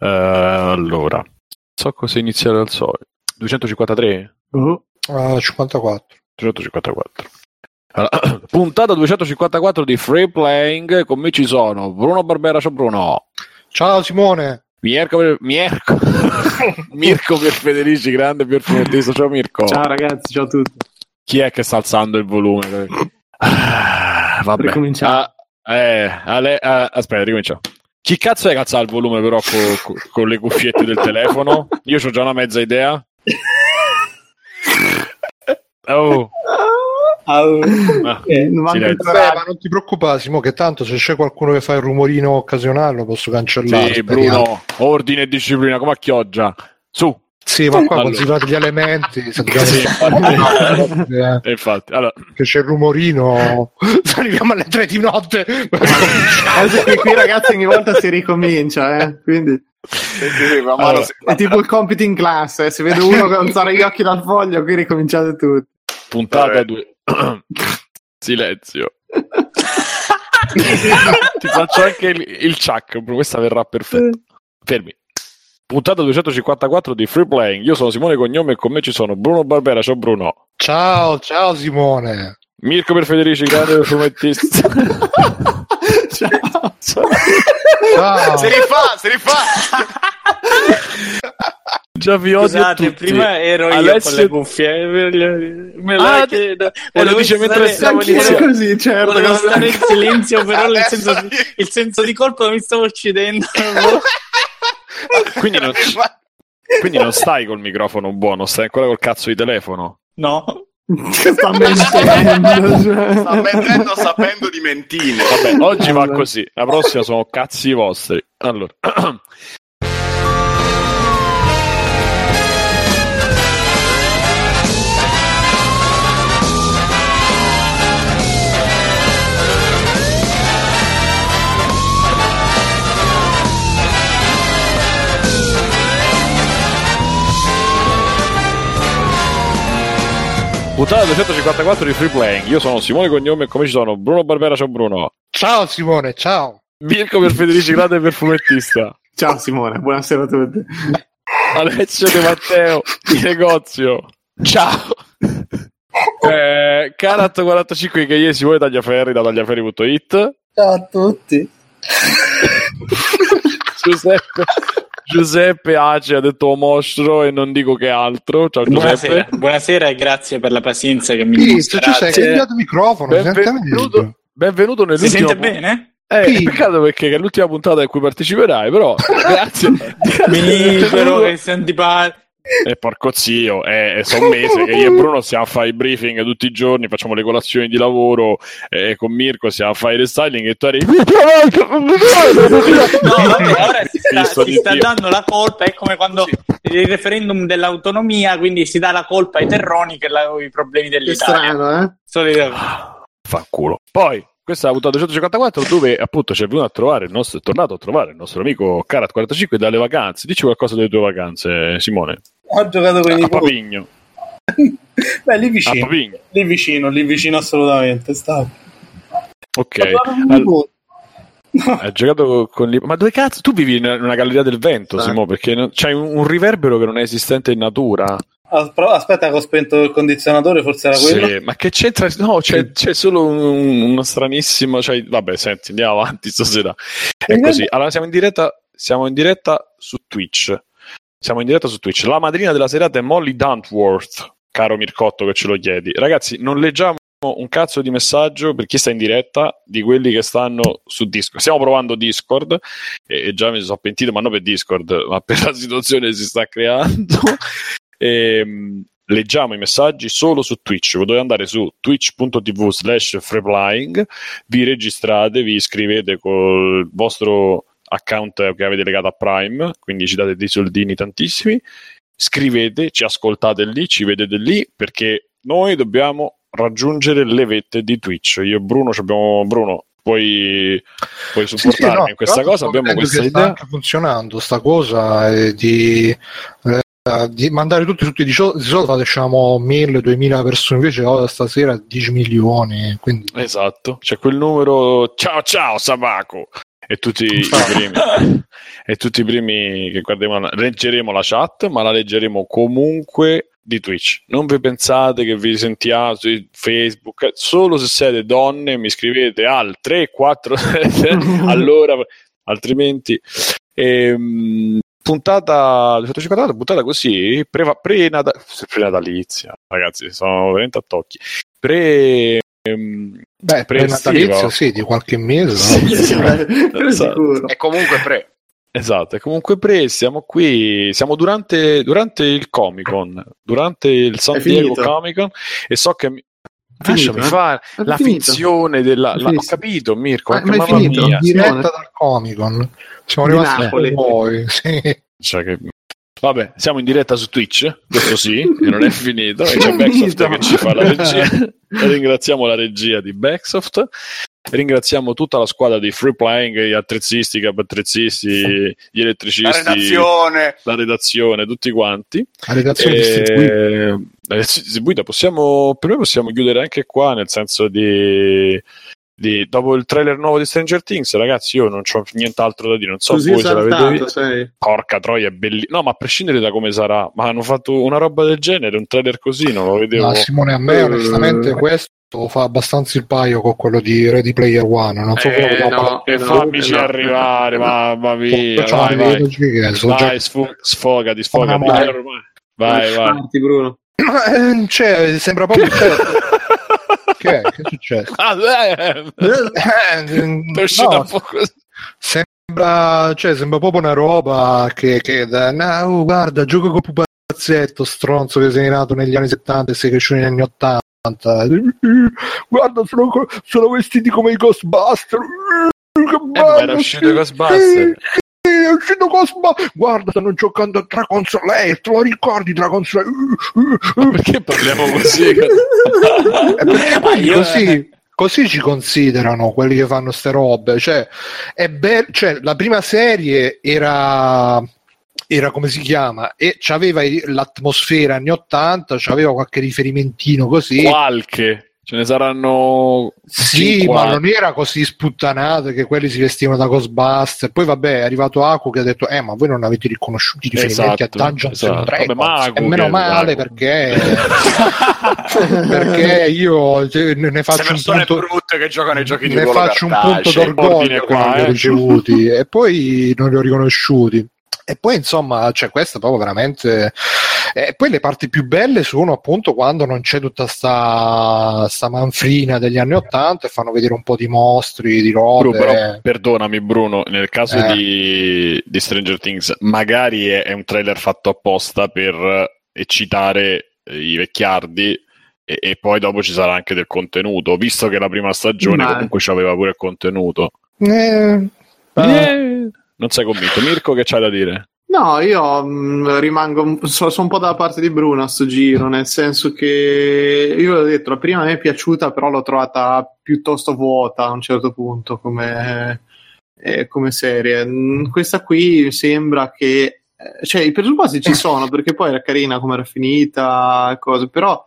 Uh, allora, so cosa iniziare dal solito. 253? Uh, uh, 54. 254. Allora, puntata 254 di Free Playing. Con me ci sono Bruno Barbera. Ciao Bruno. Ciao Simone. Mirko per, Mirko. Mirko per Federici, grande per Fumettista. Ciao Mirko. Ciao ragazzi, ciao a tutti. Chi è che sta alzando il volume? Ah, vabbè. Ricominciamo. Ah, eh, ale, ah, aspetta, ricominciamo. Chi cazzo è che alza il volume però con, con, con le cuffiette del telefono? Io ho già una mezza idea. Oh. Oh. Ah, eh, non Beh, ma non ti preoccupare, Simo, che tanto se c'è qualcuno che fa il rumorino occasionale lo posso cancellare. Sì, Bruno, ordine e disciplina come a chioggia. Su. Sì, ma qua allora. considerate gli elementi. sì, infatti. eh, infatti allora. Che c'è il rumorino, arriviamo alle tre di notte. eh, qui ragazzi ogni volta si ricomincia, eh? quindi... Allora, è tipo il compito in classe, eh? se vedo uno che alzare gli occhi dal foglio, qui ricominciate tutti. Puntata 2. Silenzio. Ti faccio anche il, il chuck, questa verrà perfetta. Fermi. Puntata 254 di Free Playing. Io sono Simone Cognome e con me ci sono Bruno Barbera. Ciao Bruno. Ciao, ciao Simone. Mirko per Federici, grande fumettista. ciao. ciao. ciao. Si rifà, si rifà. Già vi odio Scusate, prima ero io Alessio... con le cuffie me la ah, chiedo e lo dice mentre stavo così certo volevo stare in silenzio però il senso, di, il senso di colpa mi stavo uccidendo quindi non, quindi non stai col microfono buono stai ancora col cazzo di telefono? No. Sta mentendo. Sta mentendo sapendo di mentine vabbè oggi va così la prossima sono cazzi vostri. Allora Puntata 254 di Free Playing. Io sono Simone Cognome e come ci sono Bruno Barbera, ciao Bruno. Ciao Simone, ciao. Mirko per Federici Grande per fumettista. Ciao Simone, buonasera a tutti. Alessio De Matteo di negozio. Ciao. Eh, Carat 45 che ieri si vuole tagliaferri da tagliaferri.it. Ciao a tutti. Giuseppe Giuseppe Ace ha detto mostro e non dico che altro. Ciao Giuseppe. Buonasera, Buonasera e grazie per la pazienza che mi Visto, tu sei cambiato il microfono. Benvenuto, benvenuto nell'ultimo... Si sente bene? Eh, peccato perché è l'ultima puntata in cui parteciperai, però grazie. Mi che sei antipatico. E porco zio, è, è un mese che io e Bruno stiamo a fare i briefing tutti i giorni, facciamo le colazioni di lavoro e con Mirko stiamo a fare il restyling e tu eri... No, vabbè, ora si sta, si sta dando la colpa, è come quando sì. il referendum dell'autonomia, quindi si dà la colpa ai terroni che la, i problemi dell'Italia. È strano, eh? Solito. Fa culo. Poi, questa è la puntata 254 dove appunto ci è venuto a trovare il nostro, è tornato a trovare il nostro amico Karat45 dalle vacanze. Dici qualcosa delle tue vacanze, Simone? Ho giocato con i a Papigno. Beh, lì vicino. Lì vicino, lì vicino assolutamente. Stavo. Ok. All... Hai giocato con gli... Ma dove cazzo? Tu vivi in una galleria del vento, Simone, perché non... c'hai un, un riverbero che non è esistente in natura. Aspetta che ho spento il condizionatore, forse era quello. Sì, ma che c'entra? No, c'è, c'è solo un, uno stranissimo... Cioè... Vabbè, senti, andiamo avanti stasera. È così. Allora, siamo in diretta, siamo in diretta su Twitch. Siamo in diretta su Twitch. La madrina della serata è Molly Duntworth, caro Mircotto che ce lo chiedi. Ragazzi, non leggiamo un cazzo di messaggio per chi sta in diretta di quelli che stanno su Discord. Stiamo provando Discord e già mi sono pentito, ma non per Discord, ma per la situazione che si sta creando. E, ehm, leggiamo i messaggi solo su Twitch. Dovete andare su twitch.tv slash freeplying, vi registrate, vi iscrivete col vostro account che avete legato a Prime, quindi ci date dei soldini tantissimi, scrivete, ci ascoltate lì, ci vedete lì, perché noi dobbiamo raggiungere le vette di Twitch. Io e Bruno, abbiamo, Bruno puoi, puoi supportarmi sì, sì, no, in questa cosa, abbiamo questa idea. Sta anche funzionando sta cosa eh, di... Eh, di mandare tutti, tutti di solito facciamo 1000-2000 persone invece oh, stasera 10 milioni quindi... esatto. C'è quel numero ciao ciao Sabaco! E tutti i primi e tutti i primi che guarderemo leggeremo la chat ma la leggeremo comunque di Twitch. Non vi pensate che vi sentiamo su Facebook solo se siete donne mi scrivete al 3 4 allora altrimenti ehm, puntata, puntata così pre, pre-natalizia ragazzi sono veramente a tocchi pre Beh, pre-natalizio sì, di qualche mese. Sì, sì, esatto. È comunque pre. Esatto, è comunque pre, siamo qui, siamo durante, durante il Comic Con, durante il San Diego Comic Con e so che mi, Lasciami eh? fare la finito. finzione della. La, ho capito, Mirko. Ma, ma è finito, mia. diretta dal Comic Con. Siamo arrivati poi. Sì. Cioè che Vabbè, siamo in diretta su Twitch, questo sì, e non è finito. E c'è Backsoft che ci fa la regia. Ringraziamo la regia di Backsoft. Ringraziamo tutta la squadra di Free Playing, gli attrezzisti, i attrezzisti, gli elettricisti, la redazione, la redazione tutti quanti. La redazione e... distribuita. distribuita. Possiamo, per me possiamo chiudere anche qua, nel senso di di, dopo il trailer nuovo di Stranger Things, ragazzi, io non ho nient'altro da dire. Non so Così voi se l'avete visto. Porca troia, è bellissimo. No, ma a prescindere da come sarà, ma hanno fatto una roba del genere, un trailer così, non lo vedevo. No, Simone, a me, onestamente, uh... questo fa abbastanza il paio con quello di Ready Player One. Non so eh, come no, e no, fammici no. arrivare, mamma mia. Vai, vai, vai sfo- sfogati, sfogati. Vai, vai. vai. Bruno. Eh, cioè, sembra proprio che, è? che è successo? Ah, no, sembra, cioè, sembra proprio una roba che, che da, no, guarda, gioco con pupazzetto stronzo che sei nato negli anni 70 e sei cresciuto negli anni 80. Guarda, sono, sono vestiti come i Ghostbusters. Che bello, eh, era uscito i Ghostbusters è uscito Cosmo. Guarda stanno giocando a Dragon Slayer te lo ricordi Dragon Slayer? Perché parliamo così? Perché poi così così ci considerano quelli che fanno ste robe cioè, è be- cioè la prima serie era era come si chiama? E c'aveva l'atmosfera anni 80 c'aveva qualche riferimentino così. Qualche Ce ne saranno. Sì, 50. ma non era così sputtanato che quelli si vestivano da Ghostbuster. Poi, vabbè, è arrivato Aku che ha detto: Eh, ma voi non avete riconosciuto i riferimenti esatto, a Dungeons esatto. and Dragons. E meno male perché. perché io ne faccio un punto. brutte che giocano ai giochi di Ne faccio un punto d'orgoglio qua, non li ho eh. ricevuti e poi non li ho riconosciuti. E poi, insomma, cioè, questo è proprio veramente e poi le parti più belle sono appunto quando non c'è tutta sta, sta manfrina degli anni Ottanta e fanno vedere un po' di mostri, di robe. Bruno, però, perdonami Bruno, nel caso eh. di, di, Stranger Things magari è, è, un trailer fatto apposta per eccitare i vecchiardi e, e, poi dopo ci sarà anche del contenuto, visto che la prima stagione Ma... comunque c'aveva pure il contenuto. Eh, eh. Non sei convinto. Mirko, che c'hai da dire? No, io mh, mm, rimango, sono, un po' dalla parte di Bruno a sto giro, nel senso che io l'ho detto, la prima mi è piaciuta, però l'ho trovata piuttosto vuota a un certo punto come, eh, come serie. Mm, questa qui sembra che, eh, cioè i presupposti ci sono, perché poi era carina come era finita, cose, però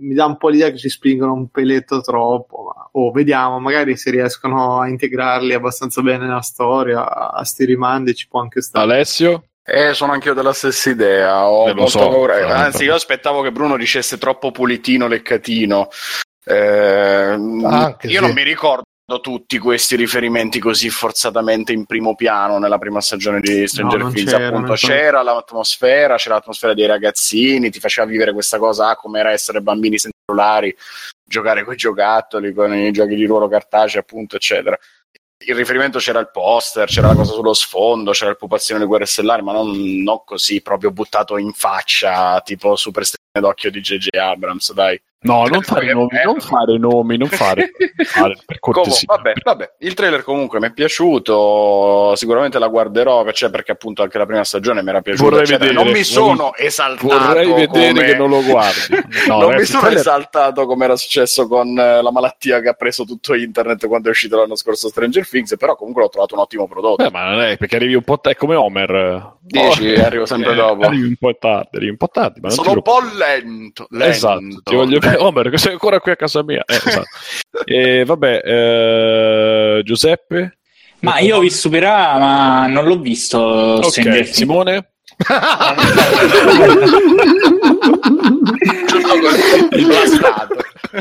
mi dà un po' l'idea che ci spingono un peletto troppo. Ma, oh, vediamo, magari se riescono a integrarli abbastanza bene nella storia, a sti rimandi ci può anche stare. Alessio? Eh, sono anch'io della stessa idea. Ho molto so, paura. Anzi, io aspettavo che Bruno dicesse troppo pulitino, leccatino. Eh, io sì. non mi ricordo tutti questi riferimenti così forzatamente in primo piano nella prima stagione di Stranger no, Things. Appunto, c'era l'atmosfera, c'era l'atmosfera dei ragazzini, ti faceva vivere questa cosa ah, come era essere bambini senza cellulari, giocare con i giocattoli, con i giochi di ruolo cartacei, appunto, eccetera il riferimento c'era il poster, c'era la cosa sullo sfondo, c'era il pupazzino di guerre stellari, ma non, non così proprio buttato in faccia, tipo super stelle d'occhio di J.J. Abrams, dai. No, non fare nomi, non fare nomi, non fare, fare per cortesia. vabbè, vabbè, il trailer comunque mi è piaciuto, sicuramente la guarderò, cioè perché appunto anche la prima stagione mi era piaciuta. Vedere, non mi sono esaltato. Vorrei vedere come... che non lo guardi. No, non mi sono trailer... esaltato come era successo con eh, la malattia che ha preso tutto internet quando è uscito l'anno scorso Stranger Things, però comunque l'ho trovato un ottimo prodotto. Beh, ma non è perché arrivi un po' t- è come Homer. Dici, oh, arrivo sempre eh, dopo. Arrivi un po' tardi, arrivi un po' tardi. Ma sono un po' lento, lento. Esatto, ti voglio... Homer, ancora qui a casa mia. Eh, esatto. e vabbè, eh, Giuseppe? Ma io ho visto Supera, ma non l'ho visto. Ok, Simone? il bastardo.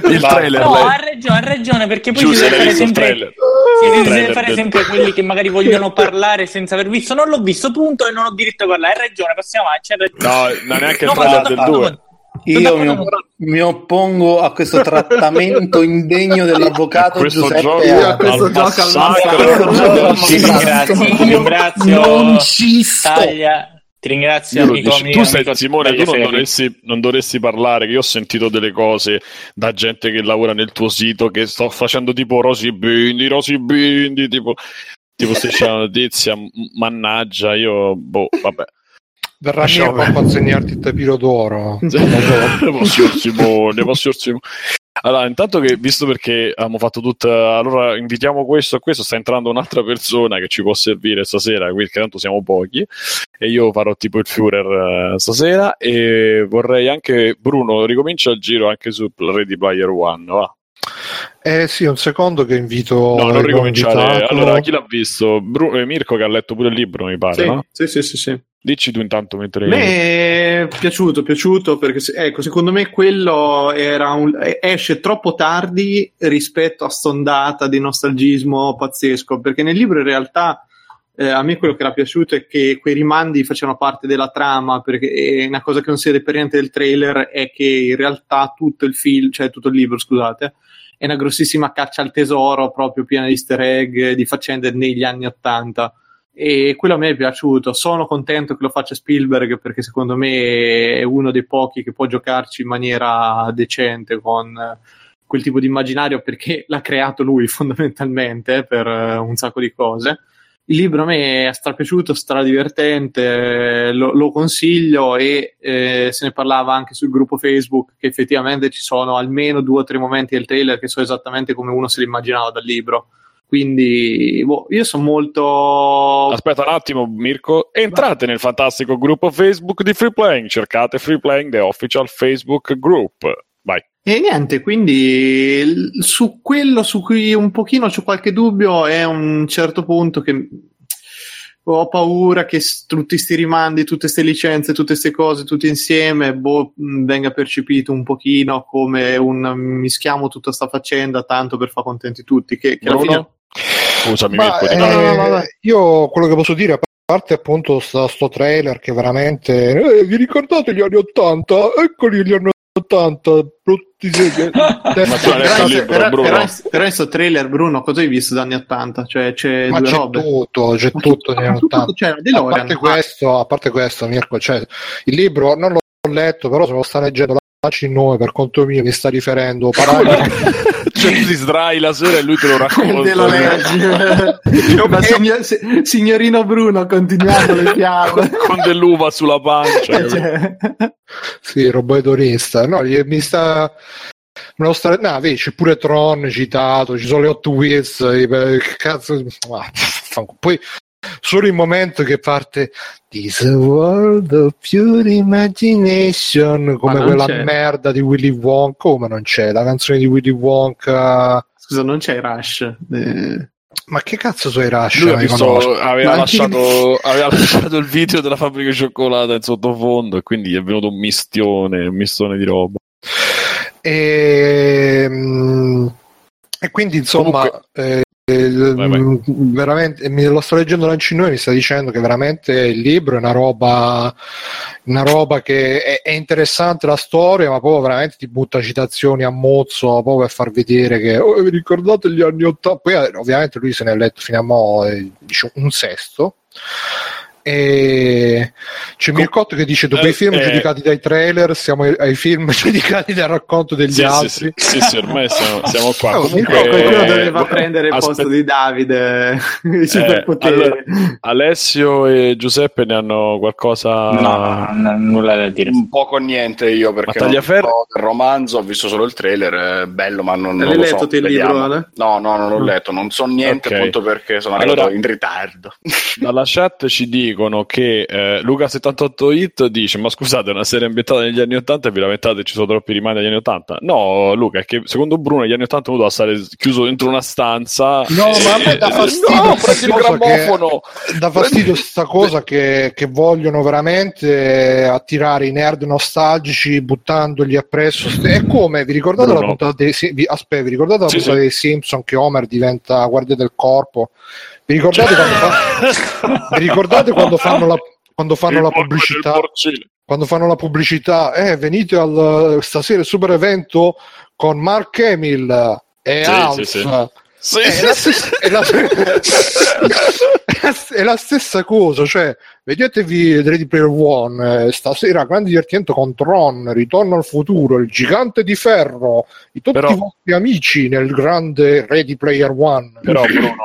Il trailer. No, ha ragione, ha ragione perché poi si deve fare sempre, si deve fare sempre quelli che magari vogliono parlare senza aver visto. Non l'ho visto, punto, e non ho diritto a parlare. Hai ragione, passiamo avanti. No, non è neanche il trailer del 2. Io mi, mi, oppongo a questo trattamento indegno dell'avvocato questo Giuseppe gioco, Io a questo gioco al Ti ringrazio, ringrazio. Non ci sto. Taglia. Ti ringrazio, amico dici, mio, Tu sei Simone, tu non dovresti, non dovresti, parlare, che io ho sentito delle cose da gente che lavora nel tuo sito, che sto facendo tipo Rosy Bindi, Rosy Bindi, tipo, tipo se c'è una notizia, mannaggia, io, boh, vabbè. Verrà mio a consegnarti il tapiro d'oro. Signor Simone, Signor Simone. Allora, intanto che, visto perché abbiamo fatto tutta, allora invitiamo questo e questo, sta entrando un'altra persona che ci può servire stasera, quindi tanto siamo pochi, e io farò tipo il Führer uh, stasera, e vorrei anche, Bruno, ricomincia il giro anche su Ready Player One, va? Eh sì, un secondo che invito. No, non ricominciare. Allora, chi l'ha visto? Bru- eh, Mirko che ha letto pure il libro, mi pare, sì, no? Sì, sì, sì, sì. Dici tu intanto mentre. Me è piaciuto, piaciuto perché ecco, secondo me quello era un, esce troppo tardi rispetto a stondata di nostalgismo pazzesco. Perché nel libro in realtà eh, a me quello che era piaciuto è che quei rimandi facevano parte della trama. Perché una cosa che non si vede per niente del trailer è che in realtà tutto il film, cioè tutto il libro, scusate, è una grossissima caccia al tesoro proprio piena di easter egg, di faccende negli anni Ottanta e quello a me è piaciuto. Sono contento che lo faccia Spielberg perché secondo me è uno dei pochi che può giocarci in maniera decente con quel tipo di immaginario perché l'ha creato lui fondamentalmente per un sacco di cose. Il libro a me è strapiaciuto, stradivertente, lo, lo consiglio e eh, se ne parlava anche sul gruppo Facebook che effettivamente ci sono almeno due o tre momenti del trailer che sono esattamente come uno se li immaginava dal libro quindi boh, io sono molto. Aspetta un attimo, Mirko. Entrate nel fantastico gruppo Facebook di Free Playing. Cercate Free Playing, the official Facebook group. Vai. E niente, quindi su quello su cui un pochino c'è qualche dubbio è un certo punto che ho paura che tutti questi rimandi, tutte queste licenze, tutte queste cose, tutte insieme, boh, venga percepito un pochino come un mischiamo tutta sta faccenda tanto per far contenti tutti. Che, che alla fine Scusami, Ma, eh, no, io quello che posso dire, a parte appunto sto, sto trailer che veramente eh, vi ricordate gli anni 80? Eccoli gli anni 80 brutti segni però, questo trailer Bruno cosa hai visto dagli anni 80 cioè c'è Ma due c'è robe. tutto c'è Ma tutto negli anni 80 cioè, a, parte questo, a parte questo Mirko cioè, il libro non l'ho letto però se lo sta leggendo il nome per conto mio mi sta riferendo cioè tu ti sdrai la sera e lui te lo racconta. Te lo leggi. Ma signor, signorino Bruno continuando le fiabe con dell'uva sulla pancia cioè. sì roboetorista no mi sta me lo sta... no, vedi, c'è pure Tron citato, ci sono le Hot Wheels, cazzo, ah, poi solo il momento che parte This world of pure imagination come quella c'è. merda di Willy Wonka. Come non c'è? La canzone di Willy Wonka. Scusa non c'è Rush? Eh... ma che cazzo sono i Rush? Lui visto, aveva, lasciato, aveva, lasciato, il video della fabbrica di cioccolata in sottofondo e quindi è venuto un mistione un mistone di roba. E, ehm, e quindi insomma Comunque... eh, vai, vai. Mm, veramente mi lo sto leggendo Lancino e mi sta dicendo che veramente il libro è una roba una roba che è, è, interessante la storia ma poi veramente ti butta citazioni a mozzo proprio per far vedere che oh, vi ricordate gli anni 80 poi eh, ovviamente lui se ne è letto fino a mo' eh, un sesto e c'è Mircotto che dice dopo eh, i film eh, giudicati dai trailer siamo ai, ai, film giudicati dal racconto degli sì, altri sì. sì, sì, ormai siamo, siamo qua. Oh, Comunque, qualcuno doveva eh, prendere il aspet- posto di Davide eh, allora, Alessio e Giuseppe ne hanno qualcosa? No, no nulla da dire. Un poco niente io perché non so il romanzo ho visto solo il trailer è bello ma non, non l'hai lo letto so, il libro Ale? no no non l'ho letto non so niente okay. appunto perché sono arrivato allora, in ritardo. dalla chat ci dicono che eh, Luca77 88 hit dice ma scusate è una serie ambientata negli anni 80 e vi lamentate ci sono troppi rimandi negli anni 80 no Luca è che secondo Bruno negli anni 80 uno doveva stare chiuso dentro una stanza. No e... ma a me dà fastidio no, prendi il grammofono che, dà fastidio questa cosa che, che, vogliono veramente attirare i nerd nostalgici buttandogli appresso. È come vi ricordate Bruno. la puntata dei, vi, aspetta, vi ricordate la sì, puntata sì. dei Simpson che Homer diventa guardia del corpo vi ricordate, quando, fa... vi ricordate quando fanno la, quando fanno la pubblicità? Quando fanno la pubblicità, eh, venite al stasera super evento con Mark Emil e sì, Alf. Sì, sì. Sì, è, la stessa, è, la, è, la, stessa cosa, cioè vedetevi Ready Player One eh, stasera grande divertimento con Tron, Ritorno al futuro, il gigante di ferro, i tutti però, i vostri amici nel grande Ready Player One. Però Bruno,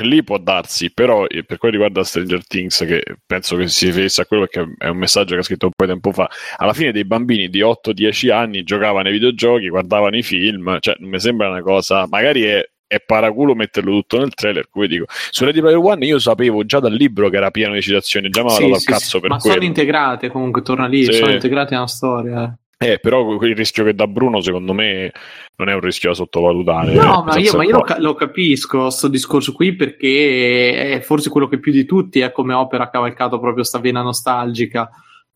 lì può darsi, però eh, per quello riguarda Stranger Things, che penso che si riferisse a quello perché è un messaggio che ha scritto un po' di tempo fa, alla fine dei bambini di 8-10 anni giocavano ai videogiochi, guardavano i film, cioè non mi sembra una cosa, magari è è paraculo metterlo tutto nel trailer. Come dico, su Ready Player One io sapevo già dal libro che era pieno di citazioni, già mi sì, dato sì, cazzo sì. per Ma quello. sono integrate comunque, torna lì, sono integrate nella storia. Eh, però il rischio che dà Bruno, secondo me, non è un rischio da sottovalutare. No, ma io, ma io lo, lo, capisco, questo discorso qui, perché è forse quello che più di tutti è come opera ha cavalcato proprio sta vena nostalgica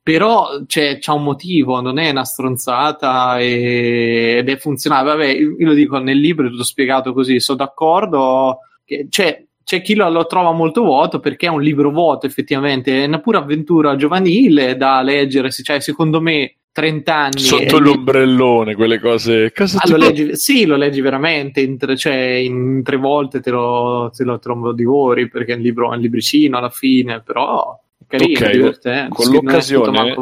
però c'è, c'è, un motivo, non è una stronzata e, ed è funzionale. Vabbè, io, lo dico nel libro, è tutto spiegato così, sono d'accordo. Che, c'è, c'è chi lo, lo, trova molto vuoto perché è un libro vuoto, effettivamente, è una pura avventura giovanile da leggere, cioè, secondo me. 30 anni sotto l'ombrellone, quelle cose. Cosa ah, lo leggi, sì, lo leggi veramente in tre, cioè, in tre volte te lo, te lo, te lo divori perché è un, libro, è un libricino alla fine, però carino, okay, divertente. Con l'occasione,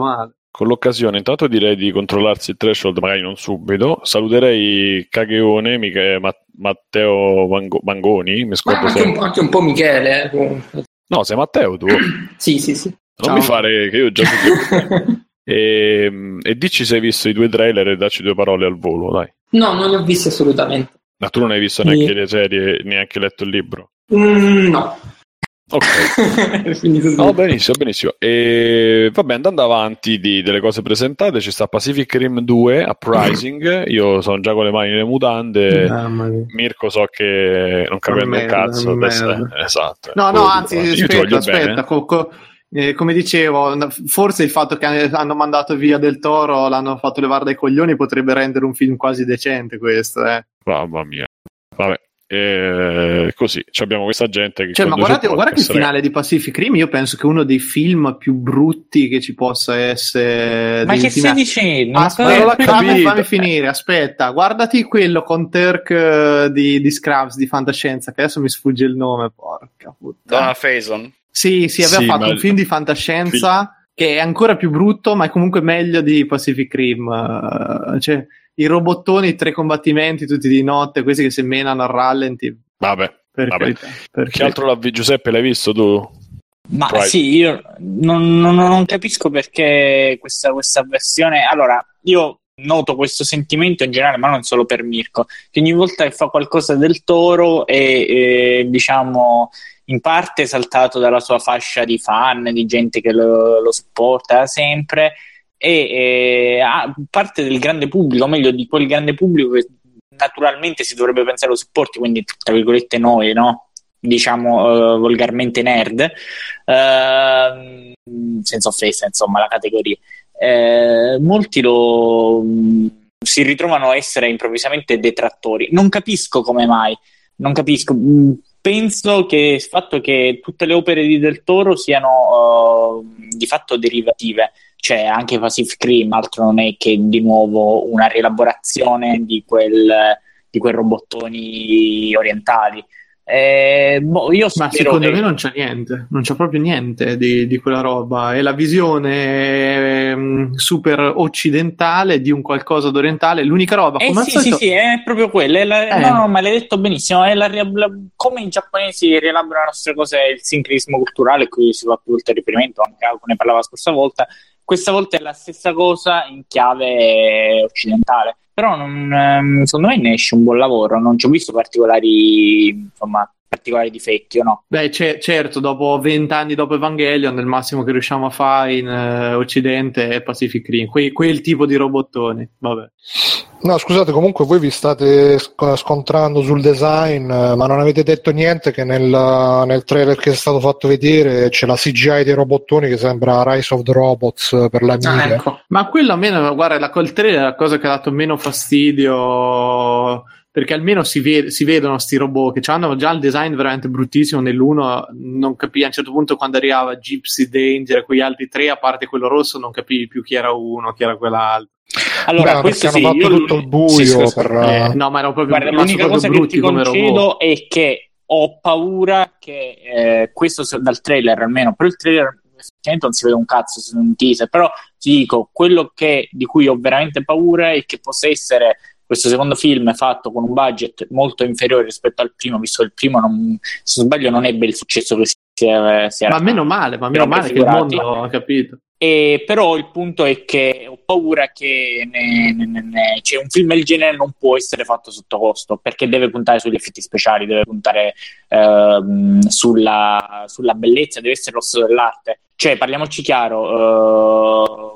con l'occasione, intanto direi di controllarsi il threshold, magari non subito. Saluterei Cageone, Miche, Matteo Mango, Mangoni. Mi scordo anche, un, anche un po' Michele. Eh. No, sei Matteo tu? sì, sì, sì. Non Ciao. mi fare che io già e, ehm, e dici se hai visto i due trailer e dacci due parole al volo, dai. No, non li ho visti assolutamente. Ma tu non hai visto neanche sì. le serie, neanche letto il libro? Mm, no. Ok, no, benissimo, benissimo. E vabbè, andando avanti di, delle cose presentate, ci sta Pacific Rim 2 Uprising. Io sono già con le mani nelle mutande. Mirko so che non capiamo un cazzo. Adesso, esatto. No, no, anzi, aspetta, aspetta. Co- eh, come dicevo, forse il fatto che hanno mandato via del Toro, l'hanno fatto levare dai coglioni, potrebbe rendere un film quasi decente. Questo, eh. Mamma mia. Vabbè, e così abbiamo questa gente che cioè, ma guardate, guarda che il finale di Pacific Rim io penso che uno dei film più brutti che ci possa essere ma che stai dicendo? Aspetta, fammi, fammi, finire aspetta guardati quello con Turk uh, di, di Scrubs di fantascienza che adesso mi sfugge il nome porca puttana Donna Faison sì, sì, aveva sì, fatto un film di fantascienza film. che è ancora più brutto ma è comunque meglio di Pacific Rim uh, cioè i robottoni, tre combattimenti tutti di notte, questi che si menano a rallenti. Vabbè, per vabbè. Carità, per che altro l'ha Giuseppe l'hai visto tu? Ma Pride. sì, io non, non, non, capisco perché questa, questa versione. Allora, io noto questo sentimento in generale, ma non solo per Mirko, che ogni volta che fa qualcosa del toro è, è diciamo in parte esaltato dalla sua fascia di fan, di gente che lo, lo supporta da sempre e eh, parte del grande pubblico, o meglio di quel grande pubblico che naturalmente si dovrebbe pensare lo supporti, quindi tra virgolette noi, no? diciamo uh, volgarmente nerd, uh, senza offesa, insomma, la categoria. Uh, molti lo si ritrovano a essere improvvisamente detrattori. Non capisco come mai, non capisco. Mm, penso che il fatto che tutte le opere di Del Toro siano di fatto derivative c'è anche Pacific Rim, altro non è che di nuovo una rielaborazione di, quel, di quei robottoni orientali. Eh, boh, io Ma secondo che... me non c'è niente, non c'è proprio niente di, di quella roba. È la visione eh, super occidentale di un qualcosa d'orientale. L'unica roba eh, sì, solito... sì, sì, è proprio quella. È la... eh. No, no, ma l'hai detto benissimo. È la, come i giapponesi rielaborano le nostre cose, il sincretismo culturale, qui si fa più volte riferimento, anche a ne parlava la scorsa volta questa volta è la stessa cosa in chiave occidentale. Però non, ehm, secondo me ne esce un buon lavoro, non ci ho visto particolari insomma, particolari difetti o no? Beh, c- certo, dopo vent'anni dopo Evangelion, il massimo che riusciamo a fare in uh, Occidente è Pacific Rim, que- quel tipo di robottoni. Vabbè. No, scusate, comunque voi vi state scontrando sul design, ma non avete detto niente che nel, nel trailer che è stato fatto vedere c'è la CGI dei robottoni che sembra Rise of the Robots per la mia. Ah, ecco. Ma quello a me, guarda, la, col trailer è la cosa che ha dato meno fastidio perché almeno si, ved- si vedono questi robot che hanno già il design veramente bruttissimo nell'uno non capivi a un certo punto quando arrivava Gypsy Danger e quegli altri tre a parte quello rosso non capivi più chi era uno chi era quell'altro. Allora Beh, questo sì, fatto tutto il buio sì, sì, per... eh, no ma erano proprio Guarda, l'unica cosa che ti concedo è che ho paura che eh, questo dal trailer almeno però il trailer effettivamente non si vede un cazzo se non un teaser però ti dico quello che, di cui ho veramente paura è che possa essere questo secondo film è fatto con un budget molto inferiore rispetto al primo, visto che il primo, non, se sbaglio, non ebbe il successo che si, era. Ma meno male, ma meno male che il mondo ha capito. E, però il punto è che ho paura che ne, ne, ne, cioè un film del genere non può essere fatto sotto costo perché deve puntare sugli effetti speciali, deve puntare ehm, sulla, sulla, bellezza, deve essere l'osso dell'arte. Cioè, parliamoci chiaro, eh,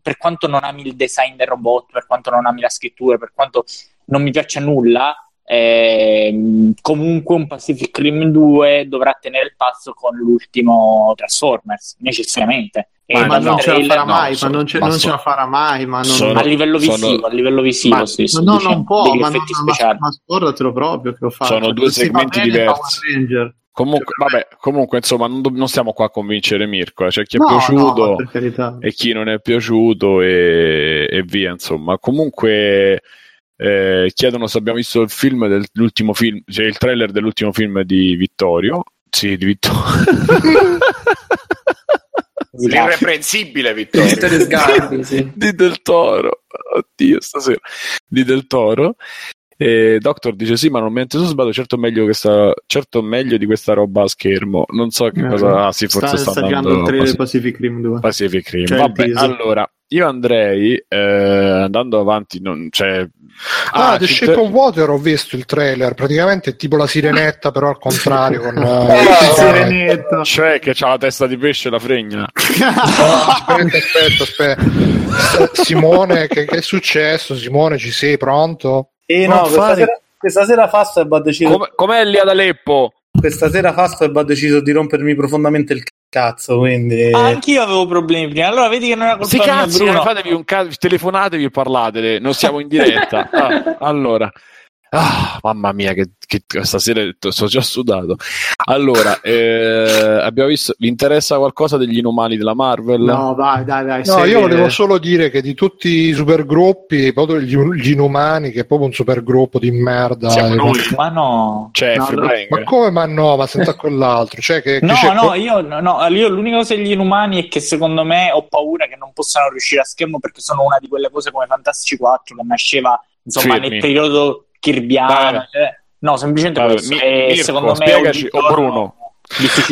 per quanto non ami il design del robot, per quanto non ami la scrittura, per quanto non mi piaccia nulla, eh, comunque un Pacific Rim 2 dovrà tenere il passo con l'ultimo Transformers, necessariamente. Ma, ma non ce la farà mai, no, ma, non ce, ma non ce la farà mai. Ma non... sono, a livello visivo, sono... a livello visivo, ma, sì, no, non può, ma, non, ma, ma scordatelo proprio che ho fatto. Sono due segmenti diversi. Comunque, vabbè, comunque, insomma, non, non, stiamo qua a convincere Mirko. Eh. C'è chi è no, piaciuto no, e chi non è piaciuto, e, e via. Insomma, comunque, eh, chiedono se abbiamo visto il film dell'ultimo film, cioè il trailer dell'ultimo film di Vittorio. Sì, di Vittorio. L'irreprensibile Vittorio. Vittorio Sgarbi, sì. di Del Toro. Oddio, stasera. Di Del Toro. E Doctor dice sì, ma non mente su sbaglio, certo meglio, questa, certo meglio di questa roba a schermo. Non so che eh, cosa... Ah sì, forse sta, sta andando... il trailer Pacific Rim 2. Pacific Rim. Cioè Vabbè, allora, io andrei eh, andando avanti, non, cioè... Ah, ah The Shape of Water ho visto il trailer, praticamente è tipo la sirenetta, però al contrario. con, uh, sirenetta. Cioè che c'ha la testa di pesce e la fregna. aspetta, aspetta, aspetta. Simone, che, che è successo? Simone, ci sei pronto? E no, questa sera, questa sera Fastweb ha deciso. Come, com'è lì ad Aleppo? Questa sera Fastweb ha deciso di rompermi profondamente il cazzo. Quindi... Ah, anch'io avevo problemi prima. Allora vedi che non era colpa sì, cazzo, Bruno. Fatevi un ca- telefonatevi e parlatele. Non siamo in diretta. ah, allora. Ah, mamma mia, che, che stasera sono già sudato. Allora, eh, abbiamo visto. Vi interessa qualcosa degli inumani della Marvel? No, dai, dai, dai. No, io volevo solo dire che di tutti i supergruppi, proprio gli, gli inumani, che è proprio un supergruppo di merda. Noi, ma no, cioè, no, no ma come ma no? Ma senza quell'altro, cioè che, no, no, io, no, io l'unica cosa degli inumani è che secondo me ho paura che non possano riuscire a schermo perché sono una di quelle cose come Fantastici 4 che nasceva insomma Firmi. nel periodo kirbiana. Cioè, no, semplicemente Vabbè, questo. Mi, e Mirko, secondo me spiegaci, o Bruno.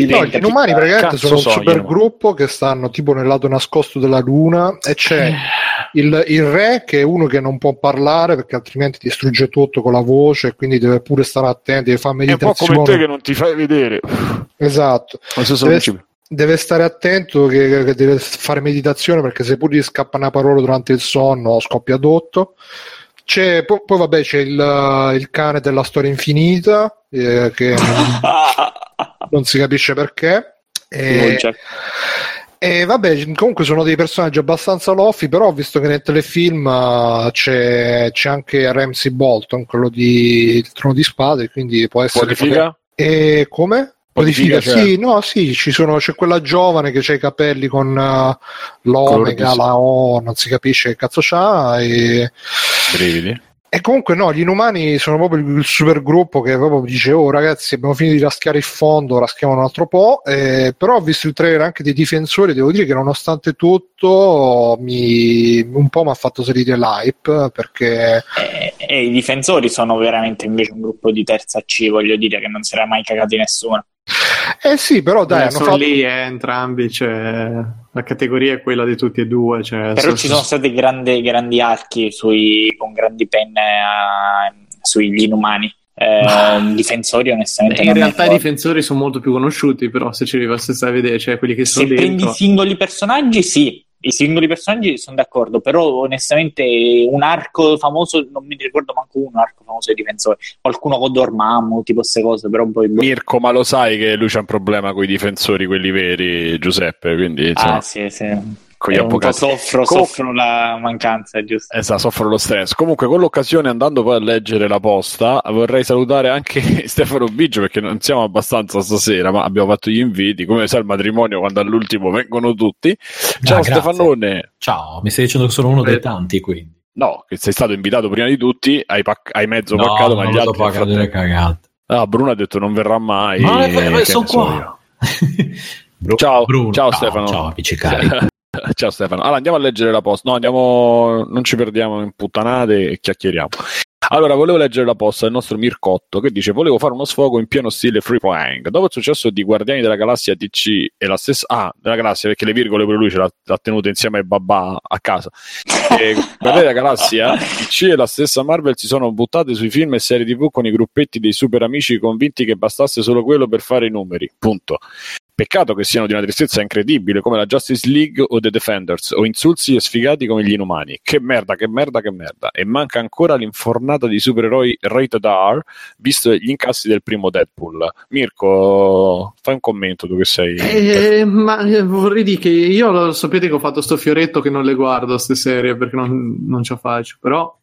No, gli inumani praticamente sono un super gruppo che stanno tipo nel lato nascosto della luna e c'è il, il, re che è uno che non può parlare perché altrimenti distrugge tutto con la voce e quindi deve pure stare attento, deve fare meditazione. È un po' come te che non ti fai vedere. Esatto. Deve, deve, stare attento che, che, deve fare meditazione perché se pure gli scappa una parola durante il sonno scoppia adotto. C'è, poi, poi, vabbè c'è il, il, cane della storia infinita eh, che non, si capisce perché. E, e vabbè, comunque sono dei personaggi abbastanza loffi, però ho visto che nel telefilm uh, c'è, c'è, anche Ramsey Bolton, quello di Il Trono di Spade, quindi può essere... Poter... E come? Modifica, cioè. sì, no, sì, ci sono, c'è quella giovane che ha i capelli con uh, l'omega, la O, non si capisce che cazzo c'ha. E... Brividi. E comunque no, gli inumani sono proprio il super gruppo che proprio dice oh ragazzi abbiamo finito di raschiare il fondo, raschiamo un altro po', eh, però ho visto il trailer anche dei difensori, devo dire che nonostante tutto mi, un po' mi ha fatto salire l'hype perché... E, eh, e, i difensori sono veramente invece un gruppo di terza C, voglio dire che non si era mai cagato nessuno. Eh sì, però dai, eh, sono fatto... lì eh, entrambi, cioè, la categoria è quella di tutti e due. Cioè, però so, ci sono stati grandi, grandi archi sui, con grandi penne a, sugli inumani. Eh, difensori onestamente in realtà i difensori sono molto più conosciuti però se ci arrivasse a vedere cioè quelli che sono se dentro prendi i singoli personaggi sì i singoli personaggi sono d'accordo, però onestamente un arco famoso, non mi ricordo manco un arco famoso dei difensori, qualcuno con Dormammu, tipo queste cose, però poi... Boh. Mirko, ma lo sai che lui c'ha un problema con i difensori, quelli veri, Giuseppe, quindi... Insomma... Ah, sì, sì con gli avvocati. Soffro, Com- soffro la mancanza, giusto? Esatto, soffro lo stress. Comunque, con l'occasione, andando poi a leggere la posta, vorrei salutare anche Stefano Biggio perché non siamo abbastanza stasera, ma abbiamo fatto gli inviti. Come sai, il matrimonio quando all'ultimo vengono tutti. Ciao ah, Stefanone. Ciao, mi stai dicendo che sono uno dei tanti, quindi. No, che sei stato invitato prima di tutti, hai, pac- hai mezzo no, paccato, ma gli altri. Pagato cagate. Ah, Bruno ha detto non verrà mai. Ma, eh, ma sono qua. ciao, Bruno. ciao Stefano. Ciao, amici cari. Ciao Stefano. Allora andiamo a leggere la posta. No, andiamo, non ci perdiamo in puttanate e chiacchieriamo. Allora, volevo leggere la posta del nostro Mircotto che dice: Volevo fare uno sfogo in pieno stile free playing. Dopo il successo di Guardiani della Galassia DC e la stessa. Ah, della Galassia, perché le virgole per lui ce l'ha, l'ha tenute insieme ai babà a casa. E Guardiani della Galassia, DC e la stessa Marvel si sono buttate sui film e serie TV con i gruppetti dei super amici convinti che bastasse solo quello per fare i numeri. Punto. Peccato che siano di una tristezza incredibile come la Justice League o The Defenders o insulsi e sfigati come gli inumani. Che merda, che merda, che merda. E manca ancora l'infornata di supereroi rated R, visto gli incassi del primo Deadpool. Mirko, fai un commento tu che sei. Eh, ma eh, vorrei dire che io lo sapete che ho fatto sto fioretto che non le guardo queste serie perché non, non ce la faccio, però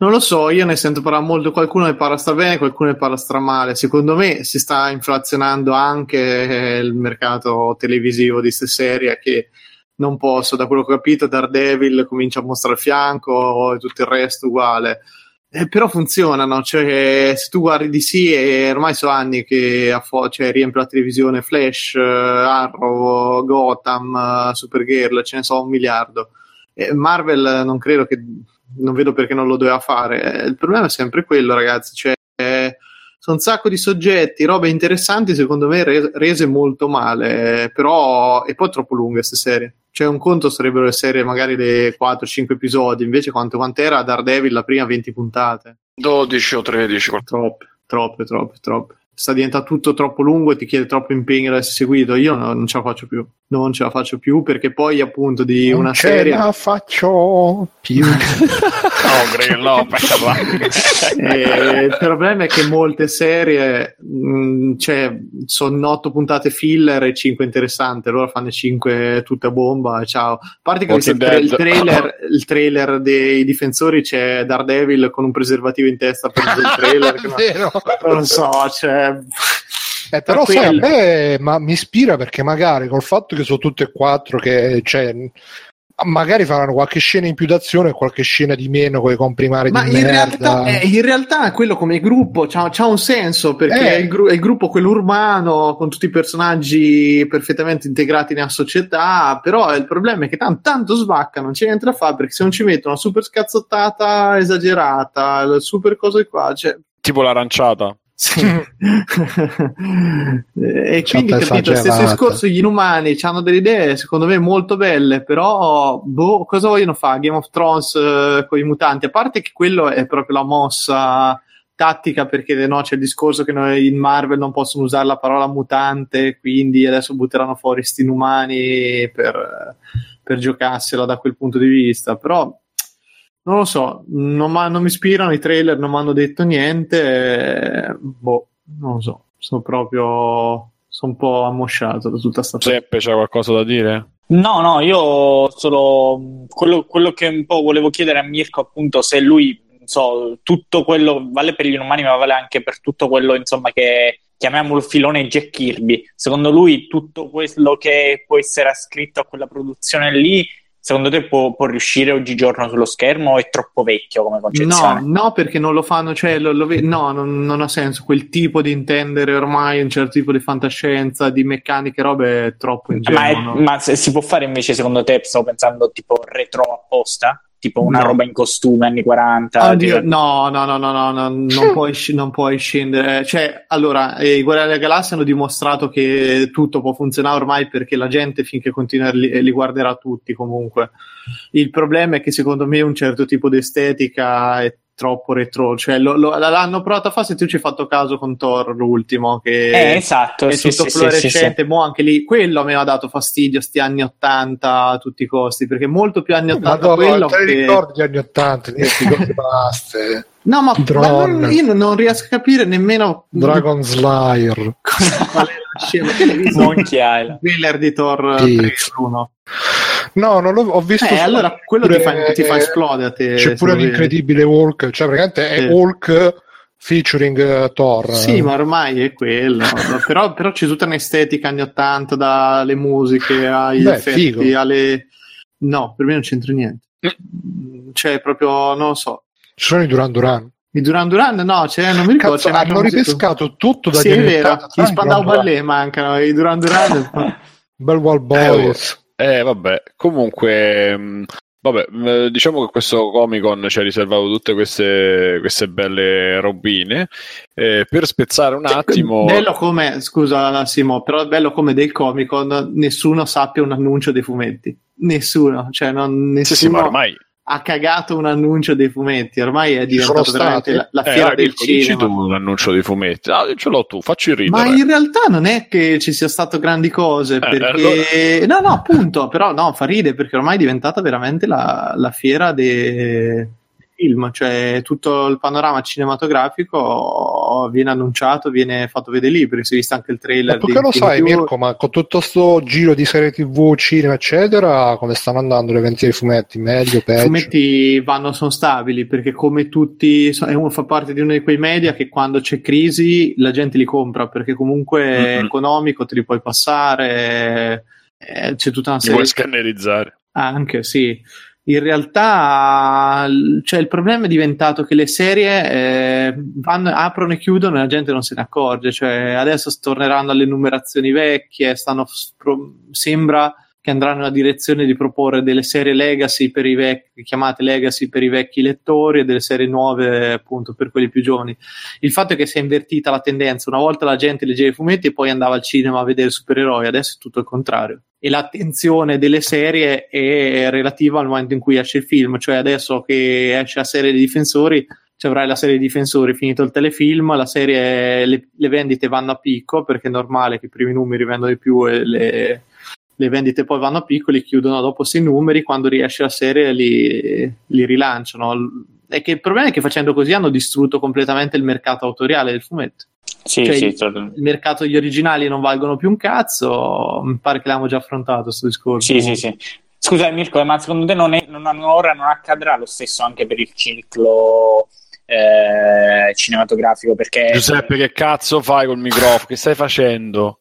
non lo so, io ne sento parlare molto, qualcuno ne parla stra bene, qualcuno ne parla stra male. Secondo me si sta inflazionando anche eh, il mercato televisivo di queste serie che non posso, da quello che ho capito, Daredevil comincia a mostrare il fianco e tutto il resto uguale. Eh, però funzionano, cioè se tu guardi DC e ormai sono anni che affo- cioè, riempie la televisione Flash, uh, Arrow, Gotham, uh, Supergirl, ce ne so un miliardo. Eh, Marvel non credo che non vedo perché non lo doveva fare. Il problema è sempre quello, ragazzi, cioè sono un sacco di soggetti, robe interessanti, secondo me rese molto male, però e poi troppo lunghe queste serie. Cioè un conto sarebbero le serie magari dei 4-5 episodi, invece quanto, quant'era Daredevil la prima 20 puntate? 12 o 13. Troppe, troppe, troppe, troppe sta diventando tutto troppo lungo e ti chiede troppo impegno ad essere seguito. Io no, non ce la faccio più. Non ce la faccio più perché poi, appunto, di non una serie. Non ce la faccio più. no, Grillo, eh, il problema è che molte serie, mh, mm, cioè, sono otto puntate filler e cinque interessanti. Allora fanno cinque tutte a bomba. Ciao. A parte che il, tra- il, trailer, il trailer dei difensori c'è Daredevil con un preservativo in testa per il trailer. non, non lo so, cioè eh, però sai, a me ma, mi ispira perché magari col fatto che sono tutte e quattro che cioè, magari faranno qualche scena in più d'azione e qualche scena di meno con i comprimari ma di in realtà, eh, in realtà quello come gruppo c'ha, un senso perché eh. è, il gru- è, il gruppo quello urbano con tutti i personaggi perfettamente integrati nella società però il problema è che tanto, tanto svacca non c'è niente da fare perché se non ci mettono una super scazzottata esagerata super cose qua cioè... tipo l'aranciata sì. e quindi capito, stesso discorso, gli inumani hanno delle idee secondo me molto belle, però boh, cosa vogliono fare? Game of Thrones eh, con i mutanti, a parte che quello è proprio la mossa tattica perché no, c'è il discorso che noi in Marvel non possono usare la parola mutante, quindi adesso butteranno fuori sti inumani per, per giocarsela da quel punto di vista, però non lo so, non, non mi ispirano i trailer, non mi hanno detto niente. Eh, boh, non lo so, sono proprio sono un po' ammosciato da tutta sta Seppe, c'è qualcosa da dire? No, no, io solo quello, quello, che un po' volevo chiedere a Mirko, appunto, se lui, so, tutto quello vale per gli umani, ma vale anche per tutto quello, insomma, che chiamiamolo filone Jack Kirby. Secondo lui, tutto quello che può essere scritto a quella produzione lì secondo te può, può, riuscire oggigiorno sullo schermo o è troppo vecchio come concezione? No, no perché non lo fanno, cioè lo, lo, no, non, non, ha senso. Quel tipo di intendere ormai un certo tipo di fantascienza, di meccaniche, robe è troppo ingenuo. Ma, è, no? ma si può fare invece, secondo te, stavo pensando tipo retro apposta? Tipo una no. roba in costume anni 40. Oddio, no, no, no, no, no, no non, puoi, non puoi scendere. Cioè, allora, eh, i Guerrieri della Galassia hanno dimostrato che tutto può funzionare ormai perché la gente finché continua li, li guarderà tutti comunque. Il problema è che secondo me un certo tipo di estetica è troppo retro. Cioè, lo, lo, l'hanno provato a fare se tu ci hai fatto caso con Thor, l'ultimo, che eh, esatto, è sì, tutto sì, fluorescente. Sì, mo anche lì, quello mi ha dato fastidio, sti anni 80 a tutti i costi, perché molto più anni 80 Madonna, quello te che... ricordi gli anni 80, basta. No, ma, ma non, io non riesco a capire nemmeno Dragon Slayer. Qual è la scena? Che l'hai visto? Di Thor 3 1. No, non l'ho ho visto. Eh, allora quello pure, ti, fa, ti fa esplodere. A te, c'è pure l'incredibile Hulk, cioè praticamente è sì. Hulk featuring uh, Thor. Sì, ma ormai è quello. però, però, c'è tutta un'estetica anni 80, dalle musiche agli Beh, effetti, figo. alle... No, per me non c'entra niente. Mm. Cioè, proprio, non lo so. Ci sono i Duran Duran. I Duran Duran no, cioè, non mi ricordo. Cazzo, hanno ripescato tutto da Sì, è vero, i Spandau Ballet mancano, i Duran Duran. Bel Wall Boys. Eh, vabbè, comunque, mh, vabbè, diciamo che questo Comic Con ci ha riservato tutte queste, queste belle robine. Eh, per spezzare un attimo. Bello come, scusa Simo, però è bello come del Comic Con nessuno sappia un annuncio dei fumetti. Nessuno, cioè non, nessuno. Sì, sì, ma ormai ha cagato un annuncio dei fumetti. Ormai è diventato veramente la, la fiera eh, del Mirko, cinema. Dici tu l'annuncio dei fumetti. Ah, ce l'ho tu, facci ridere. Ma in realtà non è che ci sia stato grandi cose. Eh, perché... Allora... No, no, appunto. Però no, fa ridere perché ormai è diventata veramente la, la fiera dei film, cioè tutto il panorama cinematografico viene annunciato, viene fatto vedere lì, perché si è visto anche il trailer. Ma perché lo sai, Mirko, ma con tutto questo giro di serie TV, cinema, eccetera, come stanno andando le vendite dei fumetti? Meglio, peggio? I fumetti vanno, sono stabili, perché come tutti, fa parte di uno di quei media che quando c'è crisi la gente li compra, perché comunque mm-hmm. è economico, te li puoi passare, eh, c'è tutta una serie... Li puoi scannerizzare. Anche, sì in realtà cioè, il problema è diventato che le serie eh, vanno, aprono e chiudono e la gente non se ne accorge. Cioè, adesso torneranno alle numerazioni vecchie, stanno, sembra che andranno nella direzione di proporre delle serie legacy per i vecchi, chiamate legacy per i vecchi lettori e delle serie nuove appunto per quelli più giovani. Il fatto è che si è invertita la tendenza, una volta la gente leggeva i fumetti e poi andava al cinema a vedere supereroi, adesso è tutto il contrario. E l'attenzione delle serie è relativa al momento in cui esce il film, cioè adesso che esce la serie dei difensori ci avrai la serie dei difensori finito il telefilm, la serie, le, le vendite vanno a picco perché è normale che i primi numeri vendono di più e le, le vendite poi vanno a piccoli, chiudono dopo sei numeri, quando riesce la serie li, li rilanciano. E che il problema è che facendo così hanno distrutto completamente il mercato autoriale del fumetto. Sì, cioè, sì, il, il, mercato degli originali non valgono più un cazzo. Mi pare che l'abbiamo già affrontato questo discorso. Sì, sì, sì. Scusa Mirko, ma secondo te non, è, non, ora non accadrà lo stesso anche per il ciclo eh, cinematografico? Perché... Giuseppe, che cazzo fai col microfono? Che stai facendo?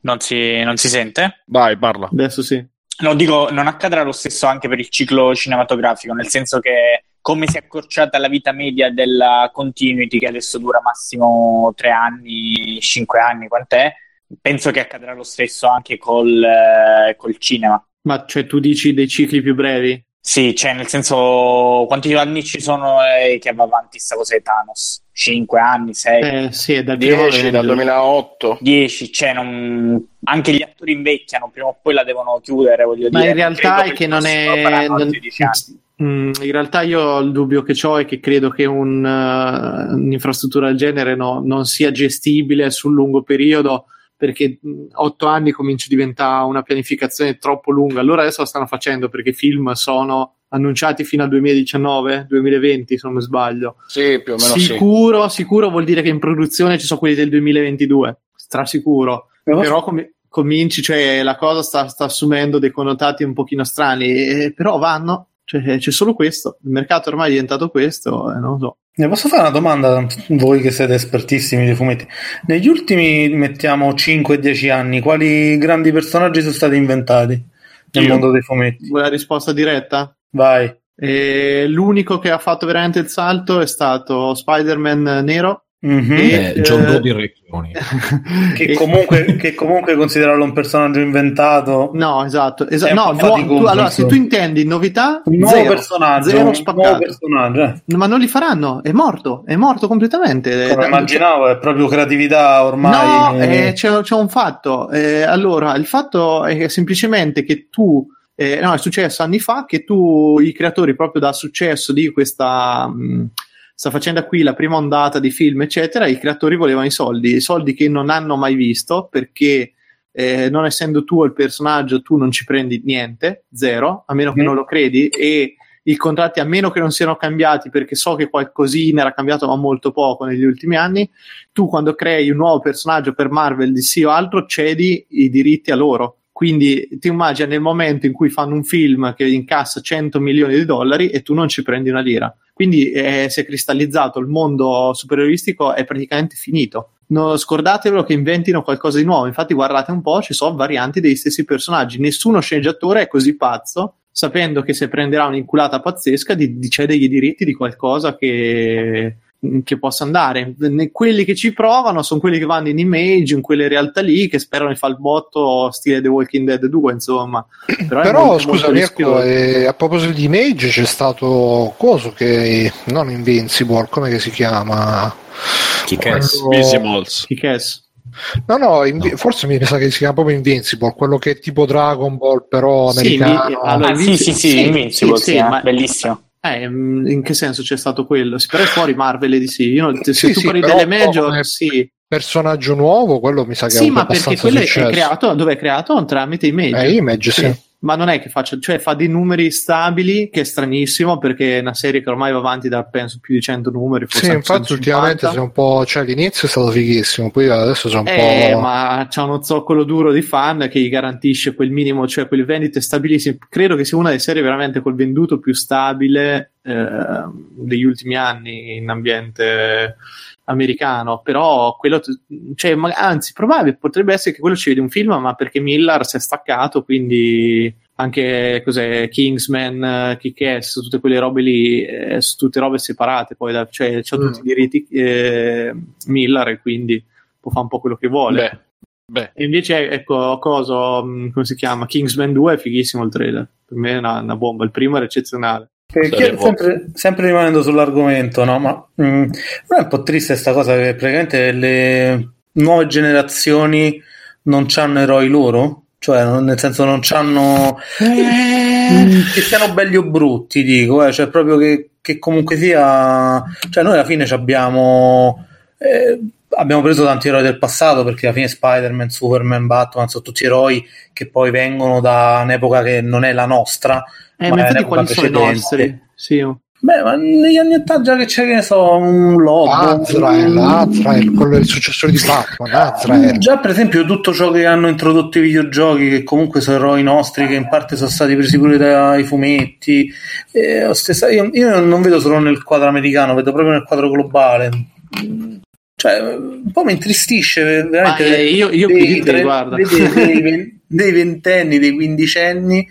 Non si, non si sente? Vai, parla. Adesso sì. No, dico, non accadrà lo stesso anche per il ciclo cinematografico, nel senso che come si è accorciata la vita media della continuity, che adesso dura massimo tre anni, cinque anni, quant'è? Penso che accadrà lo stesso anche col, eh, col cinema. Ma cioè tu dici dei cicli più brevi? Sì, cioè nel senso quanti anni ci sono eh, che va avanti sta cosa di Thanos? 5 anni, 6? Eh, sì, è da 10 dal 2008. 10, cioè non... anche gli attori invecchiano, prima o poi la devono chiudere, voglio Ma dire. in realtà è che non è... Non... Mm, in realtà io il dubbio che ho è che credo che un, uh, un'infrastruttura del genere no, non sia gestibile sul lungo periodo perché otto anni comincia a diventare una pianificazione troppo lunga. Allora adesso lo stanno facendo perché i film sono annunciati fino al 2019, 2020 se non mi sbaglio. Sì, più o meno sicuro, sì. Sicuro vuol dire che in produzione ci sono quelli del 2022, strasicuro. Però, però com- cominci, cioè la cosa sta, sta, assumendo dei connotati un pochino strani, e, però vanno, cioè, c'è solo questo, il mercato ormai è diventato questo, e non lo so. Ne posso fare una domanda, voi che siete espertissimi dei fumetti? Negli ultimi, mettiamo 5-10 anni, quali grandi personaggi sono stati inventati nel Io. mondo dei fumetti? Vuoi la risposta diretta? Vai. E l'unico che ha fatto veramente il salto è stato Spider-Man Nero. Mm-hmm. E, eh, John Doe di Recchioni che, comunque, che comunque considerarlo un personaggio inventato. No esatto, esatto. No, tu, allora se tu intendi novità un nuovo zero, personaggio zero nuovo personaggio eh. ma non li faranno è morto è morto completamente. Come immaginavo è proprio creatività ormai. No eh, c'è, c'è, un fatto. Eh, allora il fatto è semplicemente che tu eh, no, è successo anni fa che tu, i creatori, proprio dal successo di questa mh, sta facendo qui, la prima ondata di film, eccetera, i creatori volevano i soldi, soldi che non hanno mai visto perché eh, non essendo tu il personaggio, tu non ci prendi niente, zero, a meno che mm. non lo credi, e i contratti, a meno che non siano cambiati, perché so che qualcosina era cambiato, ma molto poco negli ultimi anni, tu quando crei un nuovo personaggio per Marvel, DC o altro, cedi i diritti a loro. Quindi ti immagini nel momento in cui fanno un film che incassa 100 milioni di dollari e tu non ci prendi una lira. Quindi eh, si è cristallizzato il mondo supereroistico, è praticamente finito. Non scordatevelo che inventino qualcosa di nuovo. Infatti, guardate un po', ci sono varianti degli stessi personaggi. Nessuno sceneggiatore è così pazzo, sapendo che se prenderà un'inculata pazzesca, di, di cedergli i diritti di qualcosa che che possa andare. Quelli che ci provano sono quelli che vanno in image, in quelle realtà lì, che sperano di fare il botto stile The Walking Dead 2, insomma. Però, Però molto, scusa molto Mirko, eh, a proposito di image c'è stato coso che non Invincible, come si chiama? Kick-Ass. Kick-Ass. No, no, invi- no, forse mi sa che si chiama proprio Invincible, quello che è tipo Dragon Ball, però americano. Sì, allora, ah, sì, sì, sì, Invincible, sì, sì, sì, bellissimo. Eh, in che senso c'è stato quello? Però è fuori Marvel e DC. Io se sì, tu parli delle major, sì. Personaggio nuovo, quello mi sa che sì, ma perché quello è creato, dove è creato tramite Image. Eh, Image, sì. sì ma non è che faccia, cioè fa dei numeri stabili, che è stranissimo perché è una serie che ormai va avanti da penso più di 100 numeri. Sì, infatti ultimamente sei un po', cioè all'inizio è stato fighissimo, poi adesso sono un eh, po'... ma c'è uno zoccolo duro di fan che gli garantisce quel minimo, cioè quelle vendite stabilissime. Credo che sia una delle serie veramente col venduto più stabile eh, degli ultimi anni in ambiente americano, però quello, cioè, anzi, probabile potrebbe essere che quello ci vede un film, ma perché Millar si è staccato, quindi anche cos'è, Kingsman, Kick-Ass, tutte quelle robe lì, eh, tutte robe separate, poi da, cioè, c'ha mm. tutti i diritti eh, Millar e quindi può fare un po' quello che vuole. Beh. Beh. E invece, ecco, cosa, mm, come si chiama? Kingsman 2 è fighissimo il trailer. Per me è una, una bomba. Il primo era eccezionale. Sempre, sempre, rimanendo sull'argomento, no? Ma mh, mm, non è un po' triste questa cosa che praticamente le nuove generazioni non hanno eroi loro? Cioè, nel senso, non hanno eh... che siano belli o brutti, dico, eh? cioè proprio che, che, comunque sia, cioè, noi alla fine abbiamo. Eh, abbiamo preso tanti eroi del passato perché alla fine Spider-Man, Superman, Batman sono tutti eroi che poi vengono da un'epoca che non è la nostra eh, ma, ma infatti quali sono i nostri? Sì. Beh, ma negli anni 80 già che c'è, che ne so, un lobo. Azrael, Azrael, quello è il successore di Batman, Azrael. Già, per esempio, tutto ciò che hanno introdotto i videogiochi, che comunque sono eroi nostri, che in parte sono stati presi pure dai fumetti. Eh, stessa, io, io, non vedo solo nel quadro americano, vedo proprio nel quadro globale. Cioè, un po' mi intristisce veramente. Ah, eh, io, io dei, tre, guarda. Dei, dei ventenni, dei quindicenni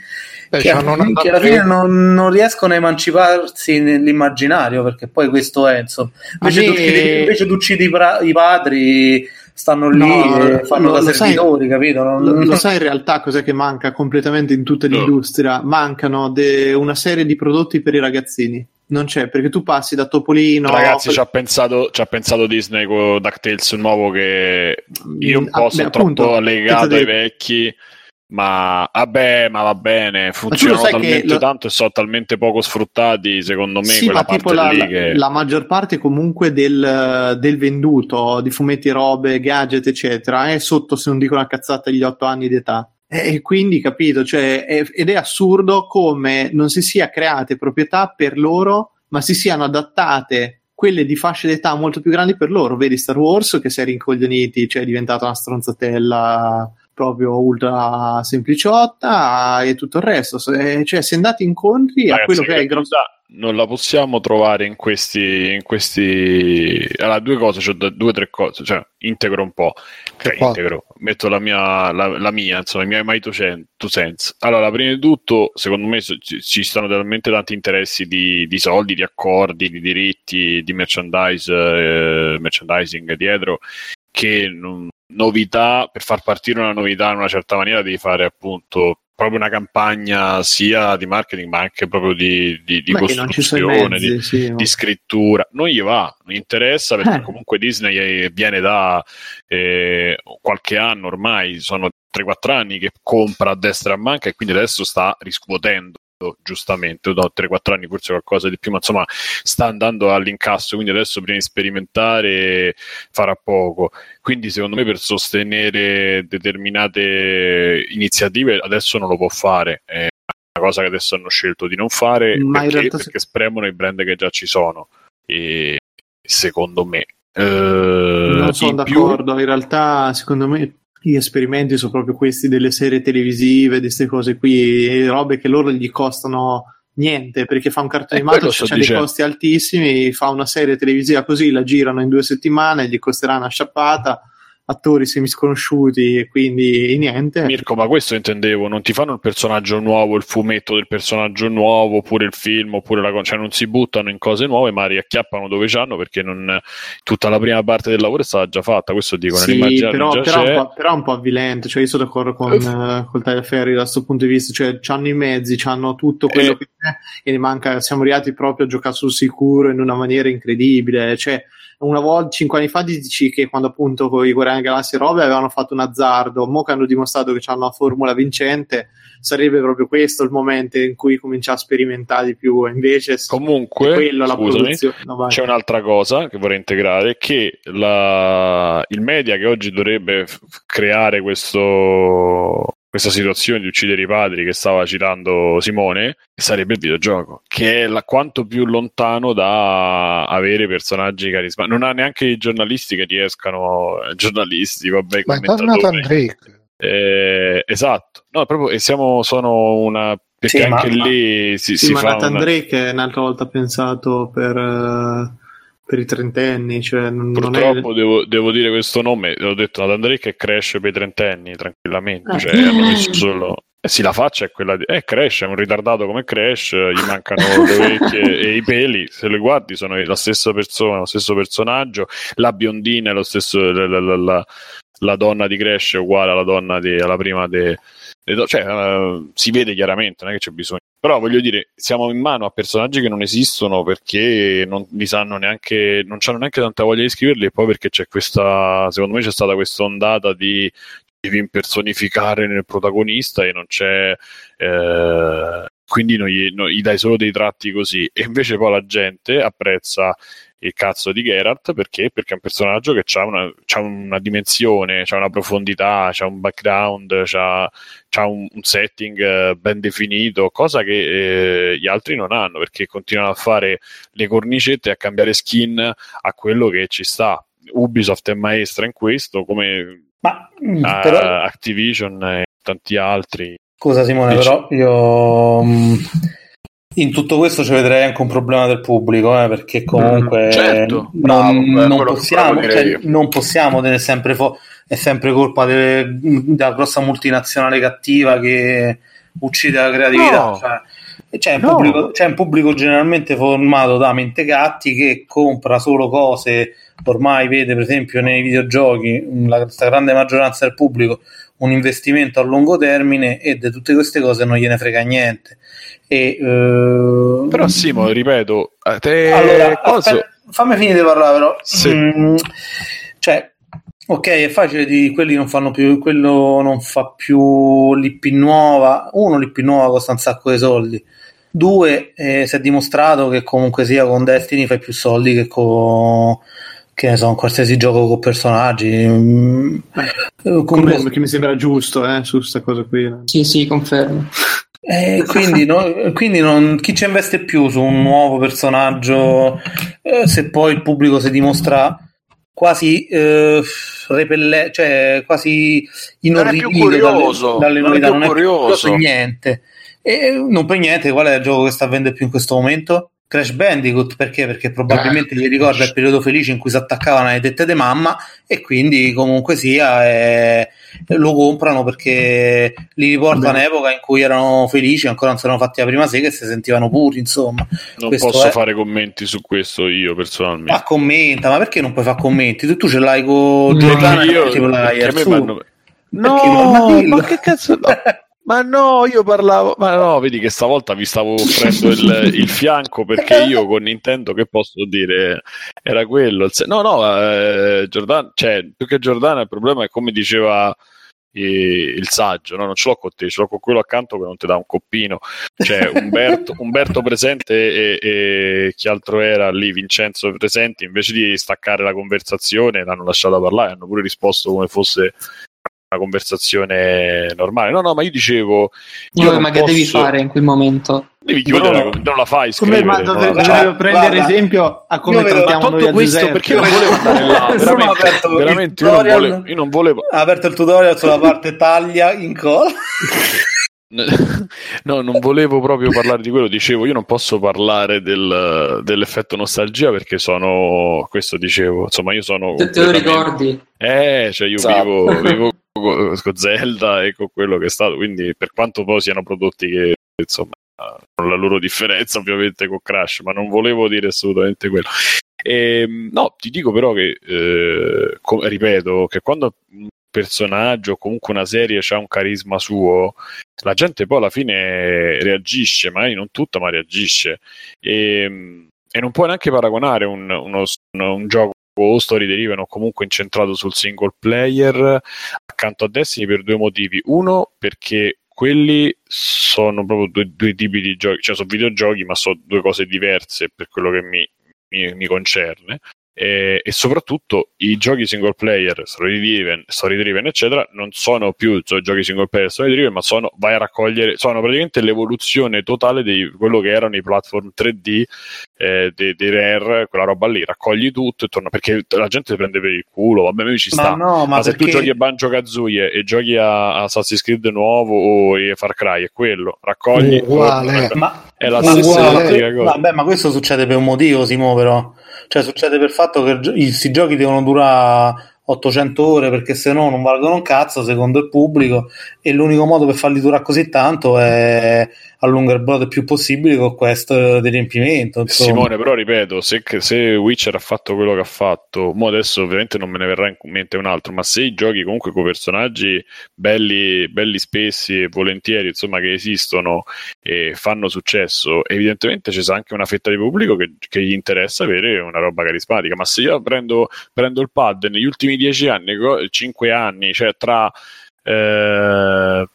Beh, che, alla, che alla fine non, non, riescono a emanciparsi nell'immaginario perché poi questo è insomma invece, me... tu, uccidi, invece tu uccidi i, pra- i padri stanno lì no, e fanno lo, da lo servitori, sai, capito? Non... Lo, lo, sai in realtà cos'è che manca completamente in tutta l'industria? Mancano de- una serie di prodotti per i ragazzini. Non c'è, perché tu passi da Topolino... Ragazzi, per... ci, ha pensato, ci ha pensato Disney con DuckTales nuovo che io un po' sono troppo legato ai vecchi ma vabbè, ma va bene, funzionano talmente lo... tanto e sono talmente poco sfruttati, secondo me, sì, quella ma tipo la, che... la, maggior parte comunque del, del, venduto di fumetti, robe, gadget, eccetera, è sotto, se non dico una cazzata, gli otto anni di età. E quindi, capito, cioè, è, ed è assurdo come non si sia create proprietà per loro, ma si siano adattate quelle di fasce d'età molto più grandi per loro. Vedi Star Wars che si è rincoglioniti, cioè è diventata una stronzatella proprio ultra sempliciotta e tutto il resto. Cioè, si è andati incontri Ragazzi, a quello che è il grosso. Non la possiamo trovare in questi. In questi... Allora, due cose, cioè due o tre cose, cioè integro un po'. Cioè, integro, metto la mia, la, la mia, insomma, i miei my two sense. Allora, prima di tutto, secondo me ci stanno talmente tanti interessi di, di soldi, di accordi, di diritti, di merchandise, eh, merchandising dietro che non, novità, per far partire una novità in una certa maniera devi fare appunto proprio una campagna sia di marketing ma anche proprio di, di, di costruzione, mezzi, di, sì, di, scrittura. Non gli va, non interessa perché eh. comunque Disney viene da eh, qualche anno ormai, sono 3-4 anni che compra a destra e a manca e quindi adesso sta riscuotendo giustamente, da 3-4 anni forse qualcosa di più, ma insomma sta andando all'incasso, quindi adesso prima di sperimentare farà poco. Quindi secondo me per sostenere determinate iniziative adesso non lo può fare. È una cosa che adesso hanno scelto di non fare ma perché, perché se... spremono i brand che già ci sono. E secondo me eh, non sono d'accordo, più... in realtà secondo me gli esperimenti sono proprio questi delle serie televisive, di queste cose qui, robe che loro gli costano niente perché fa un cartone eh, animato, c'è dei costi altissimi, fa una serie televisiva così, la girano in due settimane, gli costerà una sciappata attori semisconosciuti e quindi niente. Mirko, ma questo intendevo, non ti fanno il personaggio nuovo, il fumetto del personaggio nuovo, oppure il film, oppure la cioè non si buttano in cose nuove, ma riacchiappano dove c'hanno perché non... tutta la prima parte del lavoro è stata già fatta, questo dico, sì, però, però, un però, è un po' avvilente, cioè io sono d'accordo con uh, col Tagliaferri da questo punto di vista, cioè hanno i mezzi, hanno tutto quello eh. che c'è e ne manca, siamo arrivati proprio a giocare sul sicuro in una maniera incredibile, cioè una volta, cinque anni fa, dici che quando appunto con i Guardiani Galassi e robe avevano fatto un azzardo, mo che hanno dimostrato che hanno una formula vincente, sarebbe proprio questo il momento in cui comincia a sperimentare di più. Invece, comunque, quello, scusami, no, c'è un'altra cosa che vorrei integrare: che la... il media che oggi dovrebbe creare questo questa situazione di uccidere i padri che stava citando Simone sarebbe il videogioco, che è la, quanto più lontano da avere personaggi carismatici. Non ha neanche i giornalisti che riescano, eh, giornalisti, vabbè, Ma è tornato Drake. Eh, esatto, no, proprio, e siamo, sono una perché sì, anche ma, lì si, sì, si ma fa Nathan una... Drake è un'altra volta pensato per uh, per i trentenni. Cioè non, Purtroppo non è... devo, devo, dire questo nome, l'ho detto Nathan Drake che cresce per i trentenni tranquillamente. Ah. Cioè, hanno messo solo... Eh sì, la faccia è quella di... Eh, Crash, è un ritardato come Crash, gli mancano le orecchie e i peli, se lo guardi sono la stessa persona, lo stesso personaggio, la biondina è lo stesso, la, la, la, la donna di Crash è uguale alla donna di, alla prima di... Cioè, uh, si vede chiaramente, non è che c'è bisogno. Però voglio dire, siamo in mano a personaggi che non esistono perché non li sanno neanche, non hanno neanche tanta voglia di scriverli, e poi perché c'è questa, secondo me c'è stata questa ondata di devi impersonificare nel protagonista e non c'è eh, quindi non gli, non gli, dai solo dei tratti così. E invece poi la gente apprezza il cazzo di Geralt perché? Perché è un personaggio che ha una, una, dimensione, ha una profondità, ha un background, ha un, un, setting eh, ben definito, cosa che eh, gli altri non hanno perché continuano a fare le cornicette e a cambiare skin a quello che ci sta. Ubisoft è maestra in questo, come Ma, mm, però... Activision e tanti altri. Scusa Simone, Dici... però io mm, in tutto questo ci vedrei anche un problema del pubblico, eh, perché comunque mm, certo, non, bravo, non, possiamo, cioè, non, possiamo, tenere sempre fo- è sempre colpa de- della grossa multinazionale cattiva che uccide la creatività. No. Cioè, c'è, un no. pubblico, c'è un pubblico generalmente formato da mentecatti che compra solo cose, ormai vede per esempio nei videogiochi la grande maggioranza del pubblico un investimento a lungo termine e di tutte queste cose non gliene frega niente. E, uh... Però Simo, ripeto, te... allora, aspetta, fammi finire di parlare però. Sì. Mm, cioè, ok, è facile di quelli non fanno più, quello non fa più l'IP nuova. Uno, l'IP nuova costa un sacco di soldi. Due, eh, si è dimostrato che comunque sia con Destiny fai più soldi che con che ne so, qualsiasi gioco con personaggi. Eh, come... Che mi sembra giusto eh, su questa cosa qui. Sì, sì, confermo. Eh, quindi, no, quindi non, chi ci investe più su un nuovo personaggio eh, se poi il pubblico si dimostra quasi eh, repelle, cioè quasi inorridito dalle, dalle novità, non è curioso, non più niente. E non per niente, qual è il gioco che sta a vendere più in questo momento? Crash Bandicoot perché? Perché probabilmente gli ricorda il periodo felice in cui si attaccavano alle tette di mamma e quindi comunque sia eh, lo comprano perché li riporta un'epoca in cui erano felici, ancora non si erano fatti la prima sega e si sentivano puri, insomma. Non questo posso è... fare commenti su questo io personalmente. Ma commenta, ma perché non puoi fare commenti? Tu, tu ce l'hai con Giordano io, tipo la No, ma che cazzo no. Ma no, io parlavo. Ma no, vedi che stavolta vi stavo offrendo il, il fianco perché io con Nintendo, che posso dire, era quello. No, no, eh, Giordano, cioè, più che Giordano, il problema è come diceva il saggio, no? non ce l'ho con te, ce l'ho con quello accanto che non ti dà un coppino. C'è Umberto, Umberto presente e, e, chi altro era lì, Vincenzo presenti, invece di staccare la conversazione l'hanno lasciata parlare, hanno pure risposto come fosse una conversazione normale. No, no, ma io dicevo. Io ma che posso... devi fare in quel momento? Devi chiudere, no, non la fai. Come ma dove, no, cioè, prendere guarda, esempio a come trattiamo noi tutto questo Giuseppe. perché non volevo andare là. veramente, veramente io, non volevo, io non volevo. Ha aperto il tutorial sulla parte taglia in colla. no, non volevo proprio parlare di quello. Dicevo, io non posso parlare del, dell'effetto nostalgia perché sono. Questo dicevo, insomma, io sono. Te, te lo ricordi? Eh, cioè io esatto. vivo, vivo con Zelda e con quello che è stato. Quindi, per quanto poi siano prodotti che insomma con la loro differenza, ovviamente, con Crash, ma non volevo dire assolutamente quello. E, ehm, no, ti dico però che, eh, com- ripeto, che quando personaggio comunque una serie ha un carisma suo, la gente poi alla fine reagisce, magari non tutta, ma reagisce. E, e non puoi neanche paragonare un, uno, un gioco o Story Deriven o comunque incentrato sul single player accanto a Destiny per due motivi. Uno, perché quelli sono proprio due, due tipi di giochi, cioè sono videogiochi, ma sono due cose diverse per quello che mi, mi, mi concerne e, e, soprattutto i giochi single player, story driven, story driven, eccetera, non sono più cioè, giochi single player, story driven, ma sono, vai a raccogliere, sono praticamente l'evoluzione totale di quello che erano i platform 3D eh, dei, dei Rare, quella roba lì, raccogli tutto e torna, perché la gente ti prende per il culo, vabbè, me ci sta, ma, no, ma, ma se tu giochi a Banjo Kazooie e giochi a, a Assassin's Creed nuovo o a Far Cry, è quello, raccogli, uguale, torna, ma, è la stessa cosa. Vabbè, ma questo succede per un motivo, Simo, però cioè, succede per fatto che questi giochi devono durare 800 ore perché se no non valgono un cazzo secondo il pubblico e l'unico modo per farli durare così tanto è allungare il brodo il più possibile con questo di riempimento insomma. Simone però ripeto se, se, Witcher ha fatto quello che ha fatto mo adesso ovviamente non me ne verrà in mente un altro ma se i giochi comunque con personaggi belli, belli spessi e volentieri insomma che esistono e fanno successo evidentemente c'è anche una fetta di pubblico che, che gli interessa avere una roba carismatica ma se io prendo, prendo il pad negli ultimi dieci anni, cinque anni, cioè tra eh,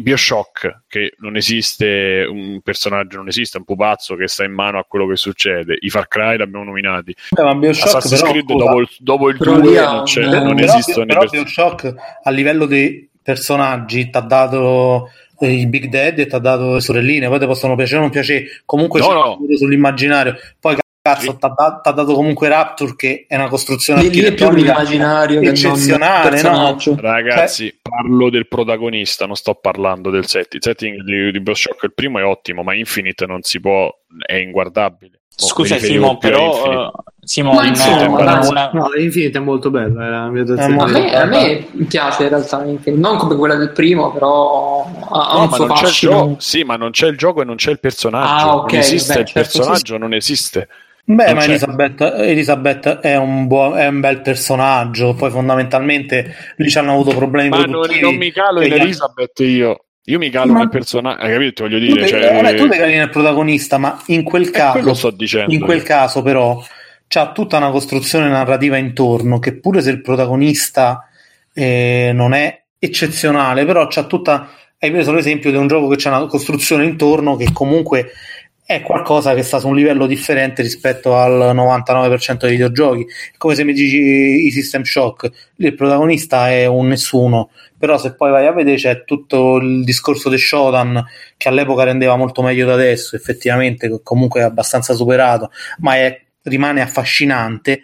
Bioshock, che non esiste un personaggio, non esiste un pupazzo che sta in mano a quello che succede. I Far Cry l'abbiamo nominati. Eh, ma Bioshock Assassin's però, Creed dopo il, dopo il 2 non, c'è, eh, non però, esistono però, però Bioshock a livello di personaggi ti ha dato eh, i Big Dead e ti ha dato le sorelline, poi ti possono piacere o non piacere, comunque no, no. sull'immaginario. Poi Cazzo, sì. t'ha, t'ha dato comunque Rapture che è una costruzione lì, architettonica eccezionale, no? Ragazzi, cioè... parlo del protagonista, non sto parlando del setting. Il setting di, di Bioshock il primo è ottimo, ma Infinite non si può, è inguardabile. Scusa Simo, però uh, Simo, in, insomma, una... no, Infinite è molto bello eh, a, me, a me piace in realtà non come quella del primo però ha, no, un suo fascino sì ma non c'è il gioco e non c'è il personaggio ah, okay, non esiste beh, il certo, personaggio sì. non esiste Beh, non ma Elisabeth, Elisabeth è, un buon, è un bel personaggio. Poi, fondamentalmente, lì ci hanno avuto problemi ma non, non mi calo in Elisabeth io. Io mi calo ma... nel personaggio, hai capito? Ti voglio dire. Tu, cioè... vabbè, tu ti cali nel protagonista, ma in quel caso, sto dicendo. in quel caso, però, c'ha tutta una costruzione narrativa intorno. Che pure se il protagonista eh, non è eccezionale, però c'ha tutta. Hai preso l'esempio di un gioco che c'ha una costruzione intorno che comunque è qualcosa che sta su un livello differente rispetto al 99% dei videogiochi. È come se mi dici i System Shock, lì il protagonista è un nessuno, però se poi vai a vedere c'è tutto il discorso del Shodan che all'epoca rendeva molto meglio da adesso, effettivamente comunque è abbastanza superato, ma è, rimane affascinante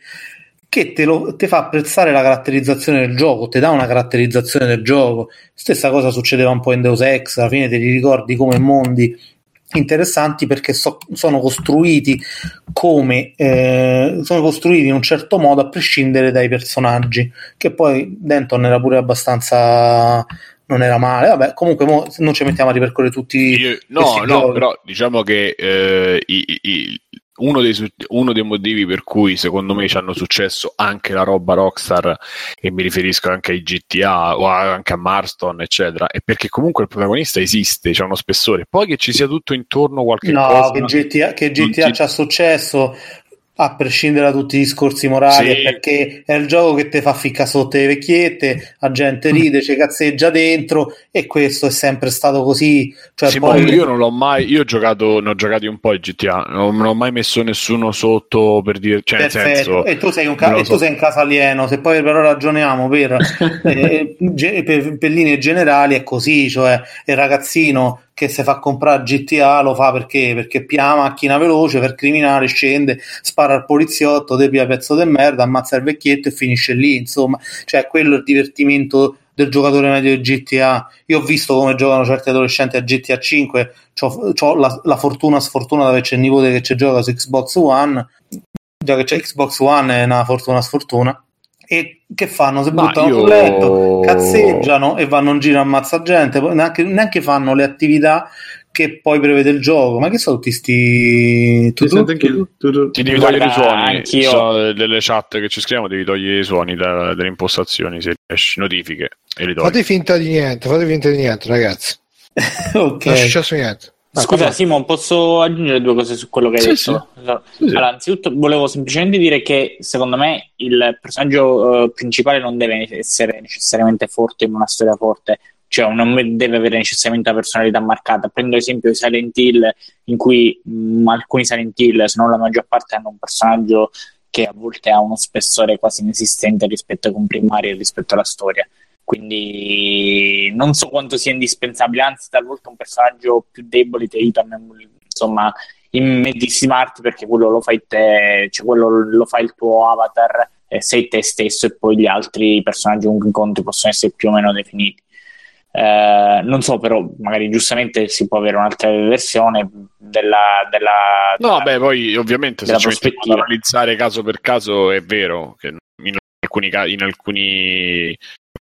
che te, lo, te fa apprezzare la caratterizzazione del gioco, ti dà una caratterizzazione del gioco. Stessa cosa succedeva un po' in Deus Ex, alla fine te li ricordi come mondi interessanti perché so, sono costruiti come eh, sono costruiti in un certo modo a prescindere dai personaggi che poi Denton era pure abbastanza non era male vabbè comunque non ci mettiamo a ripercorrere tutti Io, no no giochi. però diciamo che eh, i, i, uno dei, uno dei, motivi per cui secondo me ci hanno successo anche la roba Rockstar, e mi riferisco anche ai GTA o anche a Marston, eccetera, è perché comunque il protagonista esiste, c'è uno spessore. Poi che ci sia tutto intorno qualche no, cosa. No, che GTA, che GTA ci ha successo a prescindere da tutti i discorsi morali, sì. perché è il gioco che ti fa ficcare sotto le vecchiette, la gente ride, ci cazzeggia dentro e questo è sempre stato così. Cioè sì, poi... Io non l'ho mai, io ho giocato, ne ho giocati un po' in GTA, non, non ho mai messo nessuno sotto per dire, cioè nel senso... E tu sei, un ca- e so. tu sei in casa alieno, se poi però ragioniamo per, eh, per, per linee generali è così, cioè il ragazzino che se fa comprare GTA lo fa perché? Perché pia macchina veloce per criminale, scende, spara al poliziotto, depia pezzo di merda, ammazza il vecchietto e finisce lì, insomma, cioè quello è il divertimento del giocatore medio di GTA. Io ho visto come giocano certi adolescenti a GTA 5, ho la, la, fortuna sfortuna di averci il nipote che ci gioca su Xbox One, già che c'è Xbox One è una fortuna sfortuna e che fanno? Si buttano io... sul letto, cazzeggiano e vanno in giro a ammazza gente, neanche, neanche, fanno le attività che poi prevede il gioco. Ma che sono tutti sti. Tu, tu, tu, tu, Ti devi togliere i suoni. Sono delle chat che ci scriviamo, devi togliere i suoni da, delle impostazioni, se riesci, notifiche e li togli. Fate finta di niente, fate finta di niente, ragazzi. ok. Non è successo niente. Ah, Scusa, come... Simon, posso aggiungere due cose su quello che hai sì, detto? Sì. Sì, allora, anzitutto volevo semplicemente dire che secondo me il personaggio uh, principale non deve essere necessariamente forte in una storia forte, cioè non deve avere necessariamente una personalità marcata. Prendo l'esempio di Silent Hill, in cui mh, mm, alcuni Silent Hill, se non la maggior parte, hanno un personaggio che a volte ha uno spessore quasi inesistente rispetto ai comprimari e rispetto alla storia quindi non so quanto sia indispensabile, anzi talvolta un personaggio più debole ti aiuta insomma immedesimarti perché quello lo fai te, cioè quello lo fa il tuo avatar, eh, sei te stesso e poi gli altri personaggi che incontri possono essere più o meno definiti. Eh, non so, però magari giustamente si può avere un'altra versione della. della no, della, beh, poi ovviamente se ci mettiamo ad analizzare caso per caso è vero che in alcuni, in alcuni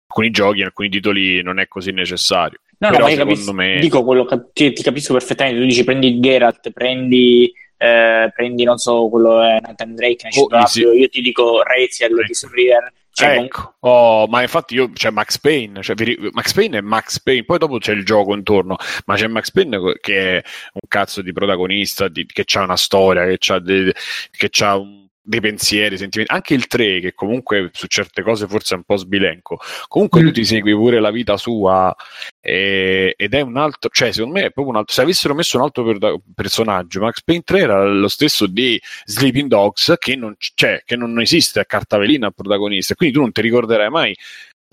alcuni giochi, in alcuni titoli non è così necessario. No, Però, no, ma io capisco, me... dico quello che ti capisco perfettamente. Tu dici prendi Geralt, prendi, eh, prendi non so, quello è Nathan Drake, oh, sì. io ti dico Raziel ecco. di Surreal. Cioè, ecco. con... oh, ma infatti io c'è Max Payne, cioè, Max Payne è Max Payne, poi dopo c'è il gioco intorno, ma c'è Max Payne che è un cazzo di protagonista, di, che ha una storia, che ha un dei pensieri, sentimenti, anche il 3 che comunque su certe cose forse è un po' sbilenco, comunque mm. tu ti segui pure la vita sua e, ed è un altro, cioè secondo me è proprio un altro, se avessero messo un altro per, personaggio, Max Payne 3 era lo stesso di Sleeping Dogs che non, c'è, che non esiste a cartavelina al protagonista, quindi tu non ti ricorderai mai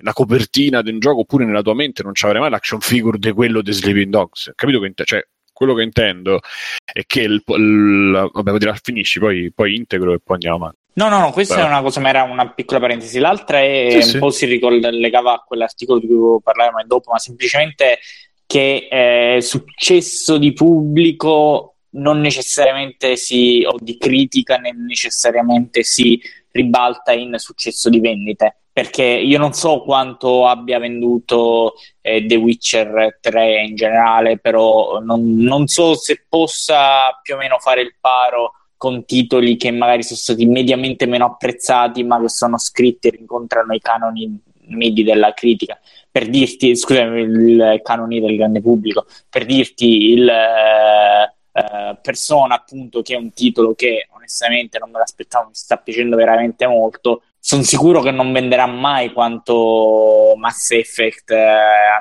la copertina di un gioco oppure nella tua mente non ci avrai mai l'action figure di quello di Sleeping Dogs, capito che cioè quello che intendo è che il, il vabbè, dire, finisci, poi, poi, integro e poi andiamo avanti. No, no, no, questa Beh. è una cosa, ma era una piccola parentesi. L'altra è sì, un sì. po' si ricollegava a quell'articolo di cui parlavamo dopo, ma semplicemente che eh, successo di pubblico non necessariamente si, o di critica, né necessariamente si ribalta in successo di vendite perché io non so quanto abbia venduto eh, The Witcher 3 in generale, però non, non, so se possa più o meno fare il paro con titoli che magari sono stati mediamente meno apprezzati, ma che sono scritti e rincontrano i canoni medi della critica. Per dirti, scusami, il canoni del grande pubblico, per dirti il eh, eh, Persona, appunto, che è un titolo che onestamente non me l'aspettavo, mi sta piacendo veramente molto sono sicuro che non venderà mai quanto Mass Effect eh,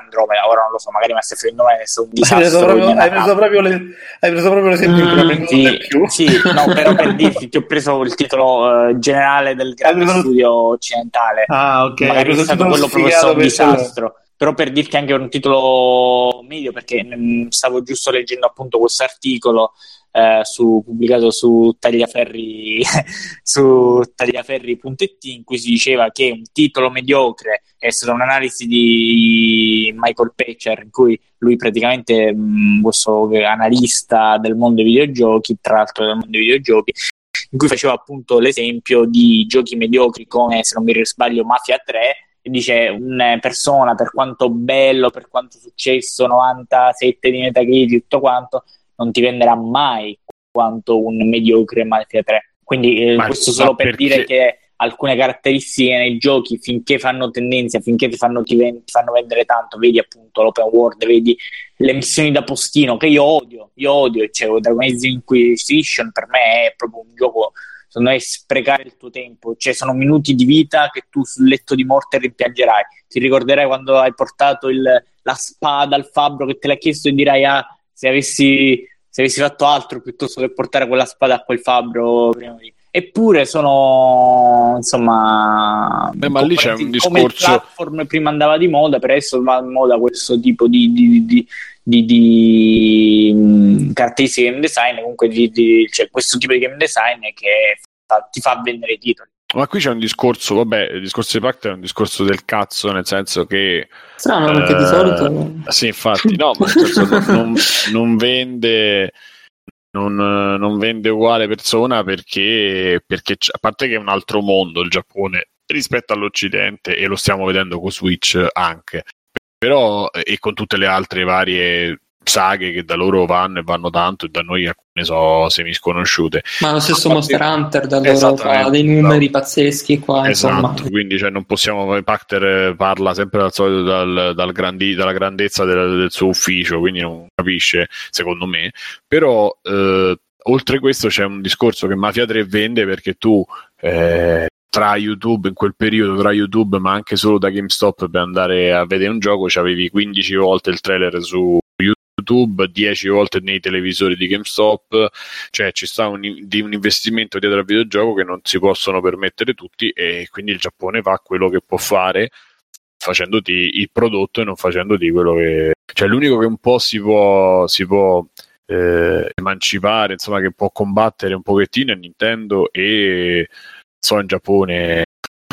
Andromeda. Ora non lo so, magari Mass Effect Andromeda è stato un disastro. Hai preso proprio, hai preso proprio, le, hai preso proprio l'esempio mm, sì, sì, no, però per dirti, ti ho preso il titolo uh, generale del grande preso... studio occidentale. Ah, ok. Magari è stato quello proprio un disastro. Però per dirti anche un titolo medio, perché mh, mm, stavo giusto leggendo appunto questo articolo eh, su, pubblicato su Tagliaferri su tagliaferri.it in cui si diceva che un titolo mediocre è stata un'analisi di Michael Pecher in cui lui praticamente mh, questo analista del mondo dei videogiochi tra l'altro del mondo dei videogiochi in cui faceva appunto l'esempio di giochi mediocri come se non mi sbaglio Mafia 3 e dice una persona per quanto bello, per quanto successo 97 di Metacritic, tutto quanto non ti venderà mai quanto un mediocre Mafia 3. Quindi eh, questo solo per perché... dire che alcune caratteristiche nei giochi finché fanno tendenza, finché ti fanno, ti, ven- fanno, vendere tanto, vedi appunto l'open world, vedi le missioni da postino che io odio, io odio, cioè Dragon Age Inquisition per me è proprio un gioco secondo me sprecare il tuo tempo, cioè sono minuti di vita che tu sul letto di morte rimpiangerai. Ti ricorderai quando hai portato il, la spada al fabbro che te l'ha chiesto e dirai ah, se avessi, se avessi fatto altro piuttosto che portare quella spada a quel fabbro prima di eppure sono insomma Beh, ma lì c'è un discorso come platform prima andava di moda per adesso va in moda questo tipo di, di, di, di, di caratteristiche game design. Comunque di, di, cioè questo tipo di game design che fa, ti fa vendere i titoli ma qui c'è un discorso, vabbè, il discorso di Pact è un discorso del cazzo, nel senso che... Strano, perché eh, di solito... Sì, infatti, no, ma non, non vende non, non, vende uguale persona perché, perché a parte che è un altro mondo il Giappone rispetto all'Occidente e lo stiamo vedendo con Switch anche. Però e con tutte le altre varie saghe che da loro vanno e vanno tanto e da noi alcune so semi sconosciute. Ma lo stesso Monster Hunter da loro fa dei numeri pazzeschi qua esatto insomma. quindi cioè, non possiamo Pacter parla sempre dal solito dal, dal grandi, dalla grandezza del, del, suo ufficio quindi non capisce secondo me. Però eh, oltre questo c'è un discorso che Mafia 3 vende perché tu eh, tra YouTube in quel periodo, tra YouTube ma anche solo da GameStop per andare a vedere un gioco, avevi 15 volte il trailer su YouTube, 10 volte nei televisori di GameStop, cioè ci sta un, di un investimento dietro al videogioco che non si possono permettere tutti e quindi il Giappone fa quello che può fare facendoti il prodotto e non facendoti quello che... Cioè l'unico che un po' si può, si può eh, emancipare, insomma che può combattere un pochettino è Nintendo e so in Giappone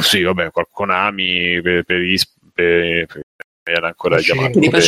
sì vabbè Konami per, per, per, per era ancora chiamato per,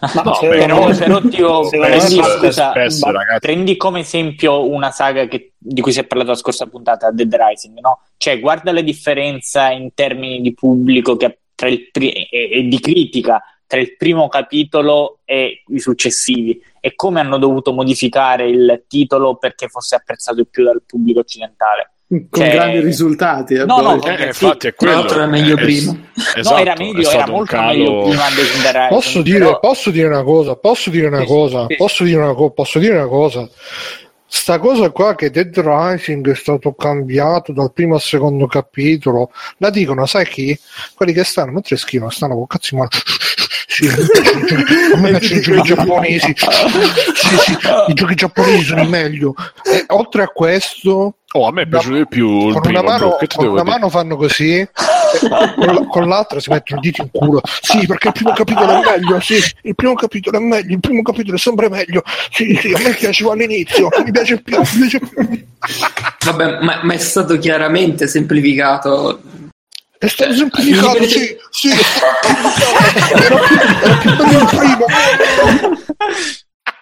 ma no, però, però tio, prendi, scusa, spesso, prendi, come esempio una saga che, di cui si è parlato la scorsa puntata, Dead Rising, no? Cioè, guarda la differenza in termini di pubblico che tra il pri- e, e, di critica tra il primo capitolo e i successivi e come hanno dovuto modificare il titolo perché fosse apprezzato più dal pubblico occidentale con cioè... grandi risultati. Eh, no, no, eh, sì, infatti è quello. Tra era meglio eh, prima. Esatto, no, era meglio, era molto calo... meglio prima Posso dire, però... posso dire una cosa, posso dire una sì, cosa, sì, posso, Dire una co- posso dire una cosa. Sta cosa qua che Dead Rising è stato cambiato dal primo al secondo capitolo, la dicono, sai chi? Quelli che stanno mentre scrivono, stanno con cazzo in mano sì, i giochi giapponesi. Sì, sì, I giochi giapponesi sono meglio. E oltre a questo, Oh, a me è piaciuto di più. Con una, mano, con una mano, fanno così, con, con, l'altra si mettono il dito in culo. Sì, perché il primo capitolo è meglio. Sì, il primo capitolo è meglio. Il primo capitolo è sempre meglio. Sì, sì, a me piaceva all'inizio. Mi piace più. Mi piace più. Vabbè, ma, ma, è stato chiaramente semplificato è stato semplificato, sì, sì. era, più, era più bello il primo.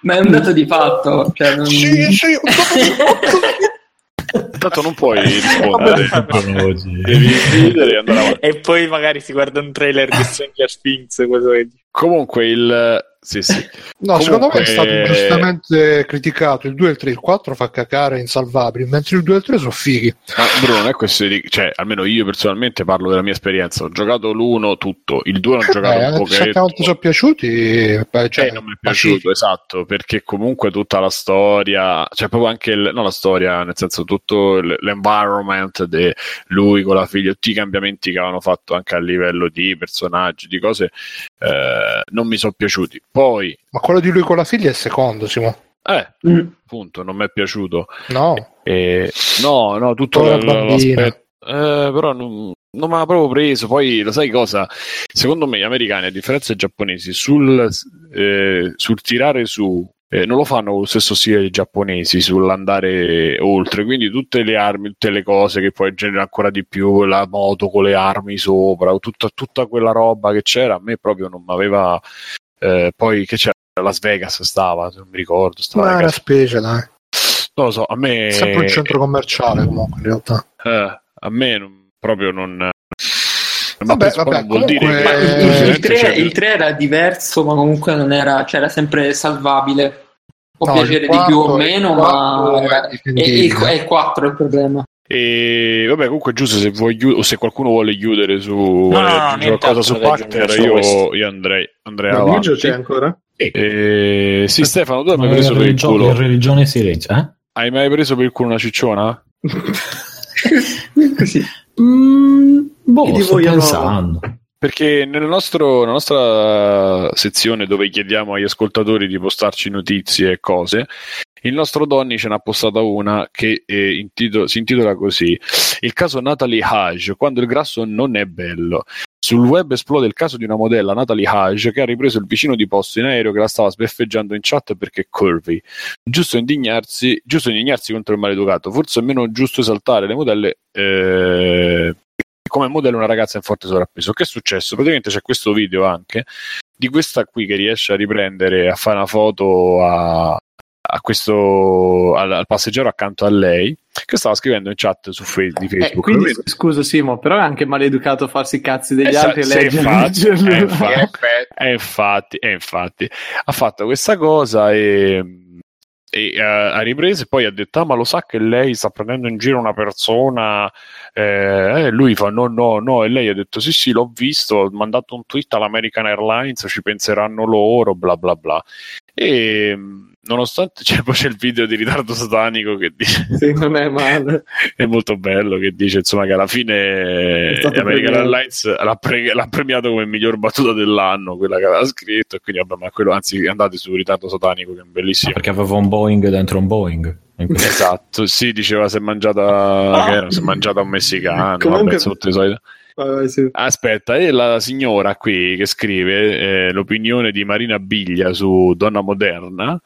Ma è un dato di fatto. Cioè non... Sì, sì, Tanto non puoi rispondere, devi ridere e andare avanti. E poi magari si guarda un trailer di Stranger Things. Comunque il sì, sì. No, Comunque... secondo me è stato giustamente criticato. Il 2, il 3, il 4 fa cacare insalvabili, mentre il 2 e il 3 sono fighi. Ma Bruno, non è questo di... cioè, almeno io personalmente parlo della mia esperienza. Ho giocato l'1 tutto, il 2 ho eh, giocato un po'. Se non ti sono piaciuti, beh, cioè, eh, non mi è piaciuto, pacifico. esatto, perché comunque tutta la storia, cioè proprio anche il, no, la storia, nel senso tutto l'environment di lui con la figlia, tutti i cambiamenti che avevano fatto anche a livello di personaggi, di cose, eh, non mi sono piaciuti poi... Ma quello di lui con la figlia è il secondo, Simo. Eh, mm. appunto, non mi è piaciuto. No. E, no, no, tutto l'aspetto... Eh, però non, non mi ha proprio preso. Poi, lo sai cosa? Secondo me, gli americani, a differenza dei giapponesi, sul, eh, sul tirare su eh, non lo fanno con lo stesso stile dei giapponesi sull'andare oltre, quindi tutte le armi, tutte le cose che poi generano ancora di più, la moto con le armi sopra, tutta, tutta quella roba che c'era, a me proprio non mi aveva eh, poi che c'era Las Vegas stava, non mi ricordo. Stava Ma era specie, dai. Non lo so, a me... Sempre un centro commerciale comunque, in realtà. Eh, a me non, proprio non... Vabbè, vabbè, vuol comunque... il, il, 3, il, 3, era diverso, ma comunque non era, cioè era sempre salvabile. Può no, piacere 4, di più o meno, ma è, il, è il 4 il problema. E vabbè, comunque, giusto se vuoi o se qualcuno vuole chiudere su no, no, qualcosa su Pacter, io, io andrei, andrei Ma avanti. c'è ancora? E... Sì, Stefano, tu hai mai preso per il culo? Religione silenzio, eh? Hai mai preso per il culo una cicciona? Così. Mm, boh, sto pensando. Perché nel nostro, nella nostra sezione dove chiediamo agli ascoltatori di postarci notizie e cose, il nostro Donny ce n'ha postata una che eh, intito- si intitola così: Il caso Natalie Hage, quando il grasso non è bello. Sul web esplode il caso di una modella, Natalie Hage, che ha ripreso il vicino di posto in aereo che la stava sbeffeggiando in chat perché è curvy. Giusto indignarsi, giusto indignarsi contro il maleducato, forse è meno giusto esaltare le modelle eh, come modello una ragazza in forte sovrappeso. Che è successo? Praticamente c'è questo video anche di questa qui che riesce a riprendere, a fare una foto a, a questo, al, al, passeggero accanto a lei che stava scrivendo in chat su Facebook, di eh, Facebook. Eh, quindi, scusa Simo, però è anche maleducato farsi i cazzi degli esatto, altri e infatti, eh, infatti, eh, infatti, eh, infatti, ha fatto questa cosa e e uh, ha ripreso e poi ha detto ah ma lo sa che lei sta prendendo in giro una persona eh, e lui fa no no no e lei ha detto sì sì l'ho visto ho mandato un tweet all'American Airlines ci penseranno loro bla bla bla. E nonostante cioè, poi c'è il video di ritardo satanico che dice sì, non è male. È molto bello che dice insomma che alla fine American Airlines l'ha, pre- l'ha, premiato come miglior battuta dell'anno quella che aveva scritto e quindi vabbè ma quello anzi andate su ritardo satanico che è bellissimo. Perché aveva un Boeing dentro un Boeing. Esatto sì diceva si è mangiata ah. era, si è mangiata un messicano Comunque... vabbè, le solite sì. Aspetta, è la signora qui che scrive eh, l'opinione di Marina Biglia su Donna Moderna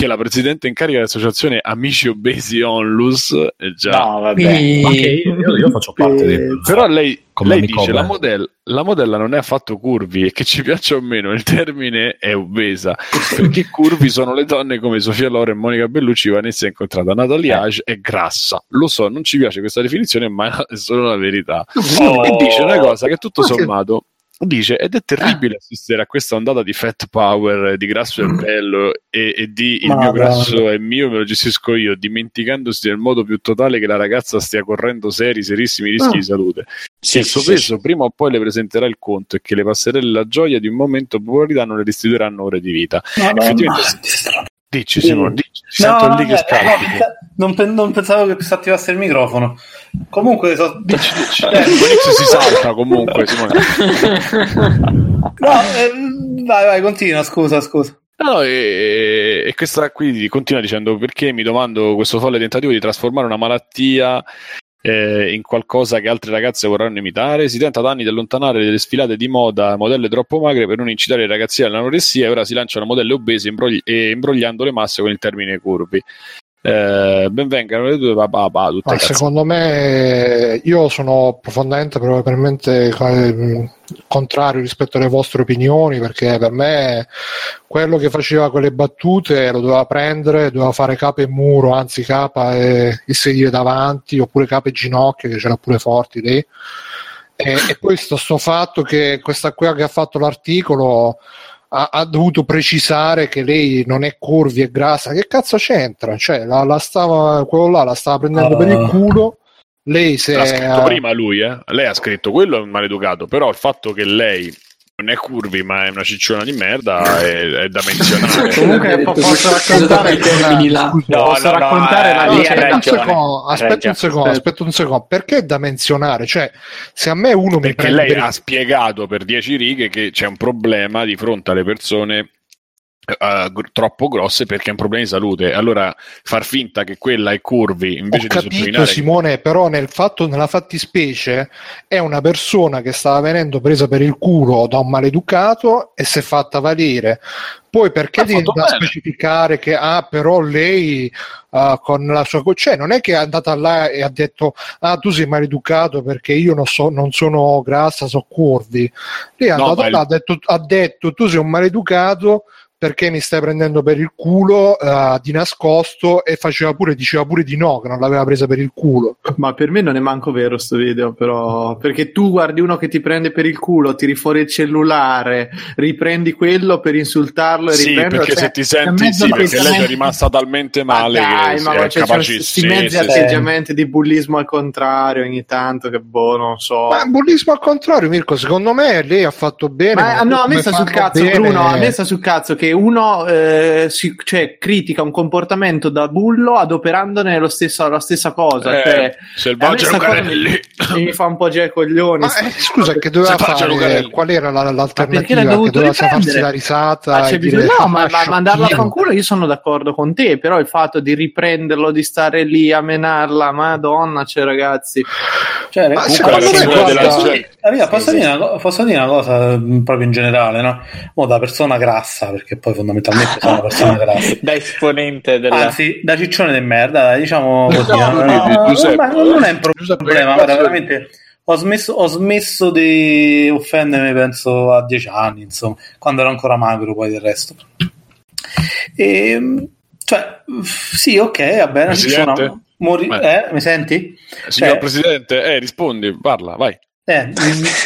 che è la presidente in carica dell'associazione Amici Obesi Onlus. Eh, già. No, vabbè, io, io, faccio parte di Però lei, lei dice la modella, la modella non è affatto curvi e che ci piaccia o meno il termine è obesa perché curvi sono le donne come Sofia Loren, Monica Bellucci, Vanessa incontrata Natalia eh. Age è grassa. Lo so, non ci piace questa definizione, ma è solo la verità. Oh. E dice una cosa che tutto sommato dice ed è terribile ah. assistere a questa ondata di fat power di grasso è bello e, e di il Ma mio grasso è mio me lo gestisco io dimenticandosi nel modo più totale che la ragazza stia correndo seri serissimi rischi oh. di salute sì, il suo sì, peso sì. prima o poi le presenterà il conto e che le passerelle la gioia di un momento popolarità non le restituiranno ore di vita no, effettivamente no, Dici Simone, dici, no, no, lì che no, non, non, pensavo che si attivasse il microfono. Comunque, so... dici, dici. Eh, si salta comunque. Simone. no, eh, vai, vai, continua. Scusa, scusa. No, e, e, questa qui continua dicendo perché mi domando questo folle tentativo di trasformare una malattia eh, in qualcosa che altre ragazze vorranno imitare. Si tenta da anni di allontanare le sfilate di moda, modelle troppo magre per non incitare i ragazzini all'anoressia e ora si lanciano modelle obese imbrogli- e imbrogliando le masse con il termine curvi. Eh, benvengano le due papà tutte secondo me io sono profondamente probabilmente eh, contrario rispetto alle vostre opinioni perché per me quello che faceva quelle battute lo doveva prendere doveva fare capo e muro anzi capa e, e sedile davanti oppure capo e ginocchia che c'era pure forti lì. E, e poi sto, sto fatto che questa qui che ha fatto l'articolo ha, ha, dovuto precisare che lei non è curvi e grassa. Che cazzo c'entra? Cioè, la, la stava, quello là la stava prendendo uh. per il ah. culo. Lei si L'ha scritto prima lui, eh? Lei ha scritto quello è un maleducato, però il fatto che lei non è curvi ma è una cicciona di merda è, è da menzionare. Comunque posso raccontare una... no, posso no, raccontare no, la no, aspetta, un secondo, aspetta un secondo aspetta un secondo. Perché è da menzionare? Cioè se a me uno perché mi prende lei ha spiegato per dieci righe che c'è un problema di fronte alle persone Uh, troppo grosse perché è un problema di salute. Allora far finta che quella è curvi invece Ho di capito, sottolineare Simone, però nel fatto, nella fattispecie è una persona che stava venendo presa per il culo da un maleducato e si è fatta valere. Poi perché devi specificare che ah, però lei uh, con la sua cioè non è che è andata là e ha detto ah tu sei maleducato perché io non, so, non sono grassa, so curvi. Lei è no, andata là, il... ha, detto, ha detto tu sei un maleducato perché mi stai prendendo per il culo uh, di nascosto e faceva pure, diceva pure di no, che non l'aveva presa per il culo. Ma per me non è manco vero sto video, però, perché tu guardi uno che ti prende per il culo, tiri fuori il cellulare, riprendi quello per insultarlo e sì, riprenderlo. perché cioè, se ti senti, sì, perché lei è rimasta talmente male ma dai, che ma cioè, questi mezzi sì, atteggiamenti sì. di bullismo al contrario ogni tanto, che boh, non so. Ma bullismo al contrario, Mirko, secondo me lei ha fatto bene. Ma, no, a me sta sul cazzo, bene. Bruno, a me sta sul cazzo che che uno eh, si, cioè, critica un comportamento da bullo adoperandone stesso, la stessa cosa. Eh, cioè, selvaggio Lucarelli. Mi, mi fa un po' girare coglioni. Ma, eh, scusa, che doveva fare? Qual era la, l'alternativa? Che doveva farsi la risata? Ma dire, no, ma, ma mandarla a fanculo io sono d'accordo con te, però il fatto di riprenderlo, di stare lì a menarla, madonna, cioè ragazzi. Cioè, ma della... posso, dire una, posso dire una cosa mm, proprio in generale, no? Oh, da persona grassa, perché poi fondamentalmente sono una persona grassa. da esponente della... Anzi, da ciccione di merda, diciamo così. No, no, no, no, ma non è un problema, guarda, veramente ho smesso, ho smesso di offendermi penso a dieci anni insomma quando ero ancora magro poi del resto e, ehm, cioè sì ok va bene ci sono Mori- eh, mi senti? Signor eh, Presidente, eh, rispondi, parla, vai. Eh,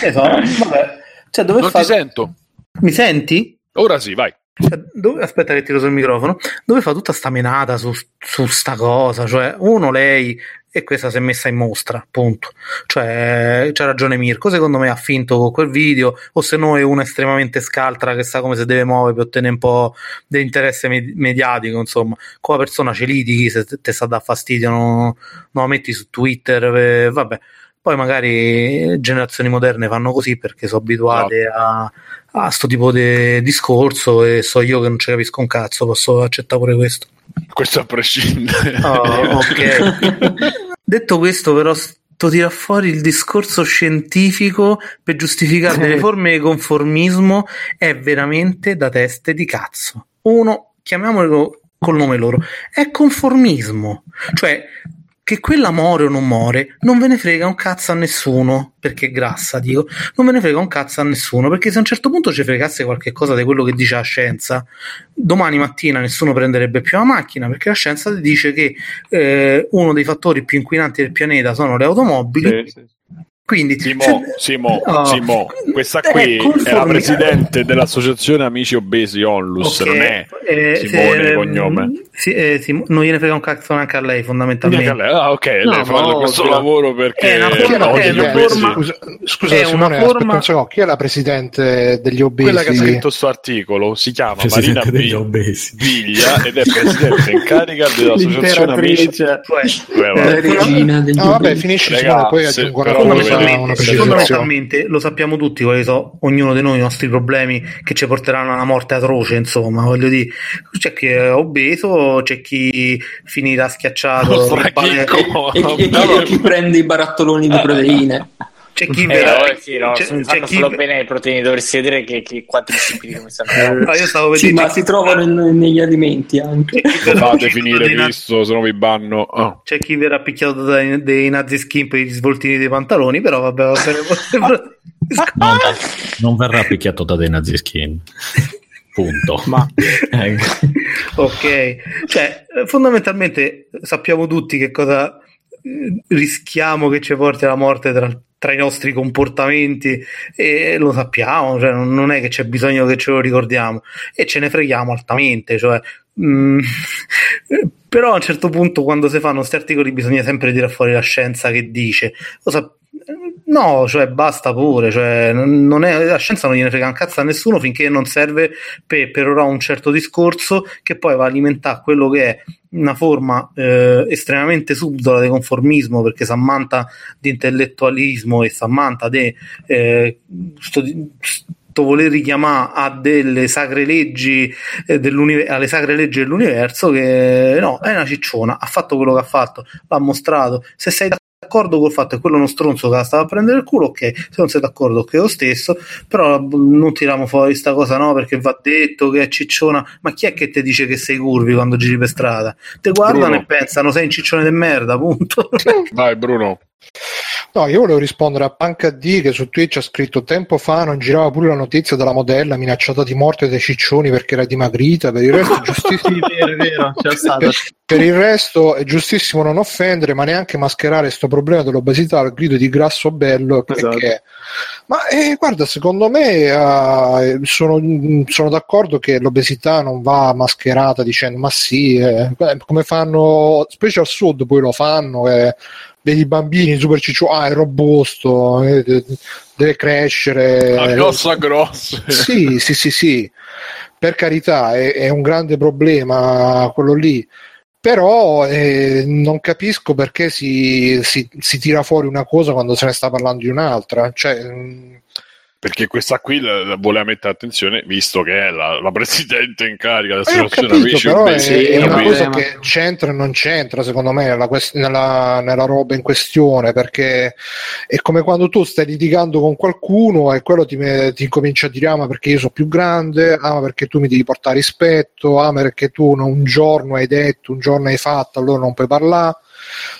esatto, vabbè. Cioè, dove non fa... ti sento. Mi senti? Ora sì, vai. Cioè, dove... Aspetta che tiro sul microfono. Dove fa tutta sta menata su, su sta cosa? Cioè, uno, lei e questa si è messa in mostra, punto. Cioè, c'ha ragione Mirko, secondo me ha finto con quel video, o se no è uno estremamente scaltra che sa come si deve muovere per ottenere un po' di interesse mediatico, insomma. Con persona ce litighi, se te sta da fastidio, non, non la metti su Twitter, eh, vabbè. Poi magari generazioni moderne fanno così perché sono abituate a, a sto tipo di discorso e so io che non ci capisco un cazzo, posso accettare pure questo. Questo a prescindere. Oh, ok. Detto questo, però, sto tira fuori il discorso scientifico per giustificare delle forme di conformismo è veramente da teste di cazzo. Uno, chiamiamolo col nome loro, è conformismo. Cioè, che quella muore o non muore, non ve ne frega un cazzo a nessuno, perché è grassa, dico, non ve ne frega un cazzo a nessuno, perché se a un certo punto ci fregasse qualche cosa di quello che dice la scienza, domani mattina nessuno prenderebbe più la macchina, perché la scienza dice che eh, uno dei fattori più inquinanti del pianeta sono le automobili, sì, sì. Quindi, Simo, cioè, Simo, oh, Simo, questa qui è la presidente dell'associazione Amici Obesi Onlus, okay, non è eh, Simone se, cognome. Sì, eh, sì, non gliene frega un cazzo neanche a lei, fondamentalmente. A lei. Ah, ok, no, lei fa no, questo lavoro perché è una forma, è una forma, scusa, scusa è Simone, una forma... aspetta chi è la presidente degli obesi? Quella che ha scritto questo articolo si chiama presidente Marina degli obesi. Viglia ed è presidente in carica dell'associazione Amici. Cioè, eh, regina degli no, vabbè, finisci Simone, poi aggiungo una fondamentalmente, fondamentalmente lo sappiamo tutti quali sono ognuno di noi i nostri problemi che ci porteranno a una morte atroce insomma voglio dire c'è chi è obeso c'è chi finirà schiacciato e, e, e, chi prende i barattoloni di proteine c'è chi, vera... eh, sì, no, c'è, c'è chi... solo bene i proteine, dovresti vedere che, che quattro tipi come stanno. Eh, io stavo sì, ma si trovano in, negli alimenti anche. Fate finire visto, se no vi banno. Oh. C'è chi verrà picchiato dai, dei nazi skin per gli svoltini dei pantaloni, però vabbè, va bene. non, non verrà picchiato da dei nazi skin. Punto. Ma ok, cioè fondamentalmente sappiamo tutti che cosa eh, rischiamo che ci porti alla morte tra tra i nostri comportamenti e lo sappiamo, cioè non è che c'è bisogno che ce lo ricordiamo e ce ne freghiamo altamente, cioè, mm, però a un certo punto quando si fanno questi articoli bisogna sempre tirare fuori la scienza che dice, lo sa- No, cioè basta pure, cioè, è, la scienza non gliene frega un cazzo a nessuno finché non serve per perorare un certo discorso che poi va a alimentare quello che è una forma eh, estremamente subdola di conformismo perché si ammanta di intellettualismo e si ammanta di eh, voler richiamare a delle sacre leggi eh, alle sacre leggi dell'universo che no, è una cicciona, ha fatto quello che ha fatto, l'ha mostrato. Se sei d'accordo col fatto che quello è uno stronzo che la stava a prendere il culo, ok, se non sei d'accordo okay, lo stesso, però non tiriamo fuori questa cosa no, perché va detto che è cicciona, ma chi è che ti dice che sei curvi quando giri per strada? Te guardano Bruno. e pensano sei un ciccione di merda, punto. Vai Bruno. No, io volevo rispondere a Panca D che su Twitch ha scritto tempo fa non girava pure la notizia della modella minacciata di morte dai ciccioni perché era dimagrita, per il resto giustissimo. vero, vero, stato. Per il resto è giustissimo non offendere, ma neanche mascherare questo problema dell'obesità al grido di grasso bello. Esatto. Che... Ma eh, guarda, secondo me eh, sono, sono, d'accordo che l'obesità non va mascherata dicendo ma sì, eh, come fanno, specie al sud poi lo fanno, eh, vedi i bambini super ciccio, ah è robusto, eh, deve crescere. A grossa grossa. Sì, sì, sì, sì, per carità è, è un grande problema quello lì però eh, non capisco perché si, si, si, tira fuori una cosa quando se ne sta parlando di un'altra. Cioè, mm, perché questa qui vuole mettere attenzione visto che è la, la presidente in carica dell'associazione eh, capito, però è, è una cosa che c'entra e non c'entra secondo me nella, nella, nella, roba in questione perché è come quando tu stai litigando con qualcuno e quello ti, ti comincia a dire ah ma perché io sono più grande? Ah ma perché tu mi devi portare rispetto? Ah ma perché tu un giorno hai detto un giorno hai fatto allora non puoi parlare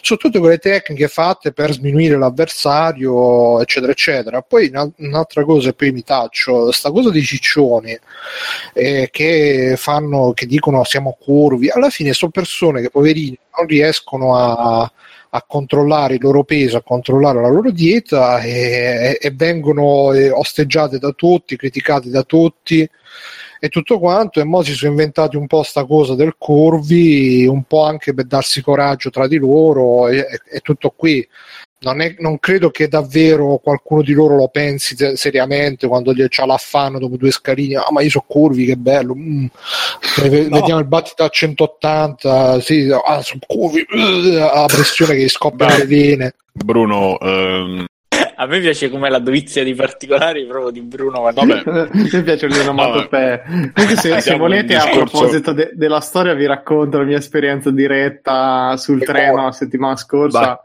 sono tutte quelle tecniche fatte per sminuire l'avversario, eccetera, eccetera. Poi un'altra cosa, e poi mi taccio, sta cosa dei ciccioni eh, che fanno, che dicono siamo curvi, alla fine sono persone che poverini non riescono a a controllare il loro peso, a controllare la loro dieta e, e vengono eh, osteggiate da tutti, criticate da tutti e tutto quanto e mo si sono inventati un po' sta cosa del curvi un po' anche per darsi coraggio tra di loro e, e tutto qui non, è, non, credo che davvero qualcuno di loro lo pensi seriamente quando gli c'ha l'affanno dopo due scalini ah ma io so curvi che bello mm. no. vediamo il battito a 180 sì, ah, sono curvi la pressione che scoppia le vene Bruno ehm, a me piace come la dovizia di particolari proprio di Bruno. Vabbè. mi piace il l'onomatopea. Comunque, se, se volete, a proposito de- della storia, vi racconto la mia esperienza diretta sul e treno la settimana scorsa.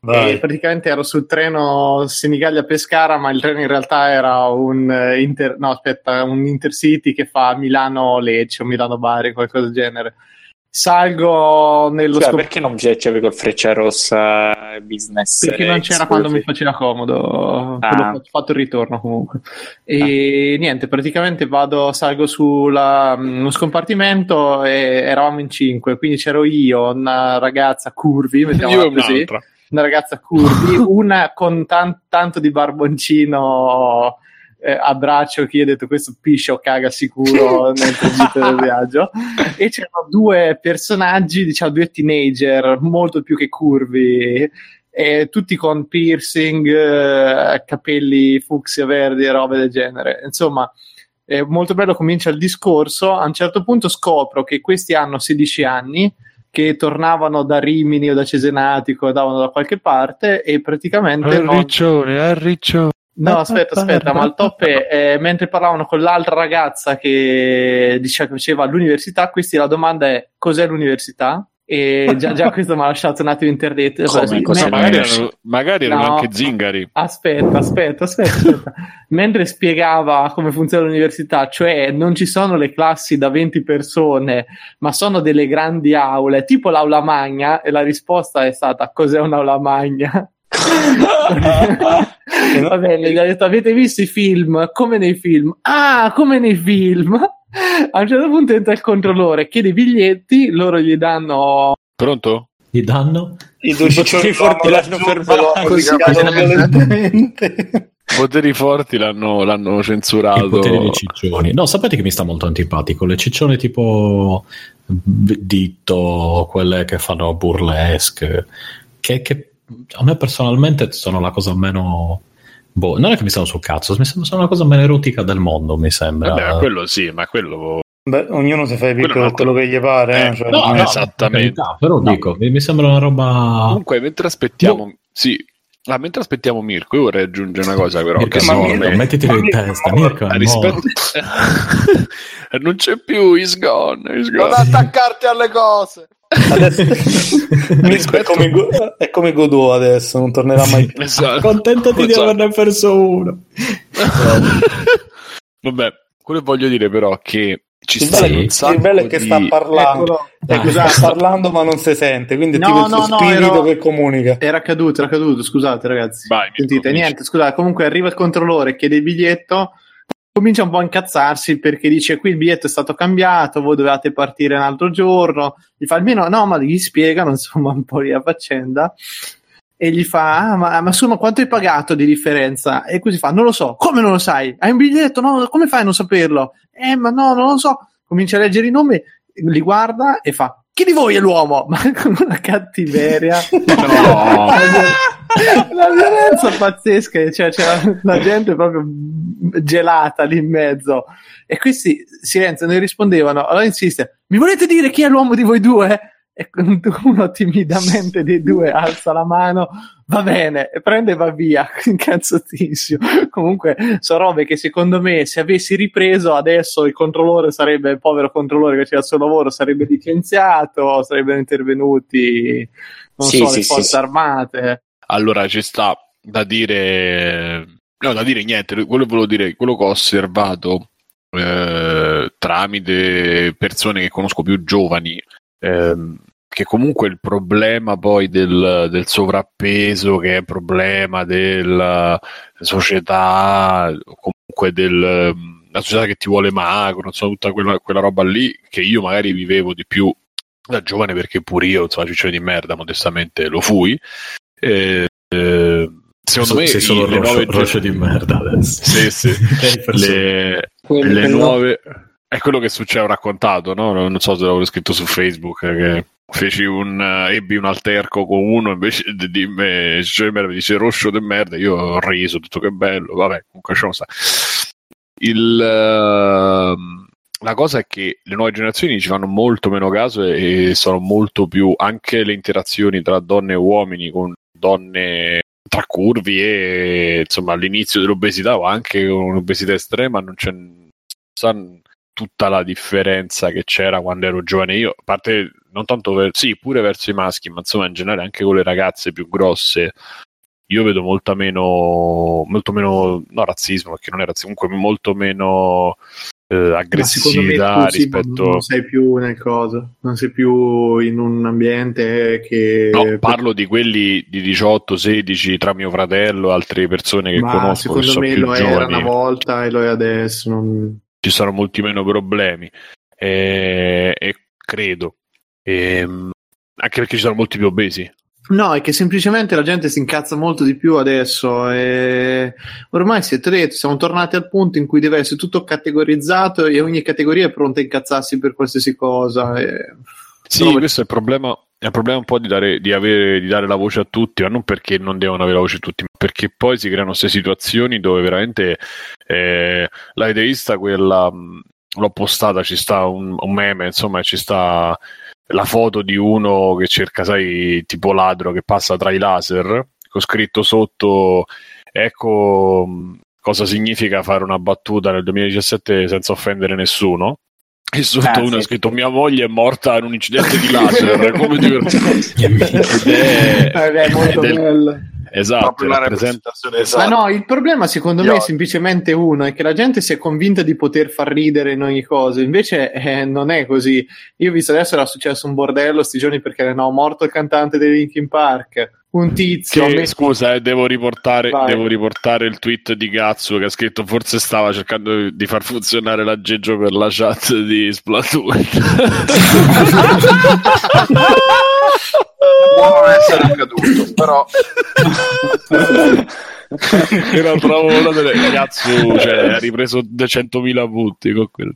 Vai. praticamente ero sul treno Senigallia-Pescara, ma il treno in realtà era un, inter- no, aspetta, un intercity che fa Milano-Lecce o Milano-Bari, qualcosa del genere salgo nello cioè, scop- perché non piacevi col freccia rossa business perché non c'era quando mi faceva comodo ah. ho fatto il ritorno comunque e ah. niente praticamente vado salgo sulla mm, uno scompartimento e eravamo in cinque quindi c'ero io una ragazza curvi mettiamola così una ragazza curvi una con tan- tanto di barboncino eh, a braccio che io ho detto questo piscia o caga sicuro nel tragitto del viaggio. E c'erano due personaggi diciamo due teenager molto più che curvi e tutti con piercing eh, capelli fucsia verdi e robe del genere. Insomma è molto bello comincia il discorso. A un certo punto scopro che questi hanno 16 anni che tornavano da Rimini o da Cesenatico andavano da qualche parte e praticamente al riccione, al riccione No, aspetta, aspetta, ma il top è eh, mentre parlavano con l'altra ragazza che diceva che faceva l'università, questi la domanda è cos'è l'università? E già, già questo mi ha lasciato un attimo interdetto. Come, cosa magari, erano, magari erano no, anche zingari. Aspetta, aspetta, aspetta. aspetta. Mentre spiegava come funziona l'università, cioè non ci sono le classi da 20 persone, ma sono delle grandi aule, tipo l'aula magna, e la risposta è stata cos'è un'aula magna? Va bene, gli ha detto avete visto i film? Come nei film? Ah, come nei film? A un certo punto entra il controllore, chiede i biglietti, loro gli danno... Pronto? Gli danno? I due ciccioni forti l'hanno fermato poteri forti l'hanno, l'hanno censurato. I poteri dei ciccioni. No, sapete che mi sta molto antipatico? Le ciccione tipo Ditto, quelle che fanno burlesque, che, che a me personalmente sono la cosa meno boh, non è che mi stanno sul cazzo, mi sembra sono la cosa meno erotica del mondo, mi sembra. Vabbè, quello sì, ma quello Beh, ognuno si fa i piccoli quello che gli pare, eh, eh cioè, no, no, esattamente. Carità, però no. dico, mi, mi, sembra una roba Comunque, mentre aspettiamo, no. sì, Ah, mentre aspettiamo Mirko, io vorrei aggiungere una cosa però. Mirko, no, Mirko, mettitelo in testa, Mirko. Rispetto... non c'è più, he's gone, he's gone. Non attaccarti alle cose. Adesso... è, come, è come Godot adesso, non tornerà mai più. Esatto. Contentati di averne perso uno. Vabbè, quello che voglio dire però è che ci il bello, il bello è che di... sta parlando. Ecco, sta parlando ma non si sente quindi no, tipo il no, spirito no, ero... che comunica. Era caduto era caduto scusate ragazzi. Vai, sentite niente scusate comunque arriva il controllore chiede il biglietto comincia un po' a incazzarsi perché dice qui il biglietto è stato cambiato, voi dovevate partire un altro giorno. Gli fa almeno no, ma gli spiegano insomma un po' la faccenda e gli fa ah, ma, ma insomma quanto hai pagato di differenza e così fa non lo so come non lo sai hai un biglietto no come fai a non saperlo eh ma no non lo so comincia a leggere i nomi li guarda e fa chi di voi è l'uomo? Ma con una cattiveria. No. La violenza pazzesca, cioè c'era la gente proprio gelata lì in mezzo. E questi silenzio ne rispondevano. Allora insiste: Mi volete dire chi è l'uomo di voi due? E uno timidamente dei due alza la mano, va bene, e prende e va via, incazzatissimo. Comunque, sono robe che secondo me, se avessi ripreso adesso il controllore sarebbe, il povero controllore che faceva il suo lavoro, sarebbe licenziato, sarebbero intervenuti, non sì, so, sì, le forze sì, armate. Allora, ci sta da dire, no, da dire niente, quello volevo dire, quello che ho osservato eh, tramite persone che conosco più giovani, ehm, che comunque il problema poi del, del sovrappeso, che è problema della società, comunque della società che ti vuole magro, insomma, tutta quella, quella, roba lì che io magari vivevo di più da giovane perché pure io, insomma, ciccione di merda, modestamente lo fui. Eh, eh, secondo me sei solo le nuove rocce di merda adesso. Sì, sì. le, le nuove è quello che succede, ho raccontato, no? Non so se l'avevo scritto su Facebook, che feci un, uh, ebbi un alterco con uno invece di dirmi, cioè, mi dice roscio di merda, io ho riso, tutto che bello, vabbè, comunque c'è sta. Il, uh, la cosa è che le nuove generazioni ci fanno molto meno caso e, e sono molto più anche le interazioni tra donne e uomini con donne tra curvi e insomma all'inizio dell'obesità o anche un'obesità estrema non c'è tutta la differenza che c'era quando ero giovane. Io, a parte non tanto per, sì, pure verso i maschi, ma insomma in generale anche con le ragazze più grosse, io vedo molto meno, molto meno, no razzismo, perché non è razzismo, comunque molto meno eh, aggressività tu, rispetto... non sei più nel coso, non sei più in un ambiente che... No, parlo di quelli di 18, 16, tra mio fratello e altre persone che Ma conosco. Secondo me lo giovani. era una volta e lo è adesso. Non ci saranno molti meno problemi e, e credo e, anche perché ci sono molti più obesi No, è che semplicemente la gente si incazza molto di più adesso. E ormai siete detto, siamo tornati al punto in cui deve essere tutto categorizzato e ogni categoria è pronta a incazzarsi per qualsiasi cosa. E... Sì, Però... questo è il problema. È un problema un po' di dare, di, avere, di dare la voce a tutti, ma non perché non devono avere la voce a tutti, ma perché poi si creano queste situazioni dove veramente eh, l'avete vista quella l'ho postata, ci sta un, un, meme, insomma, ci sta la foto di uno che cerca, sai, tipo ladro che passa tra i laser, con scritto sotto, ecco cosa significa fare una battuta nel 2017 senza offendere nessuno. E sotto ah, uno sì. ha scritto mia moglie è morta in un incidente di laser come divertente è, è molto bello Esatto, la rappresentazione esatta. Ma no, il problema secondo Io... me è semplicemente uno, è che la gente si è convinta di poter far ridere in ogni cosa, invece eh, non è così. Io ho visto adesso era successo un bordello sti giorni perché no, morto il cantante dei Linkin Park. Un tizio. Che. Scusa, eh, devo, riportare, devo, riportare, il tweet di Cazzo che ha scritto: Forse stava cercando di far funzionare l'aggeggio per la chat di Splatoon. può non essere accaduto, però era proprio una delle cazzo, cioè, ha ripreso 100.000 punti con quel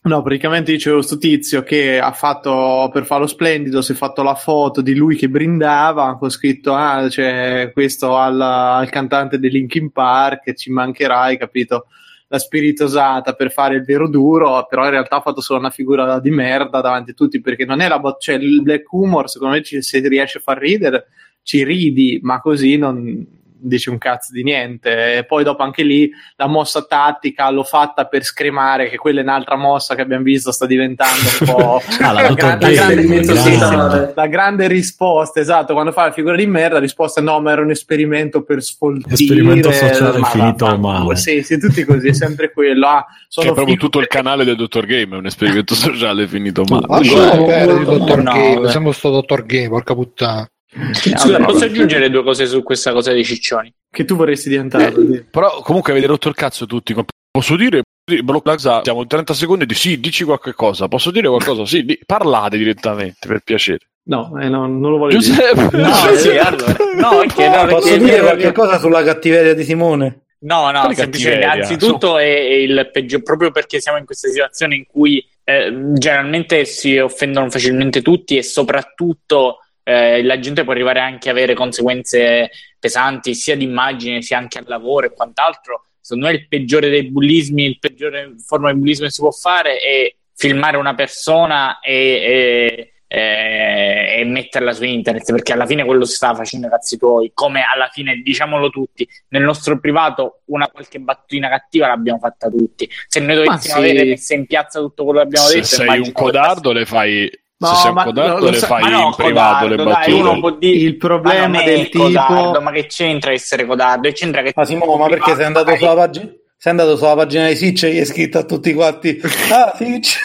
No, praticamente dicevo sto tizio che ha fatto per farlo splendido, si è fatto la foto di lui che brindava, con scritto ah, cioè, questo al, al cantante di Linkin Park, ci mancherai, capito? La spiritosata per fare il vero duro, però in realtà ha fatto solo una figura di merda davanti a tutti, perché non è la bot- cioè il black humor, secondo me ci, se riesce a far ridere, ci ridi, ma così non, dice un cazzo di niente. E poi dopo anche lì la mossa tattica l'ho fatta per scremare, che quella è un'altra mossa che abbiamo visto, sta diventando un po' ah, la, grande, grande, grande, la, grande, risposta, esatto, quando fa la figura di merda, la risposta è no, ma era un esperimento per sfoltire. Esperimento sociale finito male. Sì, sì, tutti così, è sempre quello. Ah, sono che proprio tutto il canale del Dottor Game è un esperimento sociale finito male. Ma no, no, Dottor no, Game, siamo sto Dottor Game, porca puttana. Scusa, posso aggiungere due cose su questa cosa dei ciccioni? Che tu vorresti diventare. Eh, però comunque avete rotto il cazzo tutti Posso dire, Block siamo in 30 secondi di sì, dici qualche cosa. Posso dire qualcosa? Sì, di, parlate direttamente, per piacere. No, eh, no, non lo voglio Giuseppe. dire. No, sì, allora. no, perché, no, Posso dire qualche cosa sulla cattiveria di Simone? No, no, semplicemente, anzitutto è, è, il peggio, proprio perché siamo in questa situazione in cui eh, generalmente si offendono facilmente tutti e soprattutto eh, la gente può arrivare anche a avere conseguenze pesanti sia di immagine sia anche al lavoro e quant'altro. Secondo me il peggiore dei bullismi, il peggiore forma di bullismo che si può fare è filmare una persona e, e e metterla su internet perché alla fine quello si sta facendo i cazzi tuoi come alla fine diciamolo tutti nel nostro privato una qualche battutina cattiva l'abbiamo fatta tutti se noi dovessimo sì. avere messa in piazza tutto quello che abbiamo se detto se sei un codardo le fai No, se sei un codardo le fai no, in privato codardo, le battute dai, uno può dire, il problema del tipo codardo, ma che c'entra essere codardo c'entra che ma Simo ma perché sei andato sulla pagina sei andato sulla pagina di Sitch e gli hai scritto a tutti quanti ah Sitch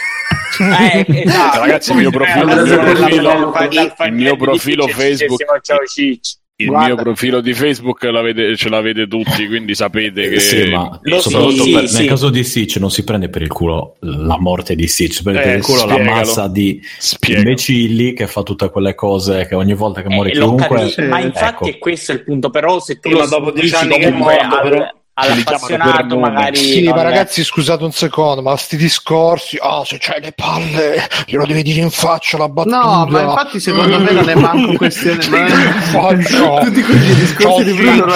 eh, esatto. Ragazzi, il mio profilo, il mio profilo, il mio profilo Facebook. Il mio profilo di Facebook l'avete, ce l'avete tutti, quindi sapete che. Sì, ma soprattutto sì, per, sì. nel caso di Stitch non si prende per il culo la morte di Stitch, si prende eh, per il culo spiegalo. la massa di Spiegalo. imbecilli che fa tutte quelle cose che ogni volta che muore eh, chiunque. Ma infatti ecco. è questo il punto, però se tu lo dopo dieci anni che è morto, però all'appassionato magari sì ma ragazzi scusate un secondo ma sti discorsi ah oh, se c'hai le palle glielo devi dire in faccia la battuta. No ma infatti secondo me non è manco questione ma faccio tutti questi discorsi di Bruno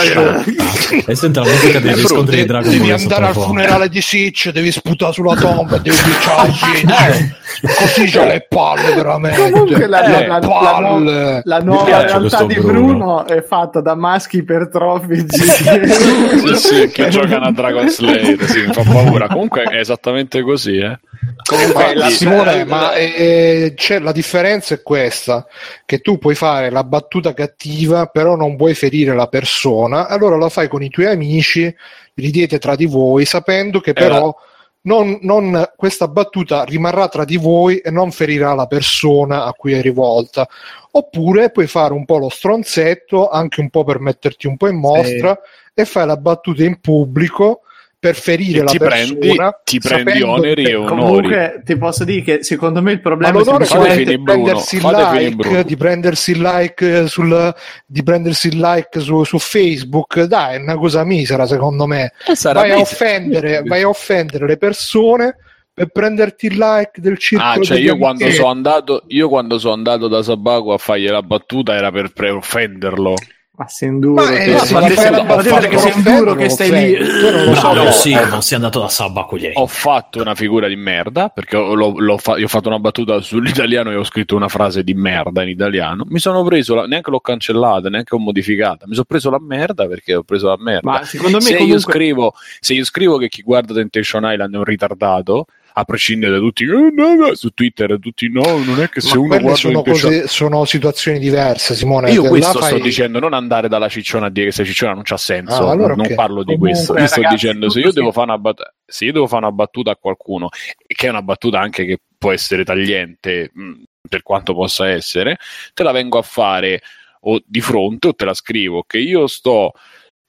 e senta la musica dei riscontri di Dragon devi andare al funerale di Sitch devi sputare sulla tomba devi dire ciao Sitch. Così c'ha le palle veramente. Comunque la, eh, la, la, la nuova realtà di Bruno. Bruno è fatta da maschi ipertrofici sì sì che giocano a Dragon Slayer, sì, mi fa paura. Comunque è esattamente così, eh. Comunque, la... Simone, ma eh, c'è, la differenza è questa, che tu puoi fare la battuta cattiva, però non vuoi ferire la persona, allora la fai con i tuoi amici, ridete tra di voi, sapendo che però... Eh, non, non, questa battuta rimarrà tra di voi e non ferirà la persona a cui è rivolta. Oppure puoi fare un po' lo stronzetto, anche un po' per metterti un po' in mostra, sì e fai la battuta in pubblico per ferire la persona prendi, ti prendi oneri e onori. Comunque ti posso dire che secondo me il problema è semplicemente prendersi il like di prendersi il like sul, di prendersi il like su, su Facebook dai è una cosa misera secondo me. Eh, vai, a offendere, vai a offendere le persone per prenderti il like del circolo ah, cioè io quando, sono andato, io quando sono andato da Sabaco a fargli la battuta era per, per offenderlo ma sei un duro. Ma, eh, che... ma, ma che sei un duro che stai lì. Non, so, no, sì, non sei andato da Sabba con lei. Ho fatto una figura di merda perché l'ho, l'ho fa- io ho fatto una battuta sull'italiano e ho scritto una frase di merda in italiano. Mi sono preso, la... neanche l'ho cancellata, neanche ho modificata. Mi sono preso la merda perché ho preso la merda. Ma secondo me se, comunque... io scrivo, se io scrivo che chi guarda Temptation Island è un ritardato, a prescindere da tutti, eh, no, no, su Twitter tutti no, non è che se Ma uno guarda sono, cose, sono situazioni diverse, Simone. Io questo fai... sto dicendo, non andare dalla cicciona a dire che sei cicciona non c'ha senso, ah, allora non, okay. parlo di Comunque, questo. Io sto dicendo, se io, devo fare una bat- se io devo fare una battuta a qualcuno, che è una battuta anche che può essere tagliente, mh, per quanto possa essere, te la vengo a fare o di fronte o te la scrivo, che io sto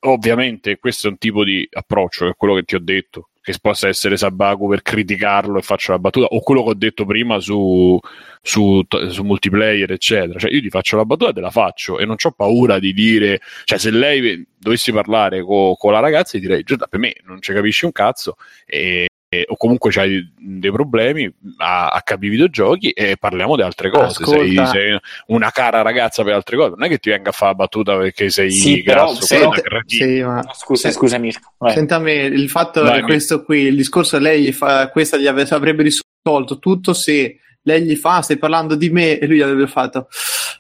ovviamente questo è un tipo di approccio, che è quello che ti ho detto che possa essere Sabaku per criticarlo e faccio la battuta, o quello che ho detto prima su, su, su multiplayer, eccetera. Cioè, io ti faccio la battuta e te la faccio e non ho paura di dire, cioè, se lei dovessi parlare con co la ragazza, gli direi, per me non ci capisci un cazzo, e, eh, o comunque c'hai dei problemi a, a capire i videogiochi e parliamo di altre cose. Sei, sei, una cara ragazza per altre cose, non è che ti venga a fare battuta perché sei sì, grasso. Però, senta, sì, ma... scusa, scusa Mirko. Senta a me, il fatto Vai, è questo qui, il discorso lei fa, questa gli avrebbe, avrebbe risolto tutto se lei gli fa, stai parlando di me e lui gli avrebbe fatto,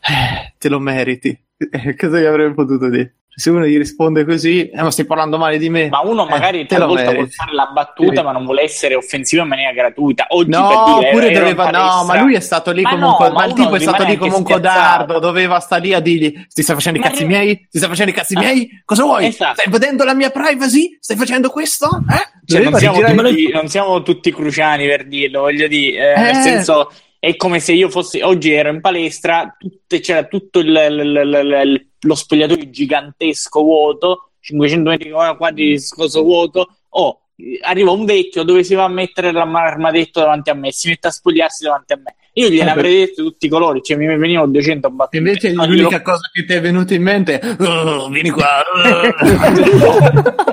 eh, te lo meriti. cosa gli avrebbe potuto dire? Se uno gli risponde così, eh, ma stai parlando male di me. Ma uno eh, magari eh, talvolta vuole fare la battuta, ma non vuole essere offensivo in maniera gratuita. Oggi no, per dire, doveva, no, ma lui è stato lì ma. No, ma, ma il tipo è stato lì come un codardo, doveva stare lì a dirgli: Ti stai facendo i cazzi ma miei? Ti stai facendo i cazzi ah. miei? Cosa vuoi? Esatto. Stai vedendo la mia privacy? Stai facendo questo? Eh? Cioè, non siamo, tutti, non siamo, tutti, cruciani per dirlo, voglio dire, eh, nel eh. senso è come se io fossi oggi ero in palestra, tutte, c'era tutto il, il, il, lo spogliatoio gigantesco vuoto, 500 metri quadri di scoso vuoto. Oh, arriva un vecchio dove si va a mettere l'armadetto davanti a me, si mette a spogliarsi davanti a me. Io gliene eh, avrei detto tutti i colori, cioè mi venivano 200 battute. Invece no, l'unica glielo... cosa che ti è venuta in mente è oh, vieni qua.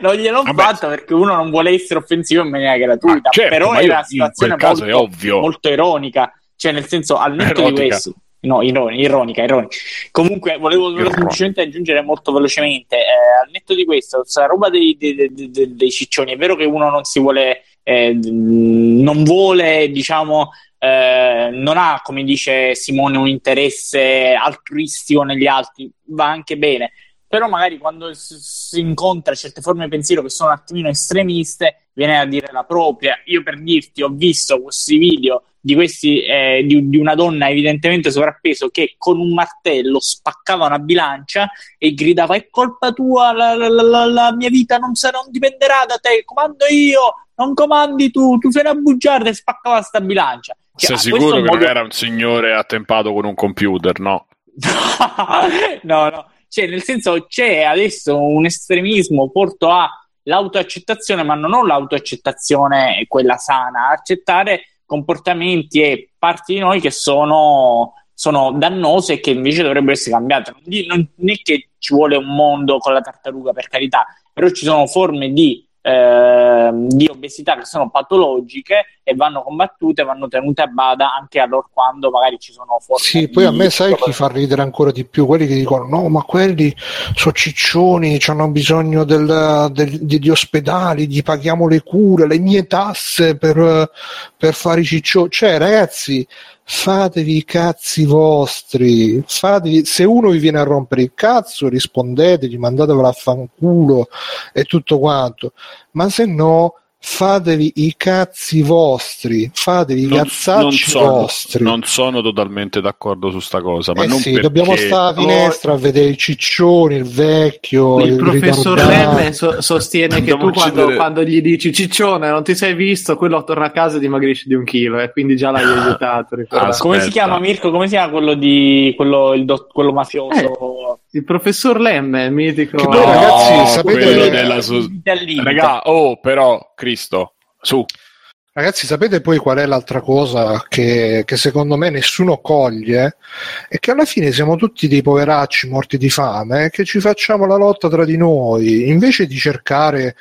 non gliel'ho Vabbè. fatta perché uno non vuole essere offensivo in maniera gratuita, certo, però è una situazione molto, molto, ironica, cioè nel senso al netto Erotica. di questo no, ironica, ironica, ironica. Comunque volevo semplicemente aggiungere molto velocemente, eh, al netto di questo, questa roba dei, dei, dei, dei, ciccioni, è vero che uno non si vuole, eh, non vuole, diciamo, eh, non ha, come dice Simone, un interesse altruistico negli altri, va anche bene, però magari quando si incontra certe forme di pensiero che sono un attimino estremiste, viene a dire la propria. Io per dirti, ho visto questi video di, questi, eh, di, di, una donna evidentemente sovrappeso che con un martello spaccava una bilancia e gridava è colpa tua, la, la, la, la mia vita non, sarà, non dipenderà da te, comando io, non comandi tu, tu sei una bugiarda e spaccava sta bilancia. Cioè, sei sicuro che modo... non era un signore attempato con un computer, no? no, no, cioè nel senso c'è adesso un estremismo porto a l'autoaccettazione, ma non l'autoaccettazione quella sana, accettare comportamenti e parti di noi che sono, sono dannose e che invece dovrebbero essere cambiate. Non, non è che ci vuole un mondo con la tartaruga, per carità, però ci sono forme di eh, di obesità che sono patologiche e vanno combattute, vanno tenute a bada anche allora quando magari ci sono forme. Sì, poi a me sai chi fa ridere ancora di più? Quelli che dicono no, ma quelli sono ciccioni, hanno bisogno del, del, di, ospedali, gli paghiamo le cure, le mie tasse per, per fare i ciccioni. Cioè, ragazzi, fatevi i cazzi vostri, fatevi, se uno vi viene a rompere il cazzo rispondetegli, mandatevelo a fanculo e tutto quanto, ma se no fatevi i cazzi vostri, fatevi i cazzacci non sono, vostri. Non sono totalmente d'accordo su sta cosa, ma eh non sì, perché... dobbiamo stare a finestra a vedere i ciccioni, il vecchio. Il, il professor Lemme so- sostiene che tu quando, quando, gli dici ciccione non ti sei visto, quello torna a casa e dimagrisce di un chilo, e eh, quindi già l'hai ah. aiutato. Ah, come si chiama Mirko? Come si chiama quello di quello, il do- quello mafioso? Eh. Il professor Lemme, mitico. Che poi, no, ragazzi, sapete della so- Raga, oh, però, Cristo, su. Ragazzi, sapete poi qual è l'altra cosa che, che, secondo me nessuno coglie? È che alla fine siamo tutti dei poveracci morti di fame che ci facciamo la lotta tra di noi, invece di cercare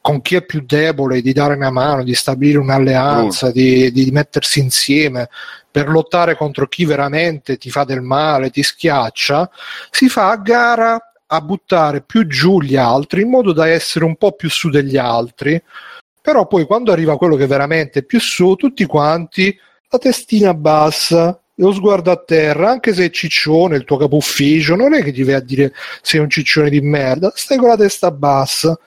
con chi è più debole, di dare una mano, di stabilire un'alleanza, di, di, mettersi insieme per lottare contro chi veramente ti fa del male, ti schiaccia, si fa a gara a buttare più giù gli altri in modo da essere un po' più su degli altri. Però poi quando arriva quello che veramente è più su, tutti quanti la testina bassa, lo sguardo a terra, anche se è ciccione il tuo capo ufficio, non è che ti vai a dire sei un ciccione di merda, stai con la testa bassa.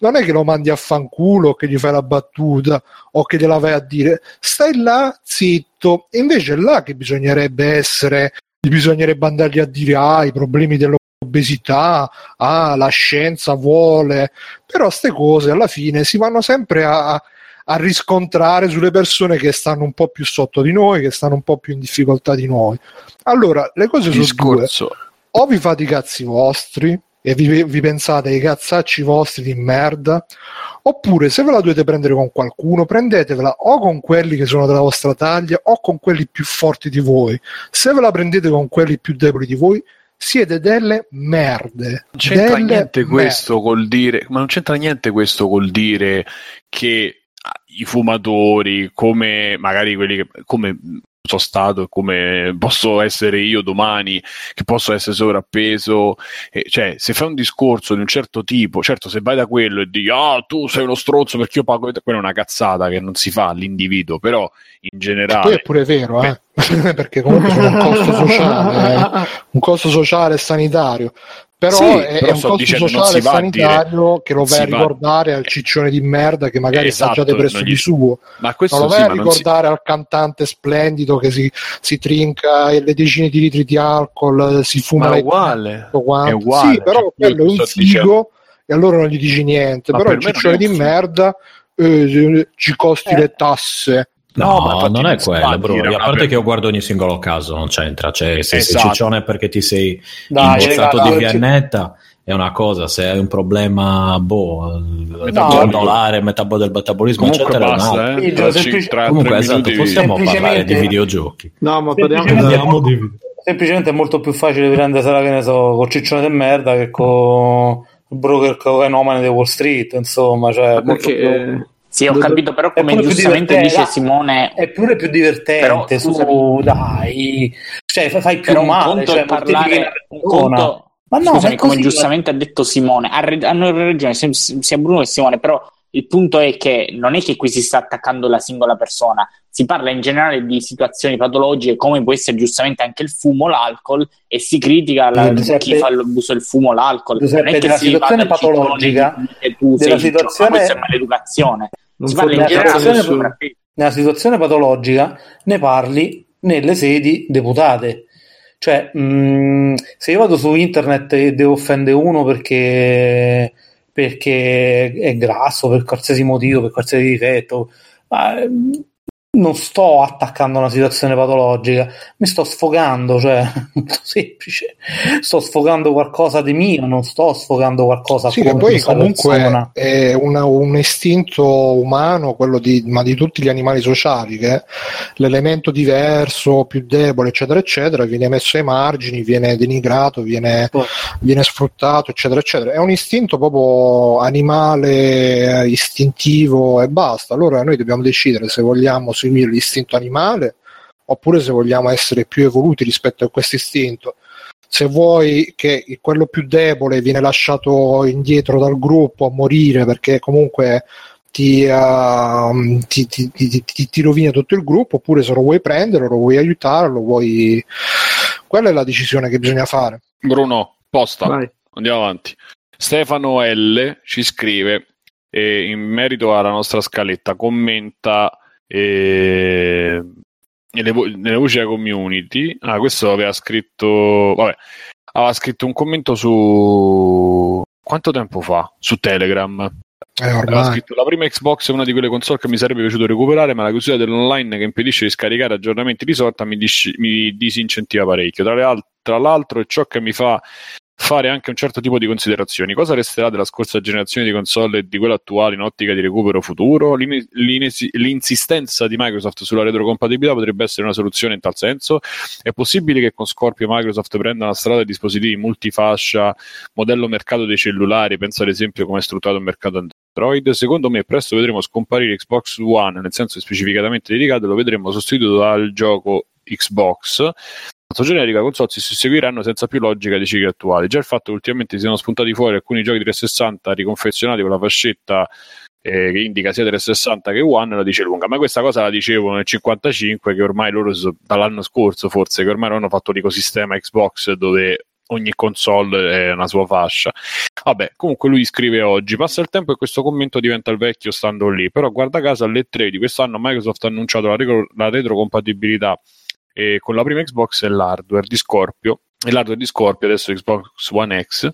Non è che lo mandi a fanculo, che gli fai la battuta o che gliela vai a dire, stai là zitto. E invece è là che bisognerebbe essere, bisognerebbe andargli a dire ah, i problemi dell'obesità, ah, la scienza vuole, però queste cose alla fine si vanno sempre a, a riscontrare sulle persone che stanno un po' più sotto di noi, che stanno un po' più in difficoltà di noi. Allora, le cose Discorso. sono due. O vi fate i cazzi vostri, e vi, vi, pensate ai cazzacci vostri di merda, oppure se ve la dovete prendere con qualcuno, prendetevela o con quelli che sono della vostra taglia o con quelli più forti di voi. Se ve la prendete con quelli più deboli di voi, siete delle merde. Non c'entra delle niente questo merde. col dire, ma non c'entra niente questo col dire che i fumatori, come magari quelli che, come sono stato e come posso essere io domani, che posso essere sovrappeso. E, cioè, se fai un discorso di un certo tipo, certo, se vai da quello e dici, ah, tu sei uno stronzo perché io pago, quella è una cazzata che non si fa all'individuo, però in generale. Poi è pure vero, eh? perché comunque sono un costo sociale, eh? un costo sociale e sanitario però sì, è, però è un costo sociale e sanitario che lo vai a ricordare va... al ciccione di merda che magari esatto, sta già depresso gli... di suo. Ma questo non lo vai sì, a ricordare si... al cantante splendido che si, si, trinca le decine di litri di alcol si fuma ma è uguale, è uguale. Sì però cioè, quello è un figo dicendo... e allora non gli dici niente. Ma però il ciccione di merda eh, ci costi eh. le tasse No, no non è quello, bro. A parte che io guardo ogni singolo caso, non c'entra. Cioè, se esatto. sei ciccione perché ti sei Dai, imbozzato di Viannetta, è una cosa, se hai un problema boh, metabolico, no, metabolico del metabolismo, Comunque eccetera, basta, no. eh, tra, semplici- tra Comunque, esatto, possiamo parlare di videogiochi. No, ma parliamo di... Semplicemente è molto più facile prendersela, che ne so, con ciccione di merda che con il broker cocainomane di Wall Street, insomma, cioè... Perché... Più... Sì, ho capito, però come giustamente dice Simone... È pure più divertente, però, su, dai, cioè fai più però male, cioè, parlare, un conto, ma no, Scusami, come così, giustamente ha detto Simone, hanno ragione sia Bruno che Simone, però il punto è che non è che qui si sta attaccando la singola persona, si parla in generale di situazioni patologiche come può essere giustamente anche il fumo, l'alcol e si critica la, Giuseppe, chi fa l'uso del fumo, l'alcol. Giuseppe, non è che la situazione patologica tu della situazione vittima, ma maleducazione. Si parla in generale nella situazione patologica ne parli nelle sedi deputate. Cioè, mh, mm, se io vado su internet e devo offendere uno perché, perché è grasso, per qualsiasi motivo, per qualsiasi difetto, ma, non sto attaccando una situazione patologica, mi sto sfogando, cioè molto semplice, sto sfogando qualcosa di mio, non sto sfogando qualcosa sì, che poi comunque persona. è una, un istinto umano, quello di, ma di tutti gli animali sociali, che l'elemento diverso, più debole, eccetera, eccetera, viene messo ai margini, viene denigrato, viene, oh. viene sfruttato, eccetera, eccetera. È un istinto proprio animale, istintivo e basta. Allora noi dobbiamo decidere se vogliamo seguire l'istinto animale oppure se vogliamo essere più evoluti rispetto a questo istinto. Se vuoi che quello più debole viene lasciato indietro dal gruppo a morire perché comunque ti, uh, ti, ti, ti, rovina tutto il gruppo, oppure se lo vuoi prendere, lo vuoi aiutare, lo vuoi... Quella è la decisione che bisogna fare. Bruno, posta, Vai. andiamo avanti. Stefano L ci scrive eh, in merito alla nostra scaletta, commenta e nelle, vo- nelle voci della community. Ah, questo aveva scritto. Vabbè, aveva scritto un commento su. Quanto tempo fa? Su Telegram. Eh, aveva scritto la prima Xbox è una di quelle console che mi sarebbe piaciuto recuperare, ma la chiusura dell'online che impedisce di scaricare aggiornamenti di sorta mi, dis- mi disincentiva parecchio. Tra, al- tra l'altro, è ciò che mi fa fare anche un certo tipo di considerazioni. Cosa resterà della scorsa generazione di console e di quella attuale in ottica di recupero futuro? L'in- l'insistenza di Microsoft sulla retrocompatibilità potrebbe essere una soluzione in tal senso? È possibile che con Scorpio Microsoft prenda la strada di dispositivi multifascia, modello mercato dei cellulari? Penso ad esempio come è strutturato il mercato Android. Secondo me presto vedremo scomparire Xbox One, nel senso specificatamente dedicato, lo vedremo sostituito dal gioco Xbox generica console si seguiranno senza più logica dei cicli attuali. Già il fatto che ultimamente siano spuntati fuori alcuni giochi 360 riconfezionati con la fascetta eh, che indica sia 360 che One la dice lunga, ma questa cosa la dicevo nel 55 che ormai loro dall'anno scorso forse che ormai hanno fatto l'ecosistema Xbox dove ogni console è una sua fascia. Vabbè, comunque lui scrive oggi, passa il tempo e questo commento diventa il vecchio stando lì, però guarda caso alle 3 di quest'anno Microsoft ha annunciato la, retro- la retrocompatibilità e con la prima Xbox e l'hardware di Scorpio e l'hardware di Scorpio, adesso Xbox One X,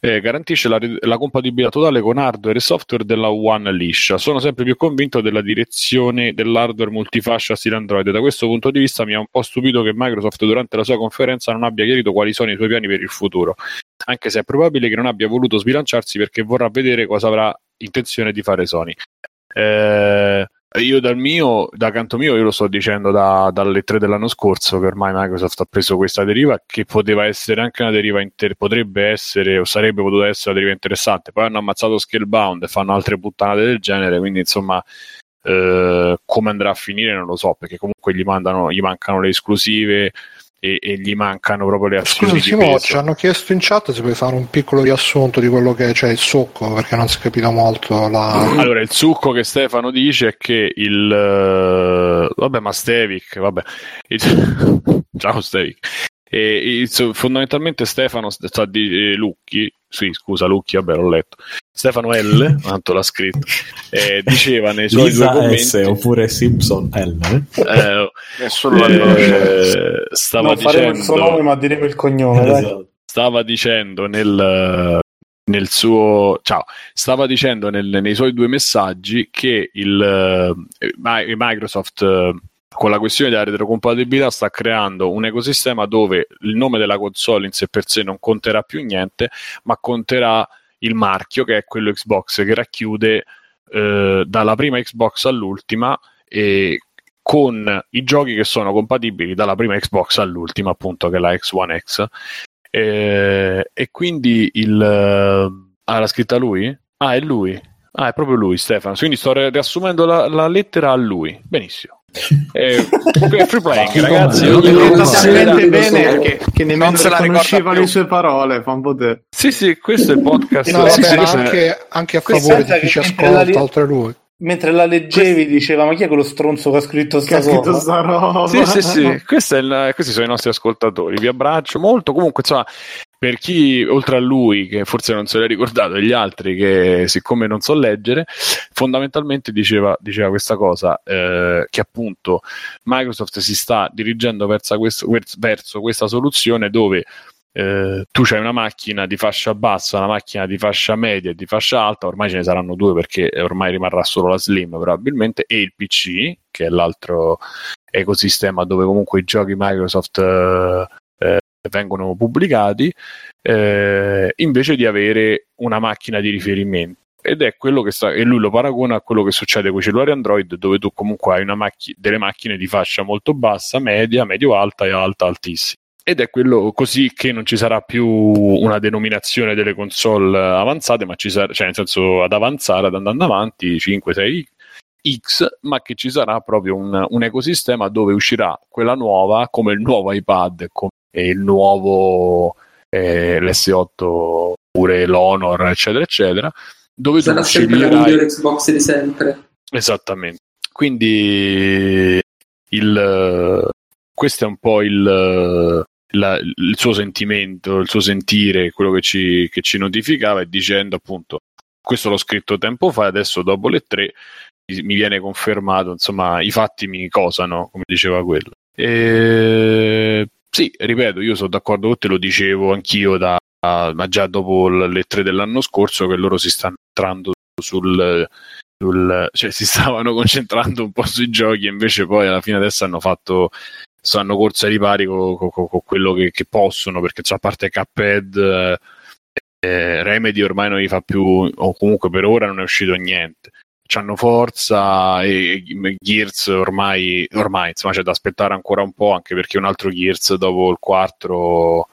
eh, garantisce la, la, compatibilità totale con hardware e software della One liscia. Sono sempre più convinto della direzione dell'hardware multifascia stile Android. Da questo punto di vista mi ha un po' stupito che Microsoft durante la sua conferenza non abbia chiarito quali sono i suoi piani per il futuro, anche se è probabile che non abbia voluto sbilanciarsi perché vorrà vedere cosa avrà intenzione di fare Sony. Eh, io dal mio, da canto mio, io lo sto dicendo da, dalle tre dell'anno scorso che ormai Microsoft ha preso questa deriva che poteva essere anche una deriva, inter- potrebbe essere o sarebbe potuta essere una deriva interessante. Poi hanno ammazzato Scalebound e fanno altre puttanate del genere, quindi insomma eh, come andrà a finire non lo so perché comunque gli, mandano, gli mancano le esclusive e, e, gli mancano proprio le azioni Scusa, Simo, ci hanno chiesto in chat se puoi fare un piccolo riassunto di quello che c'è il succo perché non si è capito molto la... allora il succo che Stefano dice è che il uh, vabbè ma Stevic vabbè. Il... ciao Stevic e, il, fondamentalmente Stefano sta di eh, Lucchi sì scusa Lucchi vabbè l'ho letto Stefano L, tanto l'ha scritto, eh, diceva nei suoi Lisa due commenti... S oppure Simpson L. Eh, nessuno eh, stava non dicendo... il suo nome ma diremo il cognome. Esatto. Stava dicendo nel, nel suo... Ciao, stava dicendo nel, nei suoi due messaggi che il, eh, Microsoft con la questione della retrocompatibilità sta creando un ecosistema dove il nome della console in sé per sé non conterà più niente, ma conterà il marchio che è quello Xbox che racchiude eh, dalla prima Xbox all'ultima e con i giochi che sono compatibili dalla prima Xbox all'ultima, appunto, che è la X1 X. Eh, e quindi il. Ah, l'ha scritta lui? Ah, è lui. Ah, è proprio lui, Stefano. Quindi sto riassumendo la, la lettera a lui. Benissimo. Eh, free playing, ragazzi. Io l'ho detto talmente bene che, che nemmeno se la riconosceva le sue parole. Fa un po' te. Sì, sì, questo è il podcast. No, vabbè, anche, anche, a favore di chi ci ascolta, li... oltre a lui. Mentre la leggevi, diceva: Ma chi è quello stronzo che ha scritto sta, scritto sta roba? Sì, sì, sì. Il... questi sono i nostri ascoltatori. Vi abbraccio molto. Comunque, insomma, per chi oltre a lui, che forse non se l'è ricordato, e gli altri che siccome non so leggere, fondamentalmente diceva, diceva questa cosa, eh, che appunto Microsoft si sta dirigendo verso, questo, verso questa soluzione dove eh, tu hai una macchina di fascia bassa, una macchina di fascia media e di fascia alta, ormai ce ne saranno due perché ormai rimarrà solo la Slim probabilmente, e il PC, che è l'altro ecosistema dove comunque i giochi Microsoft eh, vengono pubblicati, eh, invece di avere una macchina di riferimento. Ed è quello che sta, e lui lo paragona a quello che succede con i cellulari Android, dove tu comunque hai macch- delle macchine di fascia molto bassa, media, medio-alta e alta-altissima ed è quello così che non ci sarà più una denominazione delle console avanzate, ma ci sarà, cioè nel senso ad avanzare, ad andando avanti 5, 6 X, ma che ci sarà proprio un, un, ecosistema dove uscirà quella nuova come il nuovo iPad, come il nuovo eh, l'S8 oppure l'Honor, eccetera, eccetera, dove sarà tu sempre la migliore Xbox di sempre. Esattamente. Quindi il, questo è un po' il, la, il suo sentimento, il suo sentire, quello che ci, che ci notificava e dicendo appunto questo l'ho scritto tempo fa e adesso dopo le tre mi viene confermato, insomma, i fatti mi cosano, come diceva quello. E... Sì, ripeto, io sono d'accordo con te, lo dicevo anch'io da, ma già dopo le tre dell'anno scorso che loro si stanno entrando sul, sul, cioè si stavano concentrando un po' sui giochi e invece poi alla fine adesso hanno fatto stanno corsa ai ripari con, con, con quello che, che, possono, perché cioè, a parte Cuphead, eh, eh, Remedy ormai non gli fa più, o comunque per ora non è uscito niente. C'hanno forza e, e Gears ormai, ormai insomma c'è da aspettare ancora un po', anche perché un altro Gears dopo il 4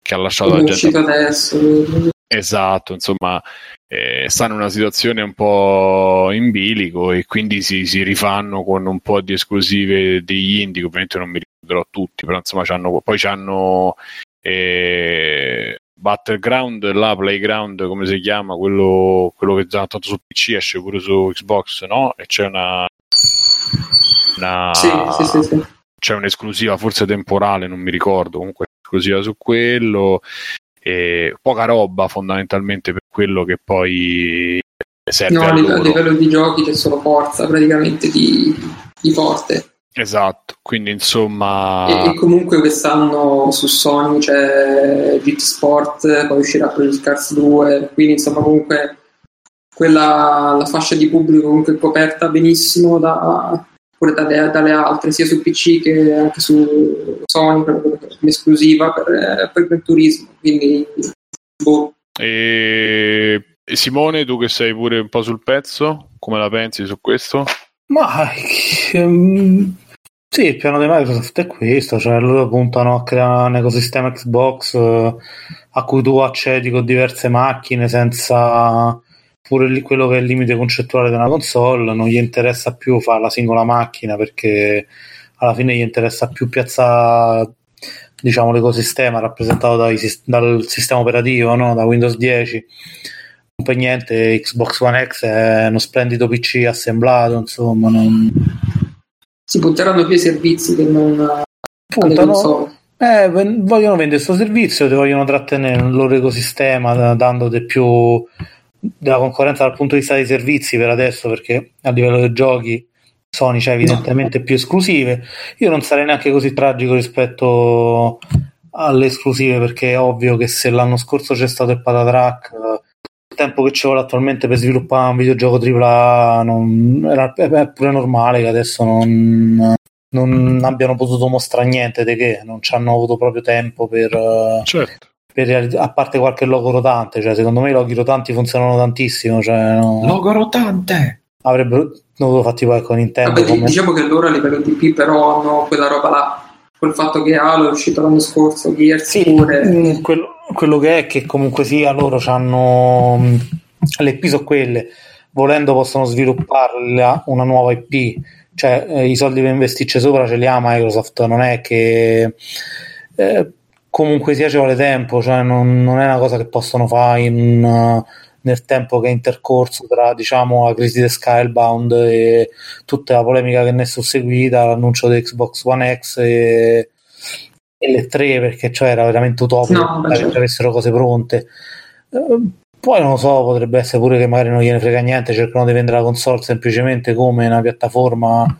che ha lasciato la gente. Adesso. Esatto, insomma, eh, stanno in una situazione un po' in bilico e quindi si, si, rifanno con un po' di esclusive degli indie, ovviamente non mi ricorderò tutti, però insomma c'hanno, poi hanno eh, Battleground, la Playground, come si chiama, quello, quello che già tanto su PC esce pure su Xbox, no? E c'è una... una sì, sì, sì, c'è un'esclusiva forse temporale, non mi ricordo, comunque esclusiva su quello e poca roba fondamentalmente per quello che poi serve no, a, livello, a livello di giochi c'è solo forza praticamente di, di forte esatto quindi insomma e, e, comunque quest'anno su Sony c'è GT Sport poi uscirà il Cars 2 quindi insomma comunque quella la fascia di pubblico comunque coperta benissimo da, pure dalle, dalle, altre, sia su PC che anche su Sony, in esclusiva per, per il turismo. Quindi, boh. E Simone, tu che sei pure un po' sul pezzo, come la pensi su questo? Ma um, sì, il piano di Microsoft è questo, cioè loro puntano a creare un ecosistema Xbox uh, a cui tu accedi con diverse macchine senza pure quello che è il limite concettuale una console, non gli interessa più fare la singola macchina perché alla fine gli interessa più piazzare diciamo, l'ecosistema rappresentato dai, dal sistema operativo, no? da Windows 10. Non per niente, Xbox One X è uno splendido PC assemblato, insomma. Non... Si punteranno più ai servizi che non Puntano, eh, vogliono vendere questo servizio, ti vogliono trattenere nel loro ecosistema, dandoti più della concorrenza dal punto di vista dei servizi per adesso, perché a livello dei giochi Sony c'è evidentemente no. più esclusive. Io non sarei neanche così tragico rispetto alle esclusive, perché è ovvio che se l'anno scorso c'è stato il patatrack, tempo che ci vuole attualmente per sviluppare un videogioco AAA non, era, è pure normale che adesso non, non abbiano potuto mostrare niente di che, non ci hanno avuto proprio tempo per... Certo. Per, a parte qualche logo rotante, cioè secondo me i loghi rotanti funzionano tantissimo. Cioè, no, logo rotante! Avrebbero dovuto fatti poi con Nintendo. Vabbè, come... Diciamo che loro a livello di P però hanno quella roba là col fatto che Halo è uscito l'anno scorso, Gears sì, pure. Mm, quello, quello, che è che comunque sia loro hanno mm, le IP sono quelle, volendo possono svilupparla una nuova IP, cioè eh, i soldi per investirci sopra ce li ha Microsoft, non è che eh, comunque sia ci vuole tempo, cioè non, non, è una cosa che possono fare in, uh, nel tempo che è intercorso tra diciamo la crisi di Skybound e tutta la polemica che ne è susseguita, l'annuncio di Xbox One X e, e le tre perché cioè era veramente utopico no, che certo. avessero cose pronte. Ehm, poi non lo so, potrebbe essere pure che magari non gliene frega niente, cercano di vendere la console semplicemente come una piattaforma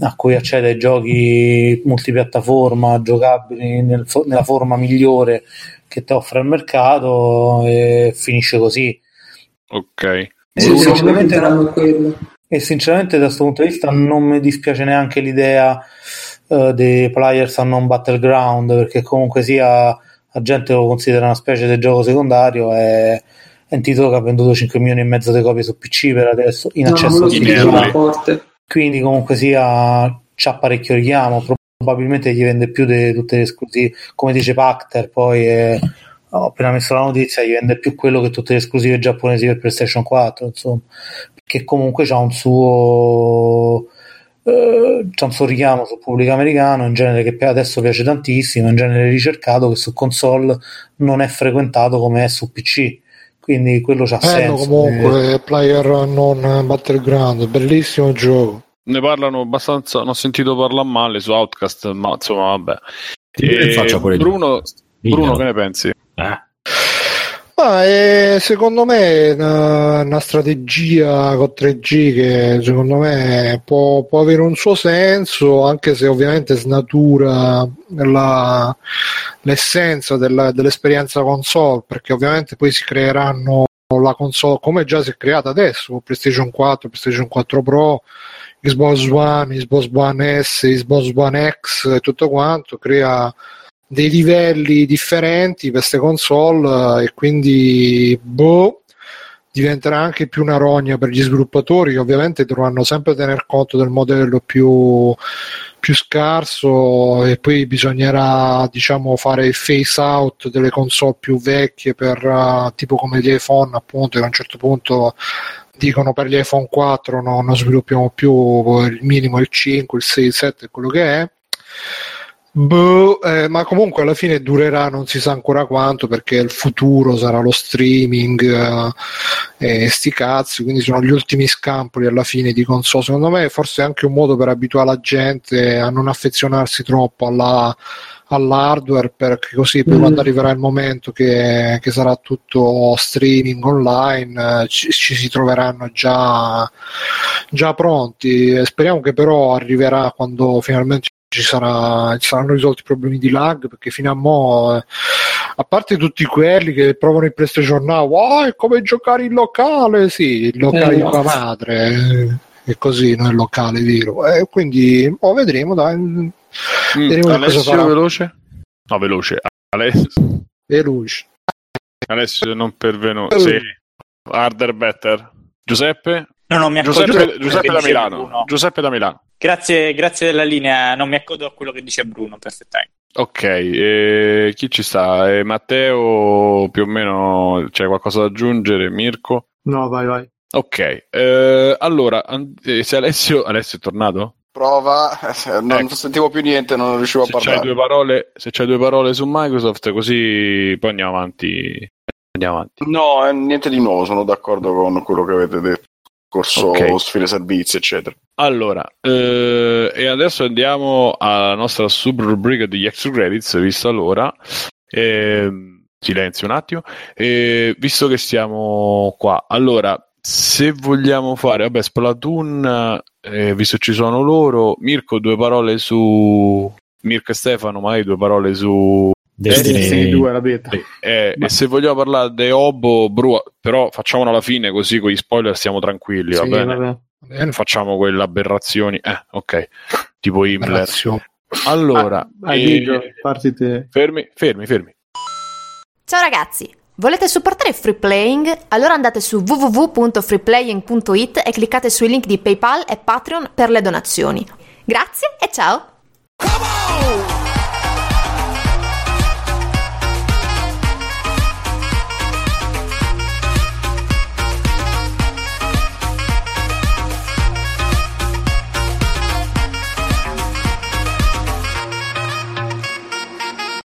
a cui accede ai giochi multipiattaforma giocabili nel, nella forma migliore che ti offre il mercato e finisce così. Ok. E sinceramente, e sinceramente da questo punto di vista non mi dispiace neanche l'idea uh, dei players a non battleground perché comunque sia la gente lo considera una specie di gioco secondario e è un titolo che ha venduto 5 milioni e mezzo di copie su PC per adesso in no, accesso digitale quindi comunque sia c'ha parecchio richiamo probabilmente gli vende più di tutte le esclusive come dice Pacter poi è ho appena messo la notizia, gli vende più quello che tutte le esclusive giapponesi per PlayStation 4, insomma, perché comunque c'ha un suo eh, c'è un suo richiamo sul pubblico americano, in genere che adesso piace tantissimo, in genere ricercato che su console non è frequentato come è su PC. Quindi quello c'ha Bello senso. comunque, eh. player non battleground, bellissimo gioco. Ne parlano abbastanza, non ho sentito parlare male su Outcast, ma insomma vabbè. E Bruno, Bruno, che ne pensi? Eh. Ah, eh, secondo me è una, una, strategia con 3G che secondo me può, può, avere un suo senso, anche se ovviamente snatura la, l'essenza della, dell'esperienza console, perché ovviamente poi si creeranno la console come già si è creata adesso, PlayStation 4, PlayStation 4 Pro, Xbox One, Xbox One S, Xbox One X e tutto quanto, crea dei livelli differenti per queste console e quindi boh, diventerà anche più una rogna per gli sviluppatori che ovviamente dovranno sempre tener conto del modello più, più scarso e poi bisognerà diciamo fare il face out delle console più vecchie per uh, tipo come gli iPhone appunto che a un certo punto dicono per gli iPhone 4 no, non sviluppiamo più il minimo il 5 il 6 il 7 quello che è Boh, eh, ma comunque alla fine durerà non si sa ancora quanto perché il futuro sarà lo streaming eh, e sti cazzi, quindi sono gli ultimi scampoli alla fine di console. Secondo me forse è anche un modo per abituare la gente a non affezionarsi troppo alla, all'hardware perché così poi mm. quando arriverà il momento che, che, sarà tutto streaming online ci, ci si troveranno già, già pronti. Speriamo che però arriverà quando finalmente ci, sarà, ci, saranno risolti i problemi di lag perché fino a mo' eh, a parte tutti quelli che provano il PlayStation Now wow, è come giocare in locale sì, il locale eh, di tua madre eh, è così, non è locale vero. E quindi oh, vedremo dai mm, vedremo Alessio veloce? No veloce. Alessio. Veloce. Alessio non pervenuto sì. harder better. Giuseppe? No no mi Giuseppe, Giuseppe da Milano. Giuseppe da Milano Grazie, grazie della linea, non mi accodo a quello che dice Bruno perfettamente. Ok, eh, chi ci sta? Eh, Matteo, più o meno c'è qualcosa da aggiungere? Mirko? No, vai, vai. Ok, eh, allora, eh, se Alessio, Alessio è tornato? Prova, non ecco. sentivo più niente, non riuscivo se a parlare. C'hai due parole, se c'hai due parole su Microsoft, così poi andiamo avanti. Andiamo avanti. No, eh, niente di nuovo, sono d'accordo con quello che avete detto corso okay. sfide servizi, eccetera. Allora, eh, e adesso andiamo alla nostra sub rubrica degli extra credits, visto l'ora. Eh, silenzio un attimo. Eh, visto che siamo qua, allora, se vogliamo fare, vabbè, Splatoon, eh, visto ci sono loro, Mirko, due parole su Mirko e Stefano, magari due parole su Destiny, Destiny 2 la beta. Eh, Ma... E se vogliamo parlare di Obo, Bru, però facciamolo alla fine così con gli spoiler stiamo tranquilli, sì, va bene? Vabbè. Facciamo quelle aberrazioni. Eh, ok. tipo Himmler. Allora, ah, eh, parti te. Fermi, fermi, fermi. Ciao ragazzi, volete supportare Free Playing? Allora andate su www.freeplaying.it e cliccate sui link di PayPal e Patreon per le donazioni. Grazie e ciao!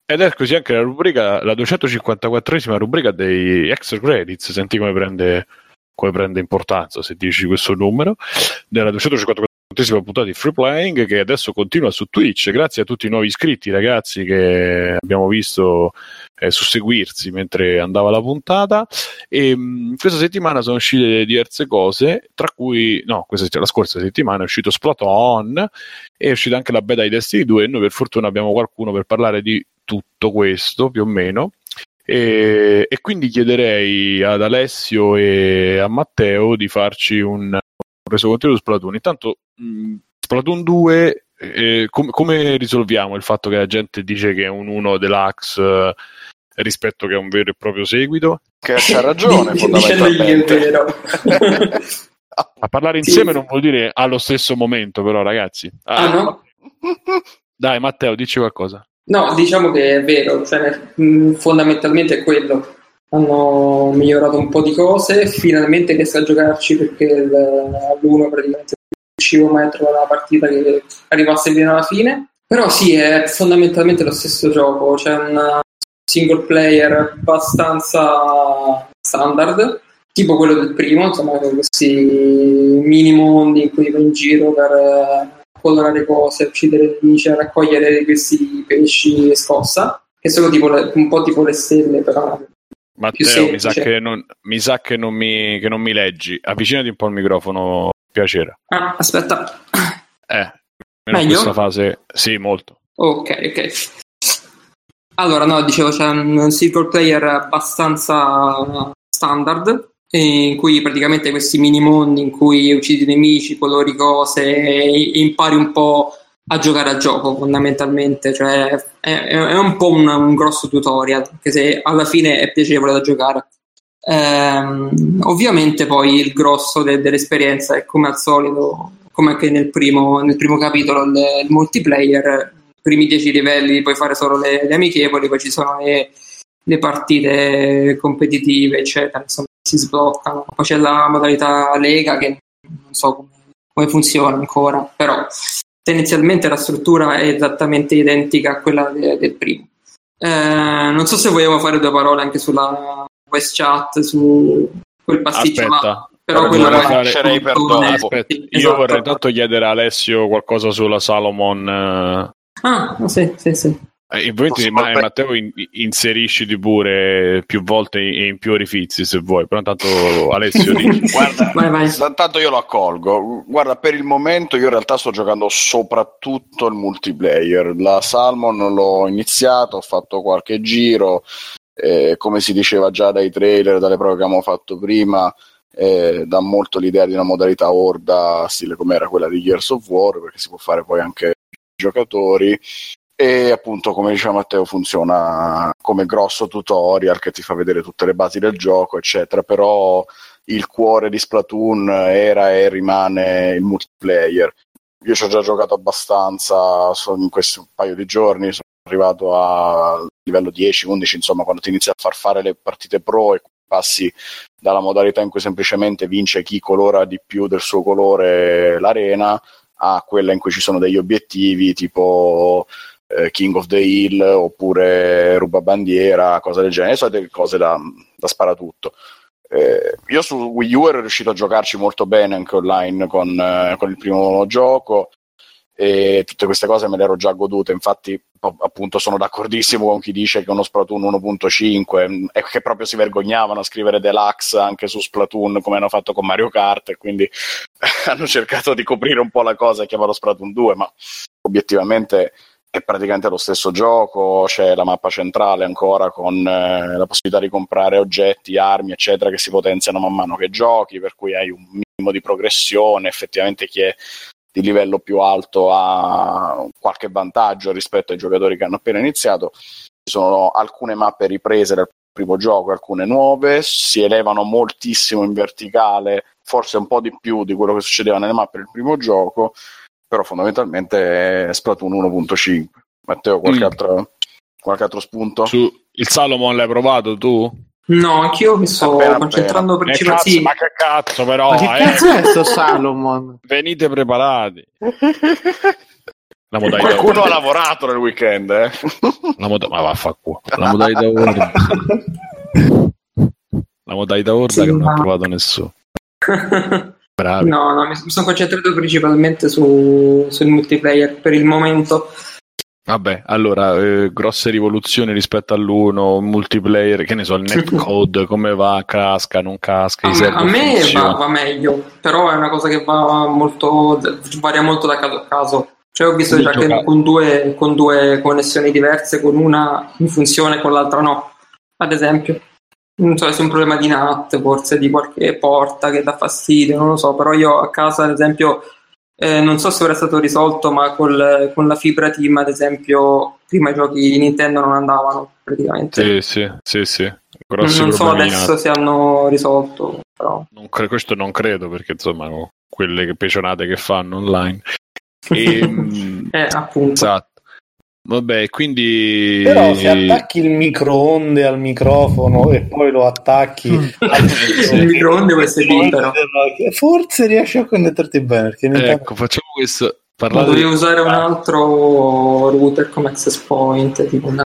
Ed è così anche la rubrica, la 254esima rubrica dei extra credits. Senti come prende, come prende importanza se dici questo numero. Della 254esima puntata di Free Playing che adesso continua su Twitch. Grazie a tutti i nuovi iscritti, ragazzi, che abbiamo visto eh, susseguirsi mentre andava la puntata. E mh, questa settimana sono uscite diverse cose, tra cui, no, questa, la scorsa settimana è uscito Splatoon, è uscita anche la beta di Destiny 2 e noi per fortuna abbiamo qualcuno per parlare di tutto questo più o meno. E, e, quindi chiederei ad Alessio e a Matteo di farci un, un resoconto su Splatoon. Intanto, mh, Splatoon 2, eh, com- come risolviamo il fatto che la gente dice che è un 1 deluxe eh, rispetto che è un vero e proprio seguito? Che c'ha ragione, fondamentalmente. a parlare insieme sì. non vuol dire allo stesso momento, però, ragazzi. Ah, ah no? Dai, Matteo, dici qualcosa. No, diciamo che è vero, cioè, fondamentalmente è quello. Hanno migliorato un po' di cose, finalmente riesco a giocarci perché l'1 praticamente non riuscivo mai a trovare una partita che arrivasse bene alla fine. Però sì, è fondamentalmente lo stesso gioco, c'è un single player abbastanza standard, tipo quello del primo, insomma, questi mini mondi in cui vai in giro per colorare cose, uccidere nemici, raccogliere questi pesci scossa, che sono tipo le, un po' tipo le stelle, però. Matteo, mi sa, che non, mi, sa che, non mi, che non mi leggi. Avvicinati un po' il microfono, piacere. Ah, aspetta. Eh, in questa fase, sì, molto. Ok, ok. Allora, no, dicevo, c'è un single player abbastanza standard, in cui praticamente questi mini mondi in cui uccidi nemici, colori cose e impari un po' a giocare al gioco fondamentalmente, cioè è, è un po' un, un, grosso tutorial, anche se alla fine è piacevole da giocare. Ehm, ovviamente poi il grosso de, dell'esperienza è come al solito, come anche nel primo, nel primo capitolo, il, il multiplayer, i primi dieci livelli puoi fare solo le, le amichevoli, poi ci sono le, le partite competitive, eccetera, insomma, si sbloccano. Poi c'è la modalità Lega che non so come, come funziona ancora, però tendenzialmente la struttura è esattamente identica a quella de, del primo. Eh, non so se vogliamo fare due parole anche sulla voice chat, su quel pasticcio, Aspetta. ma però quello la lascerei per dopo. Aspetta, io esatto. vorrei tanto chiedere a Alessio qualcosa sulla Salomon. Eh. Ah, sì, sì, sì. Eh, ovviamente ma, per... Matteo in, inserisci pure più volte e in più orifizi se vuoi, però intanto Alessio dici. Guarda, vai, vai. Tanto io lo accolgo. Guarda, per il momento io in realtà sto giocando soprattutto il multiplayer. La Salmon l'ho iniziato, ho fatto qualche giro, eh, come si diceva già dai trailer, dalle prove che abbiamo fatto prima, eh, dà molto l'idea di una modalità horda, stile come era quella di Gears of War, perché si può fare poi anche giocatori e appunto come diceva Matteo funziona come grosso tutorial che ti fa vedere tutte le basi del gioco eccetera. Però il cuore di Splatoon era e rimane il multiplayer. Io ci ho già giocato abbastanza in questi un paio di giorni sono arrivato a livello 10-11 insomma quando ti inizi a far fare le partite pro e passi dalla modalità in cui semplicemente vince chi colora di più del suo colore l'arena a quella in cui ci sono degli obiettivi tipo eh, King of the Hill oppure ruba bandiera, cose del genere, solite cose da, da sparatutto. Eh, io su Wii U ero riuscito a giocarci molto bene anche online con, eh, con il primo gioco e tutte queste cose me le ero già godute infatti appunto sono d'accordissimo con chi dice che uno Splatoon 1.5 e che proprio si vergognavano a scrivere deluxe anche su Splatoon come hanno fatto con Mario Kart e quindi hanno cercato di coprire un po' la cosa e chiamarlo Splatoon 2 ma obiettivamente è praticamente lo stesso gioco, c'è la mappa centrale ancora con eh, la possibilità di comprare oggetti, armi, eccetera, che si potenziano man mano che giochi, per cui hai un minimo di progressione, effettivamente chi è di livello più alto ha qualche vantaggio rispetto ai giocatori che hanno appena iniziato. Ci sono alcune mappe riprese dal primo gioco, alcune nuove, si elevano moltissimo in verticale, forse un po' di più di quello che succedeva nelle mappe del primo gioco, però fondamentalmente è Splatoon 1.5. Matteo, qualche, mm. altro, qualche altro spunto? Su, il Salomon l'hai provato tu? No, anch'io mi sto appena concentrando appena. principalmente. Eh, ma che cazzo, però! Ma che eh? cazzo è sto Salomon? Venite preparati. La modalità Qualcuno ha lavorato nel weekend, eh? La mod- ma vaffanculo. La modalità Word. La modalità Word sì, che non ha provato nessuno. Bravi. No, no, mi sono concentrato principalmente su, sul multiplayer per il momento. Vabbè, allora, eh, grosse rivoluzioni rispetto all'1, multiplayer, che ne so, il netcode, come va, casca, non casca, a, a me va, va, meglio, però è una cosa che va molto, varia molto da caso a caso. Cioè ho visto già che con due, con due connessioni diverse, con una in funzione, con l'altra no, ad esempio. Non so se è un problema di NAT, forse di qualche porta che dà fastidio, non lo so, però io a casa, ad esempio, eh, non so se ora è stato risolto, ma col, con la fibra team, ad esempio, prima i giochi di Nintendo non andavano praticamente. Sì, sì, sì, sì. Grossi non so adesso se hanno risolto. Però. Non cre- questo non credo, perché insomma, quelle pecionate che fanno online. E, ehm, eh, appunto. Esatto. Vabbè, quindi. Però se attacchi il microonde al microfono e poi lo attacchi mm. al il microonde USB, però. Forse riesci a connetterti bene. Perché ecco, facciamo questo. Parlate Dovevi usare un altro router come access point, tipo una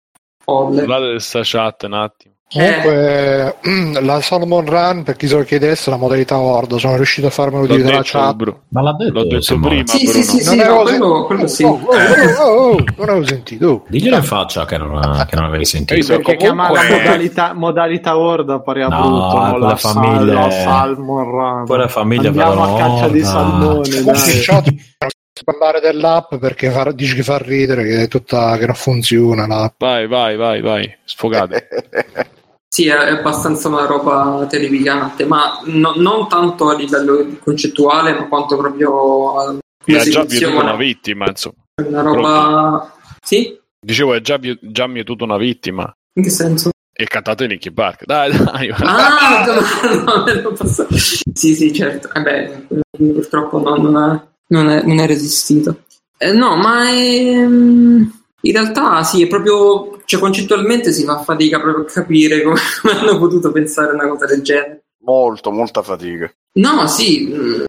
Parlate di questa chat un attimo. Comunque, eh. la Solomon Run, per chi se lo chiedesse, la modalità Horde, sono riuscito a farmelo dire dalla chat. Bro. Ma l'ha detto, l'ho detto prima, sì, Bruno. Sì, sì, non, no, quello, quello sì. Oh, oh, oh, oh, non avevo sentito. Diglielo in faccia che non, che non avevi sentito. Perché comunque... chiama la modalità, modalità Horde pare a no, brutto. No, la famiglia, Salmon Run. Quella famiglia Andiamo a caccia di salmone. Parlare dell'app perché fa, dici che fa ridere che è tutta che non funziona l'app. Vai, vai, vai, vai, sfogate. Sì, è abbastanza una roba terrificante, ma no, non tanto a livello concettuale, ma quanto proprio a ha già mietuto una vittima, insomma. Una roba... Sì? Dicevo, è già, già mietuto una vittima. In che senso? E cantate Nicky Park, dai, dai. Ah, no, no, no, posso... Sì, sì, certo. Eh beh, purtroppo no, non, è, non, è, non è resistito. Eh, no, ma è... in realtà sì, è proprio cioè concettualmente si fa fatica proprio a capire come, come hanno potuto pensare una cosa del genere. Molto, molta fatica. No, sì, mm,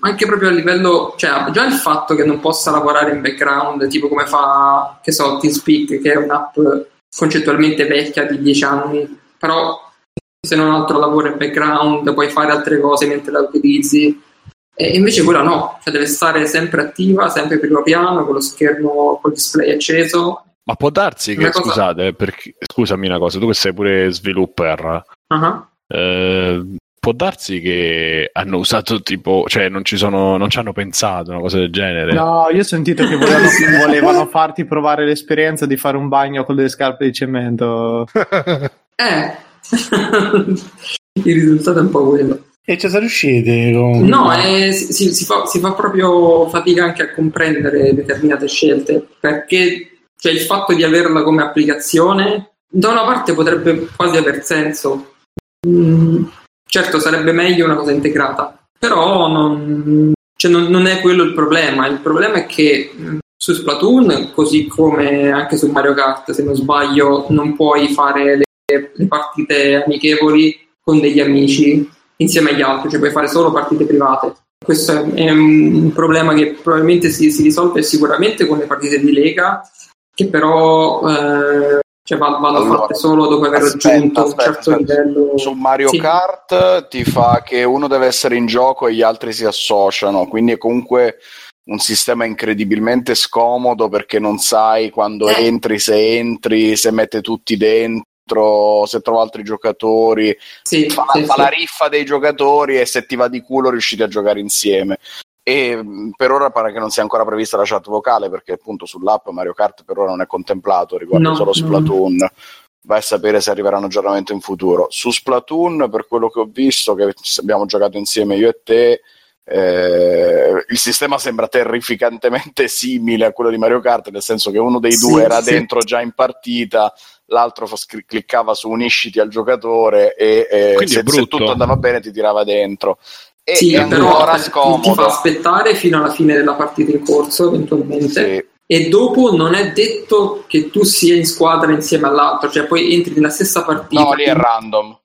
anche proprio a livello, cioè già il fatto che non possa lavorare in background, tipo come fa, che so, TeamSpeak, che è un'app concettualmente vecchia di 10 anni, però se non altro lavora in background, puoi fare altre cose mentre la utilizzi. E invece quella no, cioè deve stare sempre attiva, sempre primo piano, con lo schermo, col display acceso ma può darsi che, cosa... scusate, perché, scusami una cosa, tu che sei pure svilupper, uh-huh. eh, può darsi che hanno usato tipo, cioè non ci sono, non ci hanno pensato una cosa del genere. No, io ho sentito che volevano, volevano farti provare l'esperienza di fare un bagno con delle scarpe di cemento. eh, il risultato è un po' quello. E ci sono riusciti? Con... No, eh, si, si, fa, si fa proprio fatica anche a comprendere determinate scelte perché cioè il fatto di averla come applicazione, da una parte potrebbe quasi aver senso. Mm, certo, sarebbe meglio una cosa integrata, però non, cioè non, non, è quello il problema. Il problema è che mm, su Splatoon, così come anche su Mario Kart, se non sbaglio, non puoi fare le, le partite amichevoli con degli amici insieme agli altri, cioè puoi fare solo partite private. Questo è un problema che probabilmente si, si risolve sicuramente con le partite di Lega che però eh, cioè vanno allora, fatte solo dopo aver aspetta, raggiunto aspetta, un certo aspetta. livello. Su Mario sì. Kart ti fa che uno deve essere in gioco e gli altri si associano, quindi è comunque un sistema incredibilmente scomodo perché non sai quando eh. entri, se entri, se mette tutti dentro, se trova altri giocatori, sì, fa, sì, fa la riffa dei giocatori e se ti va di culo riuscite a giocare insieme e per ora pare che non sia ancora prevista la chat vocale perché appunto sull'app Mario Kart per ora non è contemplato, riguarda no, solo Splatoon. No. Vai a sapere se arriverà un aggiornamento in futuro. Su Splatoon, per quello che ho visto, che abbiamo giocato insieme io e te, eh, il sistema sembra terrificantemente simile a quello di Mario Kart, nel senso che uno dei sì, due era sì. dentro già in partita, l'altro f- cliccava su unisciti al giocatore e eh, se, se, tutto andava bene ti tirava dentro. E sì, però scomodo. ti fa aspettare fino alla fine della partita in corso eventualmente. Sì. E dopo non è detto che tu sia in squadra insieme all'altro, cioè poi entri nella stessa partita. No, lì è random.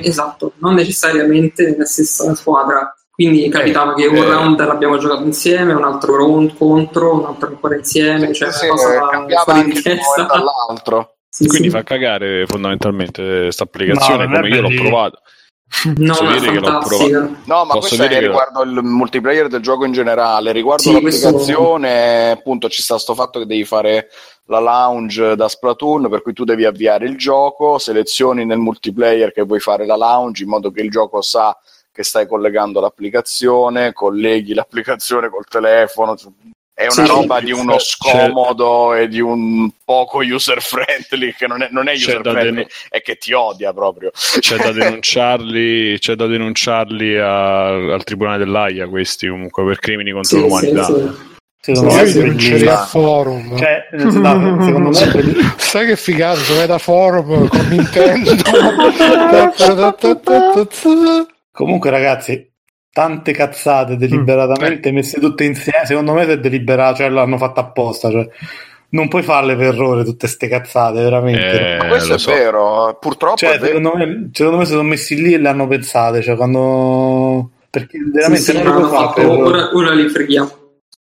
Esatto, non necessariamente nella stessa squadra quindi capitava eh, che un eh, round l'abbiamo giocato insieme, un altro round contro, un altro ancora insieme, cioè sì, cosa cambiava anche dall'altro. Sì, Quindi sì. fa cagare fondamentalmente questa applicazione come io l'ho provato. No, Posso dire che l'ho provato. No, ma Posso questo è riguardo il multiplayer del gioco in generale. Riguardo sì, l'applicazione, questo... appunto, ci sta sto fatto che devi fare la lounge da Splatoon, per cui tu devi avviare il gioco, selezioni nel multiplayer che vuoi fare la lounge in modo che il gioco sa che stai collegando l'applicazione, colleghi l'applicazione col telefono. È una sì, roba sì, di uno scomodo e di un poco user friendly che non è, non è user friendly, denun- è che ti odia proprio. C'è da denunciarli, c'è da denunciarli a, al tribunale dell'AIA questi comunque per crimini contro sì, l'umanità. Secondo me denuncerei a forum. Cioè, no, secondo me sai che figato, se vai da forum con Nintendo. Comunque, ragazzi, tante cazzate deliberatamente mm. messe tutte insieme. Secondo me, se è deliberato, cioè l'hanno fatta apposta. Cioè, non puoi farle per errore tutte queste cazzate, veramente. Eh, questo è so. vero, purtroppo. Cioè, vero. Secondo, me, secondo me si sono messi lì e le hanno pensate. Cioè, quando. Perché veramente sì, sì, non lo fare. Ora, ora li freghiamo.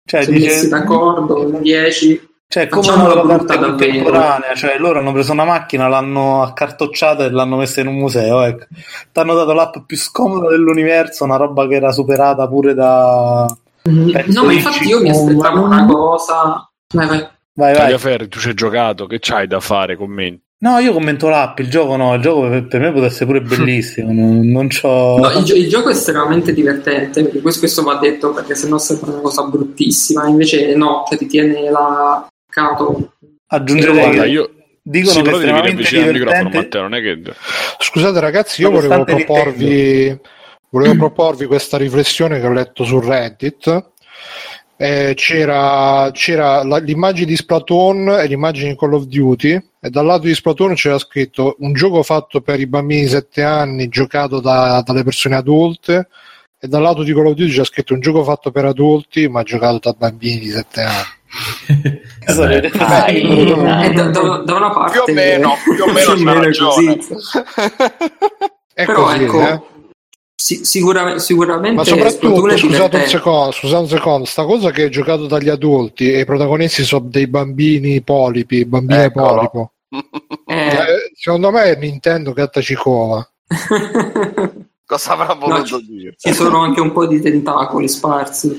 Cioè, si dice... d'accordo, 10 cioè, come una parte contemporanea, cioè loro hanno preso una macchina, l'hanno accartocciata e l'hanno messa in un museo. Ecco. Ti hanno dato l'app più scomoda dell'universo, una roba che era superata pure da. Mm-hmm. No, ma infatti io mi aspettavo una cosa. Vai, vai. Vai, vai. Ferri, tu ci hai giocato, che c'hai da fare? Commenti. No, io commento l'app, il gioco no, il gioco per, per me potrebbe essere pure bellissimo, non, non c'ho... No, il, il, gioco è estremamente divertente, questo, questo va detto perché sennò sembra una cosa bruttissima, invece no, cioè ti tiene la, Cato. Aggiungerei che io dicono sì, che devi avvicinare il microfono Matteo non è che scusate ragazzi io volevo proporvi, volevo proporvi questa riflessione che ho letto su Reddit. Eh, c'era, c'era la, l'immagine di Splatoon e l'immagine di Call of Duty e dal lato di Splatoon c'era scritto un gioco fatto per i bambini di 7 anni giocato da, dalle persone adulte e dal lato di Call of Duty c'era scritto un gioco fatto per adulti ma giocato da bambini di 7 anni da, una parte? Più o meno, più o meno, più o meno così. è Però così, ecco, eh? sicura, sicuramente ma soprattutto scusate un secondo scusate un secondo sta cosa che è giocato dagli adulti e i protagonisti sono dei bambini polipi bambini Eccolo. polipo. Eh. Eh, secondo me è Nintendo Gattacicova. Cosa avrà voluto no, dire? ci sono anche un po' di tentacoli sparsi.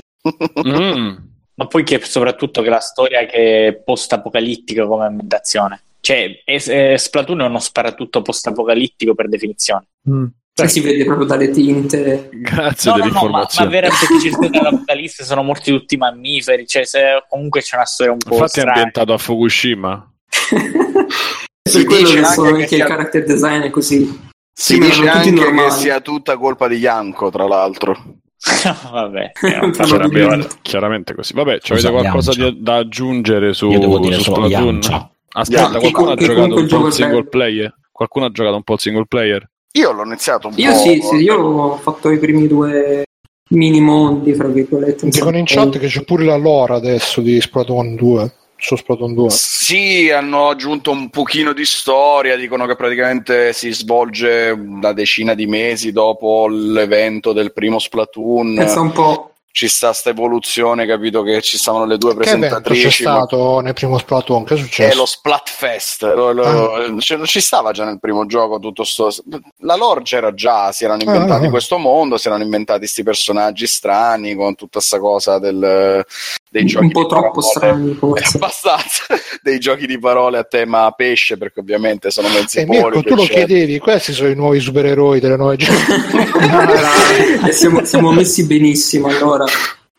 Mm ma poi che soprattutto che la storia che è post-apocalittica come ambientazione. Cioè, è, è Splatoon è uno sparatutto post-apocalittico per definizione. Mm. Cioè, si vede proprio dalle tinte. Grazie no, dell'informazione. No, no, ma, ma veramente che circa dall'apocalisse sono morti tutti i mammiferi. Cioè, se, comunque c'è una storia un po'. Infatti, strana. è ambientato a Fukushima. per quello che, so che, che il character design è così. Si dice anche che sia tutta colpa di Yanko, tra l'altro. vabbè, chiaramente, chiaramente così. Vabbè, ci avete qualcosa di, da aggiungere su, su Splatoon? Aspetta, qualcuno ha giocato un po' il single player? Qualcuno ha giocato un po' il single player? Io l'ho iniziato un io po'. Sì, sì, io ho fatto i primi due mini mondi, fra virgolette. Dicono in chat che c'è pure la lore adesso di Splatoon 2 su Splatoon 2. Sì, hanno aggiunto un pochino di storia, dicono che praticamente si svolge una decina di mesi dopo l'evento del primo Splatoon. Pensa un po' ci sta questa evoluzione, capito che ci stavano le due presentatrici. Che c'è stato nel primo Splatoon? Che è successo? È lo Splatfest. Lo, lo, ah. cioè, ci stava già nel primo gioco tutto sto... La lore c'era già, si erano inventati ah, ah. questo mondo, si erano inventati questi personaggi strani con tutta questa cosa del, dei giochi un po' troppo strani forse. abbastanza dei giochi di parole a tema pesce perché ovviamente sono mezzi e Mirko tu lo chiedevi questi sono i nuovi supereroi delle nuove generazioni siamo, siamo messi benissimo allora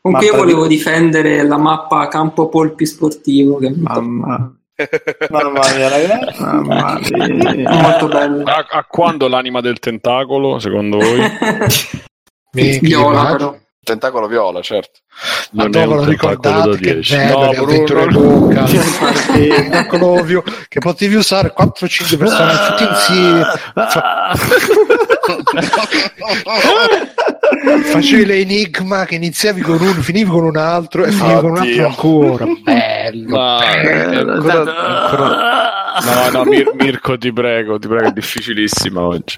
comunque io volevo di... difendere la mappa campo polpi sportivo che mamma Mamma mia, ragazzi. Mamma mia. Molto bello. A, a, quando l'anima del tentacolo, secondo voi? Viola, però. Tentacolo viola, certo. Non Ma dopo lo ricordate che bello no, le avventure Luca, tentacolo ovvio, che potevi usare 4-5 personaggi tutti insieme. Facevi l'enigma che iniziavi con uno, finivi con un altro e finivi con un altro ancora. Bello, Ma, bello. Ancora, ancora... No, no, Mir- Mirko, ti prego, ti prego, è difficilissima oggi.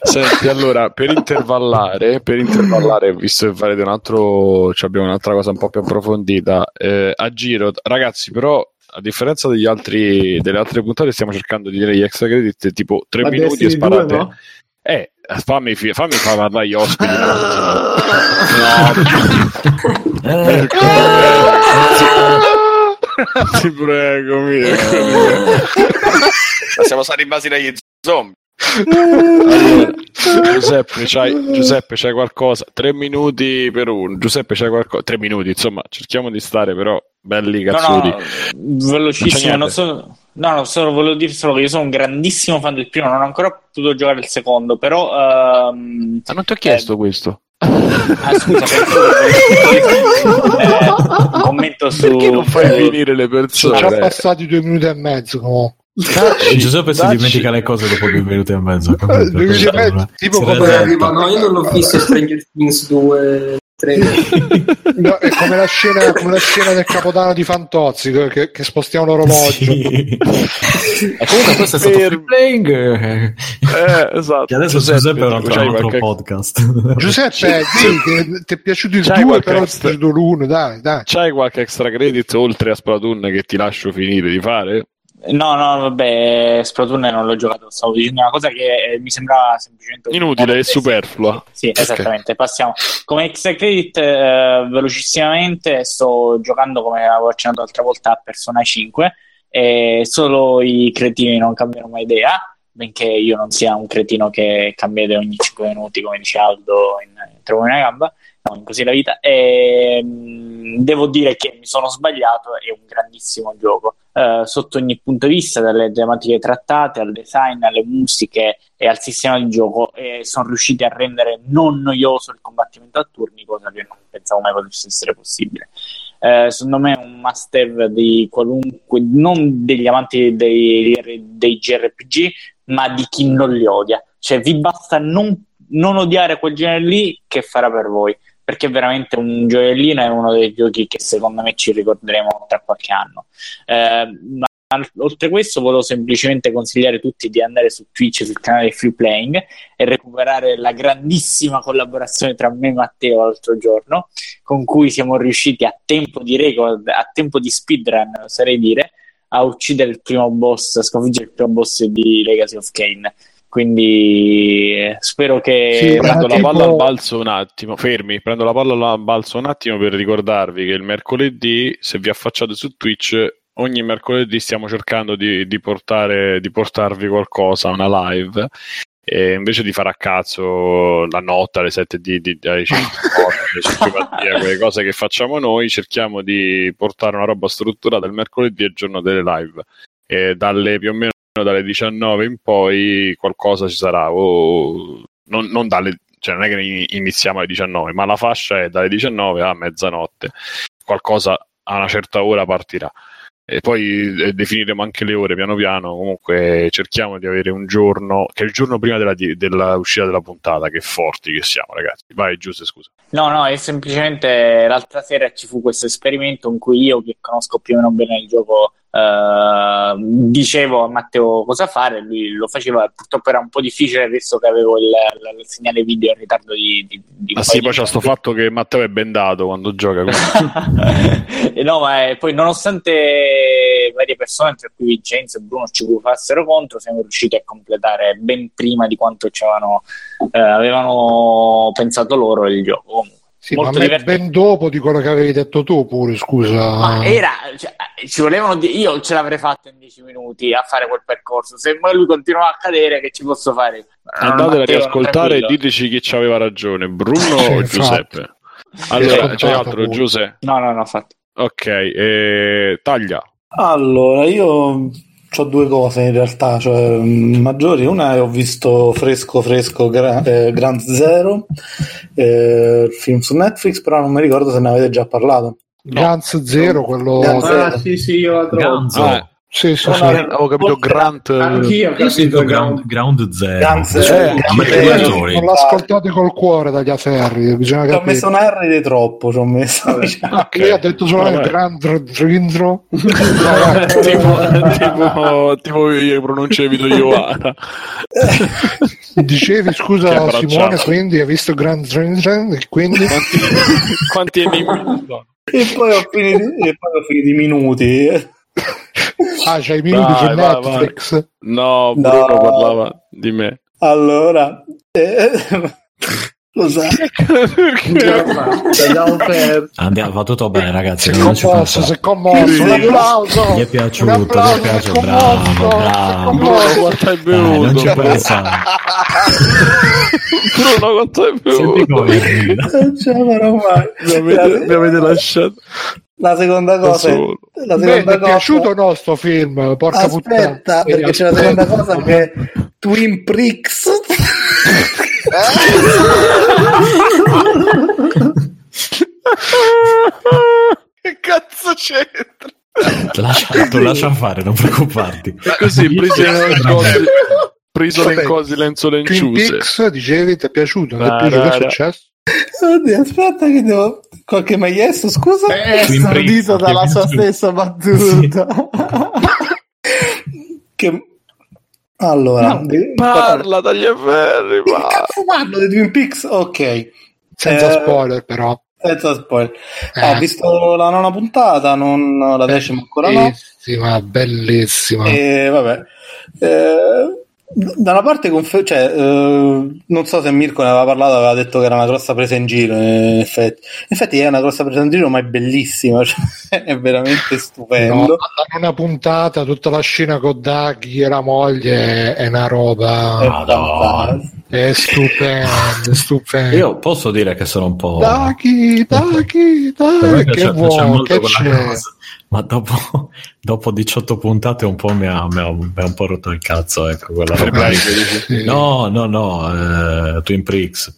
Senti, allora, per intervallare, per intervallare, visto che farete un altro, cioè abbiamo un'altra cosa un po' più approfondita, eh, a giro, ragazzi, però a differenza degli altri, delle altre puntate, stiamo cercando di dire gli extra credit tipo 3 minuti e sparate. Due, no? Eh, fammi, fammi far parlare gli ospiti. no. no. Ti prego, mio. Siamo stati invasi dagli zombie. Allora, Giuseppe, c'hai, Giuseppe, c'hai qualcosa? Tre minuti per uno. Giuseppe, c'hai qualcosa? Tre minuti, insomma, cerchiamo di stare però belli cazzuti. No, no, velocissimo, non so, no, no, solo, volevo dire solo che io sono un grandissimo fan del primo, non ho ancora potuto giocare il secondo, però... Um, Ma non ti ho chiesto eh, questo. Ah, scusa, eh, commento su. Perché non fai eh, finire le persone? Sono già passati due minuti e mezzo. Comunque. Dacci, Giuseppe dacci. si dimentica le cose dopo due minuti e mezzo. Due minuti e mezzo tipo come arriva. No, io non l'ho visto Stranger Things 2 no, è come la, scena, come la scena del capodanno di Fantozzi che, che spostiamo l'orologio. Sì. comunque questo è stato per... playing. Eh, esatto. Che adesso Giuseppe, Giuseppe è un altro, qualche... podcast. Giuseppe, sì, ti è piaciuto il 2, però extra... ti è piaciuto l'1, dai, dai. C'hai qualche extra credit oltre a Splatoon che ti lascio finire di fare? No, no, vabbè, Splatoon non l'ho giocato, stavo dicendo una cosa che eh, mi sembra semplicemente inutile e superflua. Sì, okay. esattamente. Passiamo. Come extra credit, eh, velocissimamente, sto giocando, come avevo accennato l'altra volta, a Persona 5 e solo i cretini non cambiano mai idea, benché io non sia un cretino che cambia idea ogni 5 minuti, come dice Aldo in, in Trovo una gamba così la vita. E, mh, devo dire che mi sono sbagliato, è un grandissimo gioco. Uh, sotto ogni punto di vista, dalle tematiche trattate, al design, alle musiche e al sistema di gioco, e sono riusciti a rendere non noioso il combattimento a turni, cosa che non pensavo mai potesse essere possibile. Uh, secondo me è un must have di qualunque, non degli amanti dei, dei JRPG, ma di chi non li odia. Cioè, vi basta non, non odiare quel genere lì che farà per voi perché è veramente un gioiellino è uno dei giochi che secondo me ci ricorderemo tra qualche anno. Eh, ma oltre questo volevo semplicemente consigliare a tutti di andare su Twitch sul canale Free Playing e recuperare la grandissima collaborazione tra me e Matteo l'altro giorno con cui siamo riusciti a tempo di record, a tempo di speedrun oserei dire a uccidere il primo boss, a sconfiggere il primo boss di Legacy of Kane quindi eh, spero che sì, prendo la palla al balzo un attimo fermi prendo la palla al balzo un attimo per ricordarvi che il mercoledì se vi affacciate su Twitch ogni mercoledì stiamo cercando di, di, portare, di portarvi qualcosa una live e invece di fare a cazzo la notte alle 7 di, di, alle 5 quelle cose che facciamo noi cerchiamo di portare una roba strutturata il mercoledì è il giorno delle live. E dalle più o meno dalle 19 in poi qualcosa ci sarà, o non, non dalle, cioè non è che iniziamo alle 19, ma la fascia è dalle 19 a mezzanotte, qualcosa a una certa ora partirà. E poi eh, definiremo anche le ore piano piano. Comunque cerchiamo di avere un giorno che è il giorno prima della, della uscita della puntata. Che forti che siamo, ragazzi. Vai, giusto, scusa. No, no, è semplicemente l'altra sera ci fu questo esperimento in cui io, che conosco più o meno bene il gioco, Uh, dicevo a Matteo cosa fare, lui lo faceva, purtroppo era un po' difficile visto che avevo il, il, il segnale video in ritardo di... di, di ah sì, poi c'è sto fatto che Matteo è bendato quando gioca. no, ma è, poi nonostante varie persone, tra cui Vincenzo e Bruno, ci fossero contro, siamo riusciti a completare ben prima di quanto avevano, eh, avevano pensato loro il gioco. Comunque. Sì, molto ma ben dopo di quello che avevi detto tu pure, scusa. Ma era, cioè, ci volevano di- io ce l'avrei fatto in dieci minuti a fare quel percorso. Se poi lui continua a cadere, che ci posso fare? Andate a riascoltare e diteci chi ci aveva ragione, Bruno o Giuseppe. Allora, c'è altro, Giuseppe? No, no, no, fatto. Ok, eh, taglia. Allora, io ho due cose in realtà, cioè, mm, maggiori. Una è ho visto fresco fresco gra- eh, Grand Zero, eh, il film su Netflix, però non mi ricordo se ne avete già parlato. No. Gans Zero, quello... Ah, sì, sì, io la trovo. Ah, sì, sì, sì. Ho capito Grant. Anch'io ho capito Ground, ground Zero. Ground Eh, Zero. eh, non l'ascoltate col cuore dagli aferri, bisogna Ci ho capire. messo un R di troppo, ci ho messo. diciamo. Io ho detto solo Vabbè. Grand Rindro. tipo, tipo, tipo io pronuncio Vito Ioana. Dicevi scusa. Simone, quindi hai visto Grand Rindro? Quindi Quanti, quanti enigmi e, e poi ho finito i minuti. ah, c'hai i minuti su Vai, vai. Netflix. No, Bruno No. parlava di me. Allora, eh, lo sai. Abbiamo perso. Andiamo, va tutto bene, ragazzi. Si è non ci commosso, pensate. si è commosso. Un applauso. Gli è piaciuto, gli è piaciuto, bravo, bravo. Bruno, quanto hai non bevuto? ci pensare. Bruno, quanto hai Senti bevuto? come arriva. Non ce la farò mai. Mi avete, mi avete lasciato La seconda da cosa, è- la Beh, seconda ti è cosa piaciuto o no sto film? Porca puttana. Aspetta, perché c'è la seconda cosa che è Twin Pricks. Che cazzo c'entra? Lascia, tu lascia fare, non preoccuparti. È così, prisole in cosi, prisole in Vabbè, cosi, lenzuole Twin inciuse. Peaks, dicevi, ti è piaciuto? Ti è Ah, piaciuto? Che è successo? Oddio, aspetta che devo... Qualche maglietto, scusa? È Twin stordito Peaks, dalla sua sì. stessa battuta. Che... Allora, No, di- Parla dagli afferri, Che va. cazzo parlo di Twin Peaks? Ok. Senza Eh, spoiler, però. Senza spoiler. Eh. Ho visto la nona puntata, non la decima ancora no. Bellissima, bellissima. E vabbè. Eh, da una parte, confer- cioè, eh, non so se Mirko ne aveva parlato, aveva detto che era una grossa presa in giro. In effetti, in effetti è una grossa presa in giro, ma è bellissima, cioè, è veramente No, stupendo. la nona puntata, tutta la scena con Daggy e la moglie è una È roba. Madonna. fantastico. È stupendo, è stupendo. Io posso dire che sono un po'. Me Daggy, piace- che vuoi? Che c'è? cosa. Ma dopo, dopo 18 puntate un po' mi ha, mi ha- mi ha un po' rotto il cazzo, ecco, quella roba. No, no, no, eh, Twin Peaks.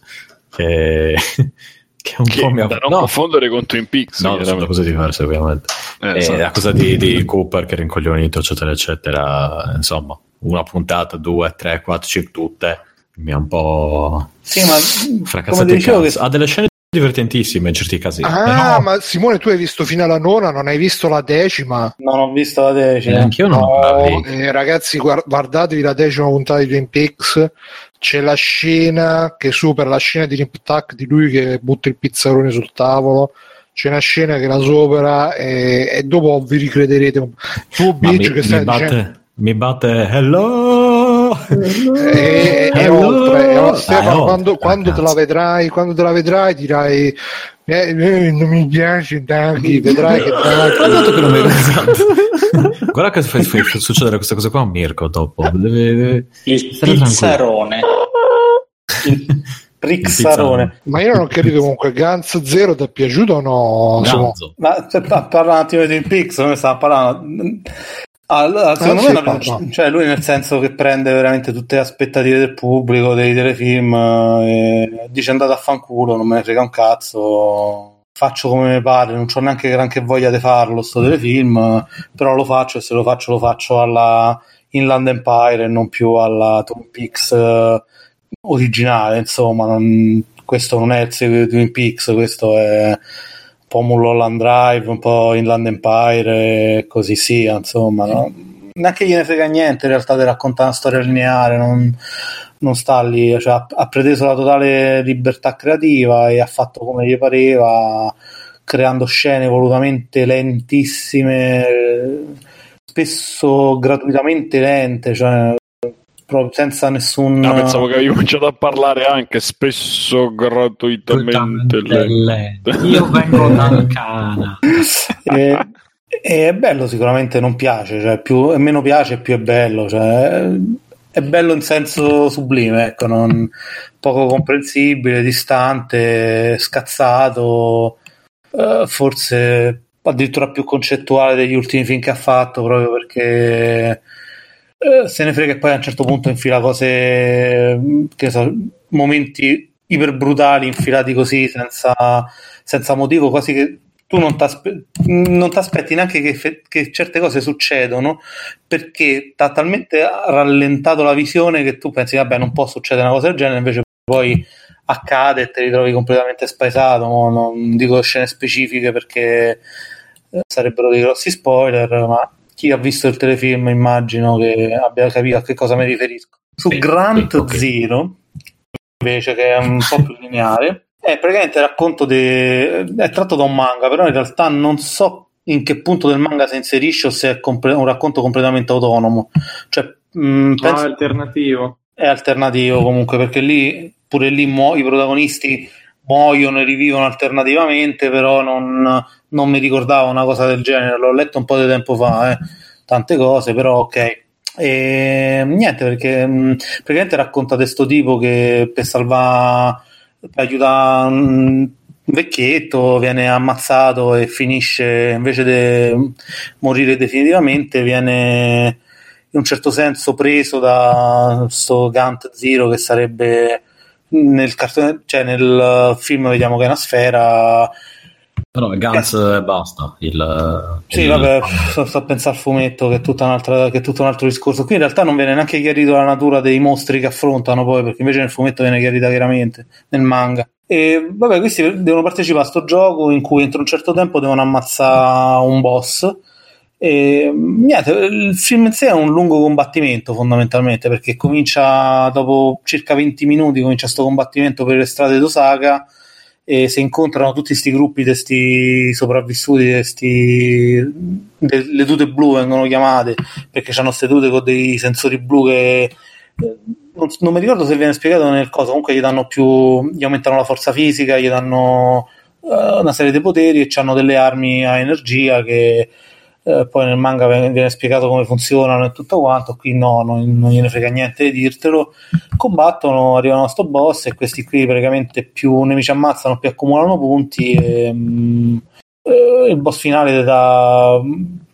Che, che un Che, po' mi ha... da non no, confondere con Twin Peaks. no, sono cose diverse ovviamente. Eh, Eh, esatto. la cosa di, di Cooper che era incoglionito, eccetera, eccetera, insomma, una puntata, due, tre, quattro, cinque, tutte, mi ha un po' Sì, ma fracassato come il dicevo, cazzo. che Ha delle scene divertentissime in certi casi. Ah, però- ma Simone, tu hai visto fino alla nona, non hai visto la decima? non ho visto la decima. Anch'io non No, l'avrei. eh, ragazzi, guard- guardatevi la decima puntata di Twin Peaks. C'è la scena che supera la scena di Nip Tuck di lui che butta il pizzarone sul tavolo. C'è una scena che la supera e, e dopo vi ricrederete. Tu, mi, che stai mi dicendo. batte, mi batte hello E, e oltre, e oltre, Stefano, Ah, è quando, oltre, quando te la vedrai, quando te la vedrai, dirai: eh, eh, Non mi piace, Daggy. Vedrai che Guardato che non mi Daggy. esatto. Guarda che fa, fa, fa succedere questa cosa qua a Mirko dopo. Deve, deve- Il pizzarone. Il Rixarone. Ma io non ho capito comunque, Gans Zero ti è piaciuto o no? Ganzo. Ma parla un attimo di Peaks, noi stiamo parlando. Allora, secondo Ah, me parla. cioè lui nel senso che prende veramente tutte le aspettative del pubblico, dei telefilm, eh, e dice andate a fanculo, non me ne frega un cazzo, faccio come mi pare, non ho neanche granché voglia di farlo sto telefilm, però lo faccio e se lo faccio lo faccio alla Inland Empire e non più alla Twin Peaks eh, originale, insomma, non- questo non è il seguito di Twin Peaks, questo è po' Mulholland Drive, un po' Inland Empire così sia, insomma, no? neanche gliene frega niente in realtà di raccontare una storia lineare, non, non sta lì, cioè, ha, ha preteso la totale libertà creativa e ha fatto come gli pareva, creando scene volutamente lentissime, spesso gratuitamente lente, cioè proprio senza nessun... Ah, pensavo che avevi cominciato a parlare anche spesso gratuitamente. lento. Io vengo da Ancana. e, e è bello sicuramente non piace cioè più e meno piace più è bello cioè è bello in senso sublime ecco non, poco comprensibile distante scazzato eh, forse addirittura più concettuale degli ultimi film che ha fatto proprio perché se ne frega e poi a un certo punto infila cose, che so, momenti iper brutali infilati così senza, senza motivo, quasi che tu non ti aspetti neanche che, che, certe cose succedono perché ti ha talmente rallentato la visione che tu pensi, vabbè, non può succedere una cosa del genere, invece poi accade e te ritrovi completamente spaesato. Non dico scene specifiche perché eh, sarebbero dei grossi spoiler, ma chi ha visto il telefilm immagino che abbia capito a che cosa mi riferisco. Su sì, Grant okay. Zero, invece, che è un po' più lineare, è praticamente racconto de... è tratto da un manga, però in realtà non so in che punto del manga si inserisce o se è comple... un racconto completamente autonomo. Cioè, mh, mm, penso... No, è alternativo. È alternativo comunque, perché lì, pure lì mu- i protagonisti muoiono e rivivono alternativamente, però non, non, mi ricordavo una cosa del genere, l'ho letto un po' di tempo fa, eh. tante cose, però ok. E niente, perché mh, praticamente racconta questo tipo che per salvare, per aiutare un vecchietto, viene ammazzato e finisce, invece di morire definitivamente, viene in un certo senso preso da questo Gant Zero che sarebbe nel, cartone, cioè nel film vediamo che è una sfera No, Guns e basta. Il, sì, il... vabbè, sto, sto, a pensare al fumetto che è, che è, tutto un altro discorso. Qui in realtà non viene neanche chiarito la natura dei mostri che affrontano poi, perché invece nel fumetto viene chiarita chiaramente, nel manga. E vabbè, questi devono partecipare a questo gioco in cui entro un certo tempo devono ammazzare un boss. E niente, il film in sé è un lungo combattimento fondamentalmente perché comincia dopo circa 20 minuti, comincia questo combattimento per le strade d'Osaka e si incontrano tutti questi gruppi di questi sopravvissuti, questi, de, le tute blu vengono chiamate perché hanno queste tute con dei sensori blu che eh, non, non, mi ricordo se viene spiegato nel coso, comunque gli danno più, gli aumentano la forza fisica, gli danno uh, una serie di poteri e hanno delle armi a energia che eh, poi nel manga viene spiegato come funzionano e tutto quanto, qui no, non, non gliene frega niente di dirtelo. Combattono, arrivano a sto boss e questi qui praticamente più nemici ammazzano, più accumulano punti. E, mm, eh, il boss finale dà,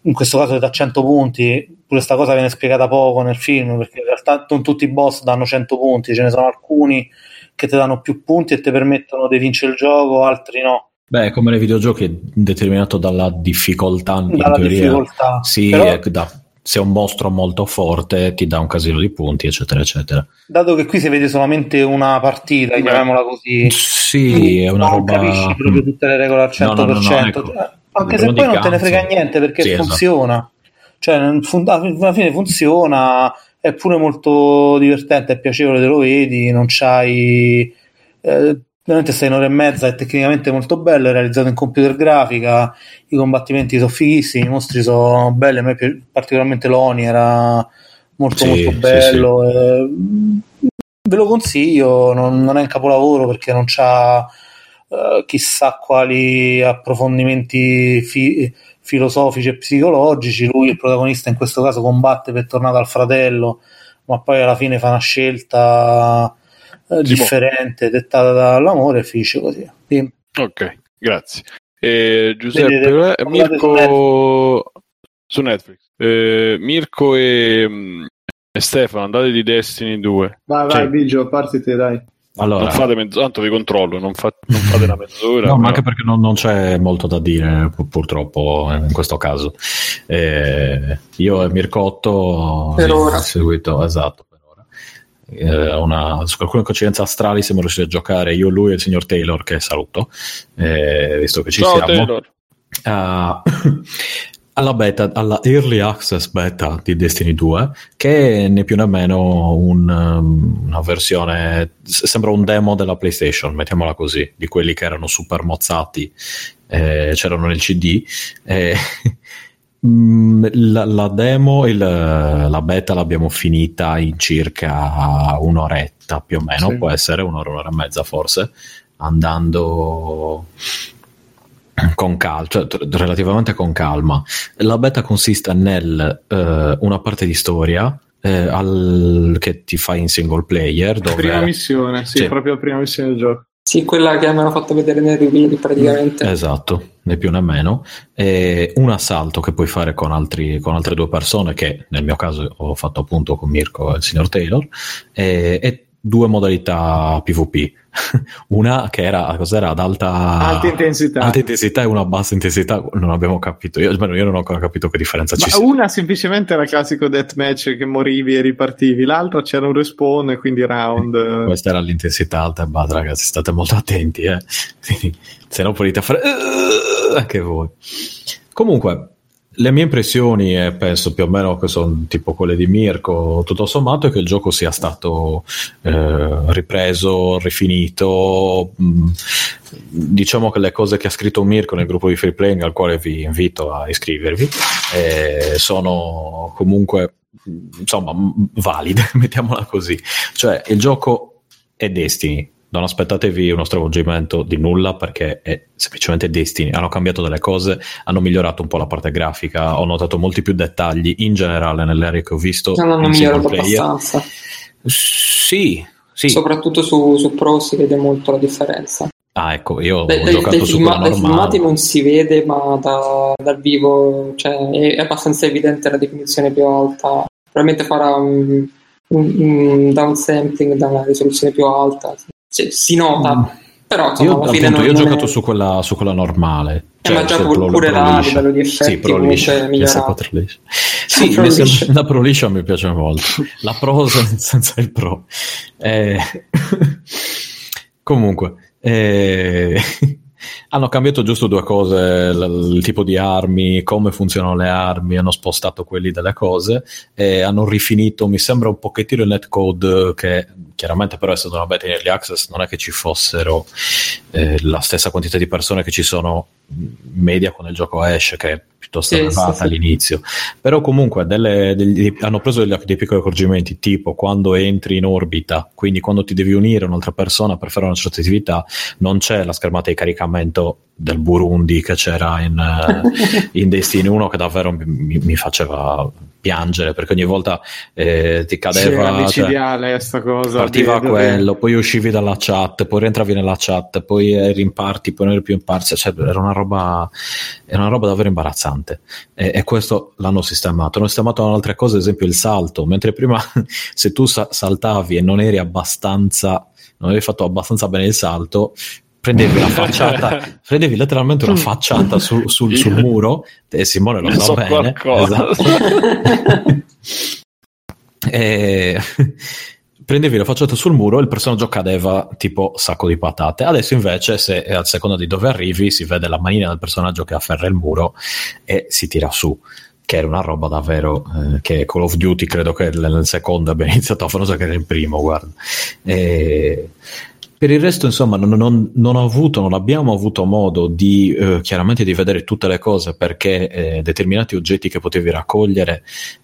in questo caso dà 100 punti. Questa cosa viene spiegata poco nel film perché in realtà non tutti i boss danno 100 punti, ce ne sono alcuni che ti danno più punti e ti permettono di vincere il gioco, altri no Beh, come nei videogiochi è determinato dalla difficoltà in dalla teoria. Difficoltà. Sì, Però... da, se è un mostro molto forte ti dà un casino di punti, eccetera, eccetera. Dato che qui si vede solamente una partita, Beh, chiamiamola così. Sì, è una non roba... capisci proprio tutte le regole al 100%. No, no, no, ecco. Cioè, anche se poi non te ne frega niente perché sì, esatto. funziona. Esatto. Cioè, alla fine funziona, è pure molto divertente, è piacevole, te lo vedi, non c'hai... Eh, veramente sei un'ora e mezza, è tecnicamente molto bello, è realizzato in computer grafica, i combattimenti sono fighissimi, i mostri sono belli, a me particolarmente l'Oni era molto sì, molto bello. Sì, sì. ve lo consiglio, non, non, è un capolavoro perché non c'ha uh, chissà quali approfondimenti fi- filosofici e psicologici, lui il protagonista in questo caso combatte per tornare al fratello, ma poi alla fine fa una scelta eh, differente dettata dall'amore finisce così. Sì. Ok, grazie. Eh, Giuseppe, Vedete, eh, Mirko su Netflix. Eh, Mirko e, mm, e, Stefano, andate di Destiny 2. Vai, vai, cioè, Bigio, partite, dai. Allora, non fate mezz'ora, tanto vi controllo, non, fa, non fate una mezz'ora. no, ma anche perché non, non, c'è molto da dire, purtroppo, in questo caso. Eh, io e Mircotto per ora. seguito, esatto eh, una, su alcune coincidenze astrali siamo riusciti a giocare io, lui e il signor Taylor, che saluto, eh, visto che ci Ciao, siamo. Uh, alla beta, alla early access beta di Destiny 2, che è né più né meno un, um, una versione, sembra un demo della PlayStation, mettiamola così, di quelli che erano super mozzati, eh, c'erano nel CD. Eh, la, la, demo, il, la beta l'abbiamo finita in circa un'oretta più o meno, sì. può essere un'ora, un'ora e mezza forse, andando con calma, cioè relativamente con calma. La beta consiste nel uh, una parte di storia eh, al, che ti fai in single player. Dove... Prima missione, sì, sì, proprio la prima missione del gioco. Sì, quella che hanno fatto vedere nei review praticamente. Esatto, né più né meno. E un assalto che puoi fare con, altri, con, altre due persone, che nel mio caso ho fatto appunto con Mirko e il signor Taylor, e, e due modalità PvP. una che era cos'era ad alta, alta, intensità. alta intensità e una bassa intensità. Non abbiamo capito. Io, almeno io non ho ancora capito che differenza Ma ci sia. Una semplicemente era classico deathmatch che morivi e ripartivi, l'altra c'era un respawn e quindi round. Questa era l'intensità alta e bassa, ragazzi. State molto attenti, eh. se no potete fare uh, anche voi. Comunque, le mie impressioni, e penso più o meno che sono tipo quelle di Mirko, tutto sommato, è che il gioco sia stato eh, ripreso, rifinito. Mm, diciamo che le cose che ha scritto Mirko nel gruppo di free playing, al quale vi invito a iscrivervi, eh, sono comunque insomma valide, mettiamola così. Cioè, il gioco è Destiny non aspettatevi uno stravolgimento di nulla perché è semplicemente Destiny. Hanno cambiato delle cose, hanno migliorato un po' la parte grafica, ho notato molti più dettagli in generale nelle aree che ho visto. Non hanno migliorato abbastanza. Sì, sì. Soprattutto su, su Pro si vede molto la differenza. Ah, ecco, io dai, ho dai, giocato dai su filma- Dai filmati non si vede, ma da, dal vivo cioè, è, è, abbastanza evidente la definizione più alta. Probabilmente farà un, un, un downsampling da una risoluzione più alta si, si nota. Mm. Però insomma, io, alla fine appunto, non, io ho giocato è... su, quella, su quella normale. Eh, cioè, ma già pure, pure là a livello di effetti sì, migliorato. Sì, pro la Pro Liscia mi piace molto. La Pro senza il Pro. Eh... comunque, eh... Hanno cambiato giusto due cose, l- il tipo di armi, come funzionano le armi, hanno spostato quelli delle cose e hanno rifinito, mi sembra un pochettino il netcode che chiaramente però essendo una beta in early access non è che ci fossero eh, la stessa quantità di persone che ci sono media quando il gioco esce, che è piuttosto sì, elevata sì, all'inizio. Però comunque delle, degli, hanno preso degli, dei piccoli accorgimenti, tipo quando entri in orbita, quindi quando ti devi unire a un'altra persona per fare una certa attività, non c'è la schermata di caricamento del Burundi che c'era in, uh, in Destiny 1 che davvero mi, mi, faceva piangere perché ogni volta eh, ti cadeva sì, cioè, sta cosa partiva di, quello, poi uscivi dalla chat poi rientravi nella chat poi eri in party, poi non eri più in party cioè, era una roba era una roba davvero imbarazzante. E, e questo l'hanno sistemato. Hanno sistemato altre cose, ad esempio il salto mentre prima se tu sa- saltavi e non eri abbastanza non avevi fatto abbastanza bene il salto prendevi una facciata, prendevi letteralmente una facciata su, sul, sul, muro, e Simone lo sa so bene. Esatto. e, prendevi la facciata sul muro e il personaggio cadeva tipo sacco di patate. Adesso invece, se a seconda di dove arrivi, si vede la manina del personaggio che afferra il muro e si tira su che era una roba davvero eh, che Call of Duty credo che nel secondo abbia iniziato a fare, non so che era il primo, guarda. E per il resto, insomma, non, non, non, ho avuto, non abbiamo avuto modo di eh, chiaramente di vedere tutte le cose perché eh, determinati oggetti che potevi raccogliere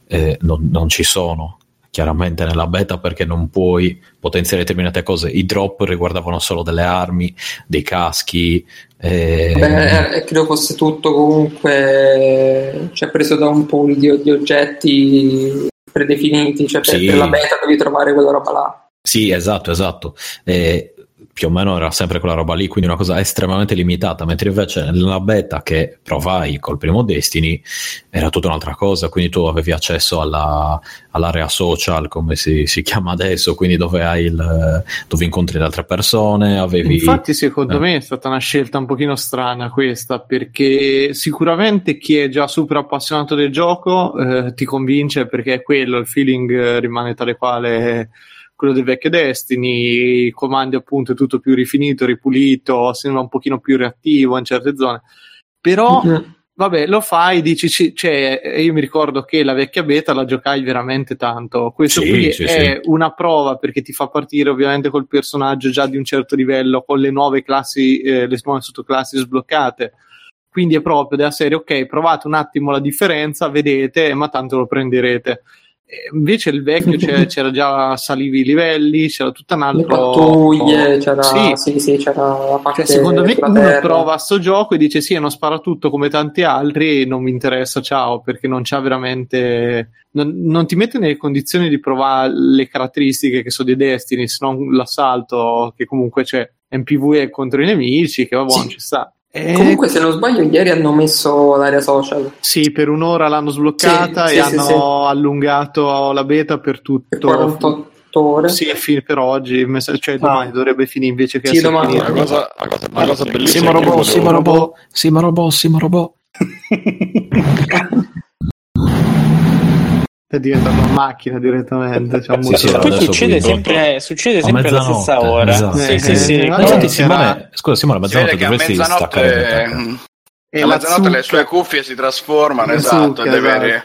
eh, non, non, ci sono chiaramente nella beta perché non puoi potenziare determinate cose. I drop riguardavano solo delle armi, dei caschi. Eh... Beh, credo fosse tutto comunque cioè, preso da un pool di, di oggetti predefiniti, cioè per, sì. per la beta devi trovare quella roba là. Sì, esatto, esatto. Eh, più o meno era sempre quella roba lì, quindi una cosa estremamente limitata, mentre invece nella beta che provai col primo Destiny era tutta un'altra cosa, quindi tu avevi accesso alla, all'area social, come si, si, chiama adesso, quindi dove, hai il, dove incontri le altre persone. Avevi, Infatti secondo eh. me è stata una scelta un pochino strana questa, perché sicuramente chi è già super appassionato del gioco eh, ti convince perché è quello, il feeling eh, rimane tale quale quello del vecchio Destiny, i comandi appunto è tutto più rifinito, ripulito, sembra un pochino più reattivo in certe zone. Però, mm-hmm. vabbè, lo fai, dici, cioè, io mi ricordo che la vecchia beta la giocai veramente tanto. Questo sì, qui sì, è sì. una prova perché ti fa partire ovviamente col personaggio già di un certo livello, con le nuove classi, eh, le nuove sottoclassi sbloccate. Quindi è proprio della serie, ok, provate un attimo la differenza, vedete, ma tanto lo prenderete invece il vecchio c'era, c'era, già salivi i livelli, c'era tutta un'altra. Le pattuglie, c'era, sì. Sì, sì, c'era la parte. Cioè, secondo me uno terra. prova sto gioco e dice: Sì, non spara tutto come tanti altri, non mi interessa, ciao, perché non c'ha veramente. Non, non ti mette nelle condizioni di provare le caratteristiche che sono di Destiny, se non l'assalto, che comunque c'è MPV contro i nemici, che va buono, ci sta. E... Comunque, se non sbaglio, ieri hanno messo l'area social. Sì, per un'ora l'hanno sbloccata sì, e sì, hanno sì, allungato la beta per tutto. Per 48 ore. Sì, per oggi, cioè ah. domani dovrebbe finire invece che sì, domani. Una cosa, una cosa, una cosa bellissima. Simo robot, Simo robot, Simo robot, Simo robot. È diventata una macchina direttamente. Cioè sì, sì, poi succede sempre, succede sempre alla stessa ora. Esatto. Sì, sì, sì. Eh, infatti, Simone, scusa, Simone, a mezzanotte dovresti staccare. E a mezzanotte le sue cuffie si trasformano, le esatto, sucche,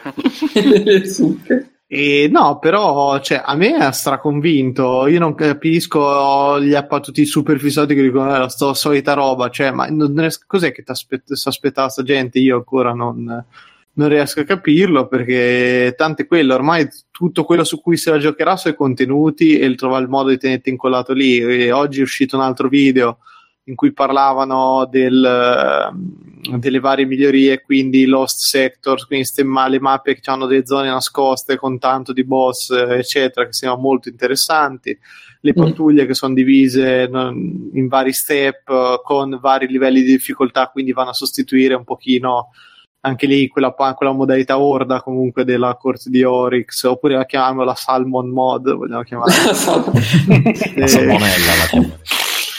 le sucche. E no, però cioè, a me è straconvinto. Io non capisco gli appatuti super fissati che dicono eh, la solita roba. Cioè, ma non cos'è che ti aspettava sta gente? Io ancora non non riesco a capirlo perché tante quello ormai tutto quello su cui se la giocherà sono i contenuti e trova il modo di tenerti incollato lì e oggi è uscito un altro video in cui parlavano del, delle varie migliorie quindi Lost Sectors quindi ma- le mappe che hanno delle zone nascoste con tanto di boss eccetera che sembrano molto interessanti le mm. pattuglie mm. che sono divise in vari step con vari livelli di difficoltà quindi vanno a sostituire un pochino anche lì quella, quella modalità orda comunque della corte di Oryx, oppure la chiamiamo la Salmon Mod, vogliamo chiamarla. la salmonella la chiamiamo.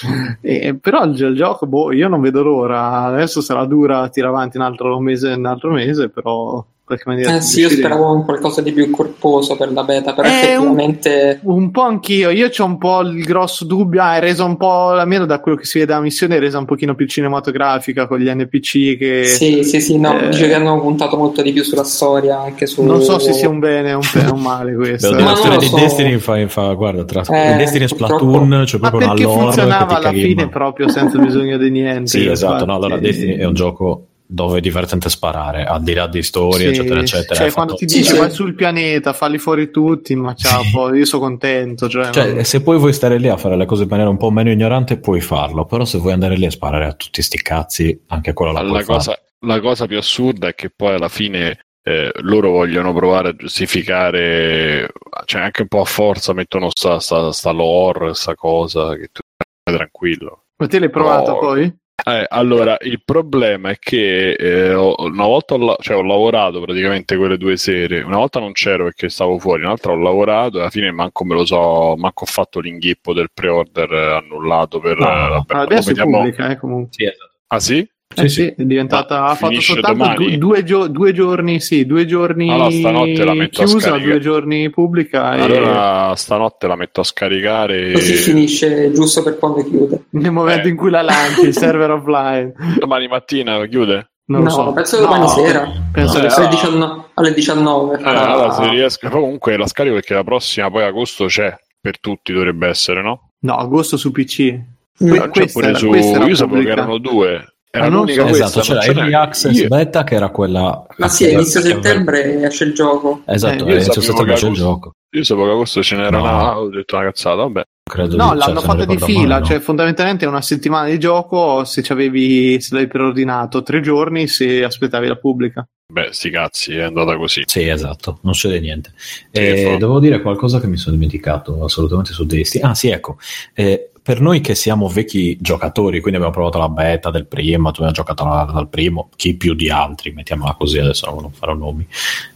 Eh, però il, il, gioco, boh, io non vedo l'ora. Adesso sarà dura, tira avanti un altro mese, un altro mese, però qualche maniera. Eh sì, io speravo in qualcosa di più corposo per la beta, però eh, effettivamente. Un, un, po' anch'io. Io ho un po' il grosso dubbio. Ah, è resa un po', almeno da quello che si vede dalla missione, è resa un pochino più cinematografica con gli NPC. Che, sì, sì, sì. No, eh, dice che hanno puntato molto di più sulla storia. Anche su... Non so se sia un bene o un, un male questo. la storia di so. Destiny fa, fa, guarda, tra eh, Destiny e Splatoon c'è proprio una lore. funzionava alla fine proprio senza bisogno di niente. Sì, esatto. No, allora Destiny è un gioco dove è divertente sparare, al di là di storie, sì, eccetera, eccetera. Cioè, quando ti dice sì, vai sul pianeta, falli fuori tutti, ma ciao, sì. poi io sono contento. Cioè, cioè se poi vuoi stare lì a fare le cose in maniera un po' meno ignorante, puoi farlo, però se vuoi andare lì a sparare a tutti sti cazzi, anche quello la, la cosa, fare. La cosa più assurda è che poi alla fine eh, loro vogliono provare a giustificare, cioè anche un po' a forza mettono sta, sta, sta lore, sta cosa, che tu stai tranquillo. Ma te l'hai provato oh, poi? Eh, allora, il problema è che eh, una volta ho, cioè, ho, lavorato praticamente quelle due sere, una volta non c'ero perché stavo fuori, un'altra ho lavorato e alla fine manco me lo so, manco ho fatto l'inghippo del pre-order annullato per... No, no. Vabbè, adesso è pubblica, eh, comunque. Sì, esatto. Ah sì? Eh sì, è diventata. ha fatto soltanto due, due, gio- due, giorni, sì, due giorni allora, stanotte la metto chiusa, due giorni pubblica. Allora e... stanotte la metto a scaricare. Così e... finisce giusto per quando chiude. Nel momento eh. in cui la lanci, il server offline. Domani mattina chiude? Non no, so. penso domani no, sera. Penso alle, eh, 19, alle 19. Eh, ah. Allora, se riesco, comunque la scarico perché la prossima, poi agosto c'è per tutti, dovrebbe essere, no? No, agosto su PC. No, c'è pure su... Io sapevo che erano due. Era l'unica so. Esatto, c'era Early Access io. Beta che era quella... Ma sì, inizio settembre esce il gioco. Esatto, eh, inizio settembre esce il gioco. Io sapevo che agosto ce n'era no. una, ho detto una cazzata, vabbè. Credo no, di, l'hanno cioè, fatta di fila, male, cioè fondamentalmente una settimana di gioco se avevi se l'avevi preordinato tre giorni se aspettavi la pubblica. Beh, sti cazzi, è andata così. Sì, esatto, non succede niente. Eh, devo dire qualcosa che mi sono dimenticato assolutamente su Destiny. Ah, sì, ecco. Eh, per noi che siamo vecchi giocatori, quindi abbiamo provato la beta del primo, tu hai giocato dal primo, chi più di altri, mettiamola così, adesso non farò nomi.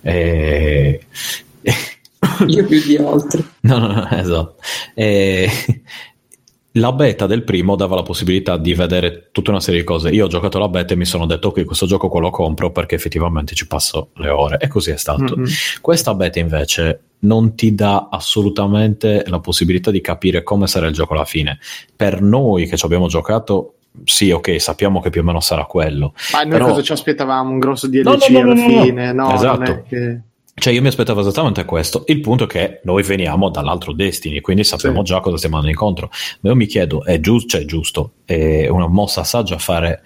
E... Io più di altri. No, no, no, esatto. E... La beta del primo dava la possibilità di vedere tutta una serie di cose. Io ho giocato la beta e mi sono detto ok, questo gioco qua lo compro perché effettivamente ci passo le ore e così è stato. Mm-hmm. Questa beta invece non ti dà assolutamente la possibilità di capire come sarà il gioco alla fine. Per noi che ci abbiamo giocato, sì, ok, sappiamo che più o meno sarà quello. Ma noi però... cosa ci aspettavamo? Un grosso DLC no, no, no, alla fine? No, esatto. Che... Cioè, io mi aspettavo esattamente questo. Il punto è che noi veniamo dall'altro Destiny, quindi sappiamo sì. già cosa stiamo andando incontro. Ma io mi chiedo, è giusto, cioè, giusto, è una mossa saggia fare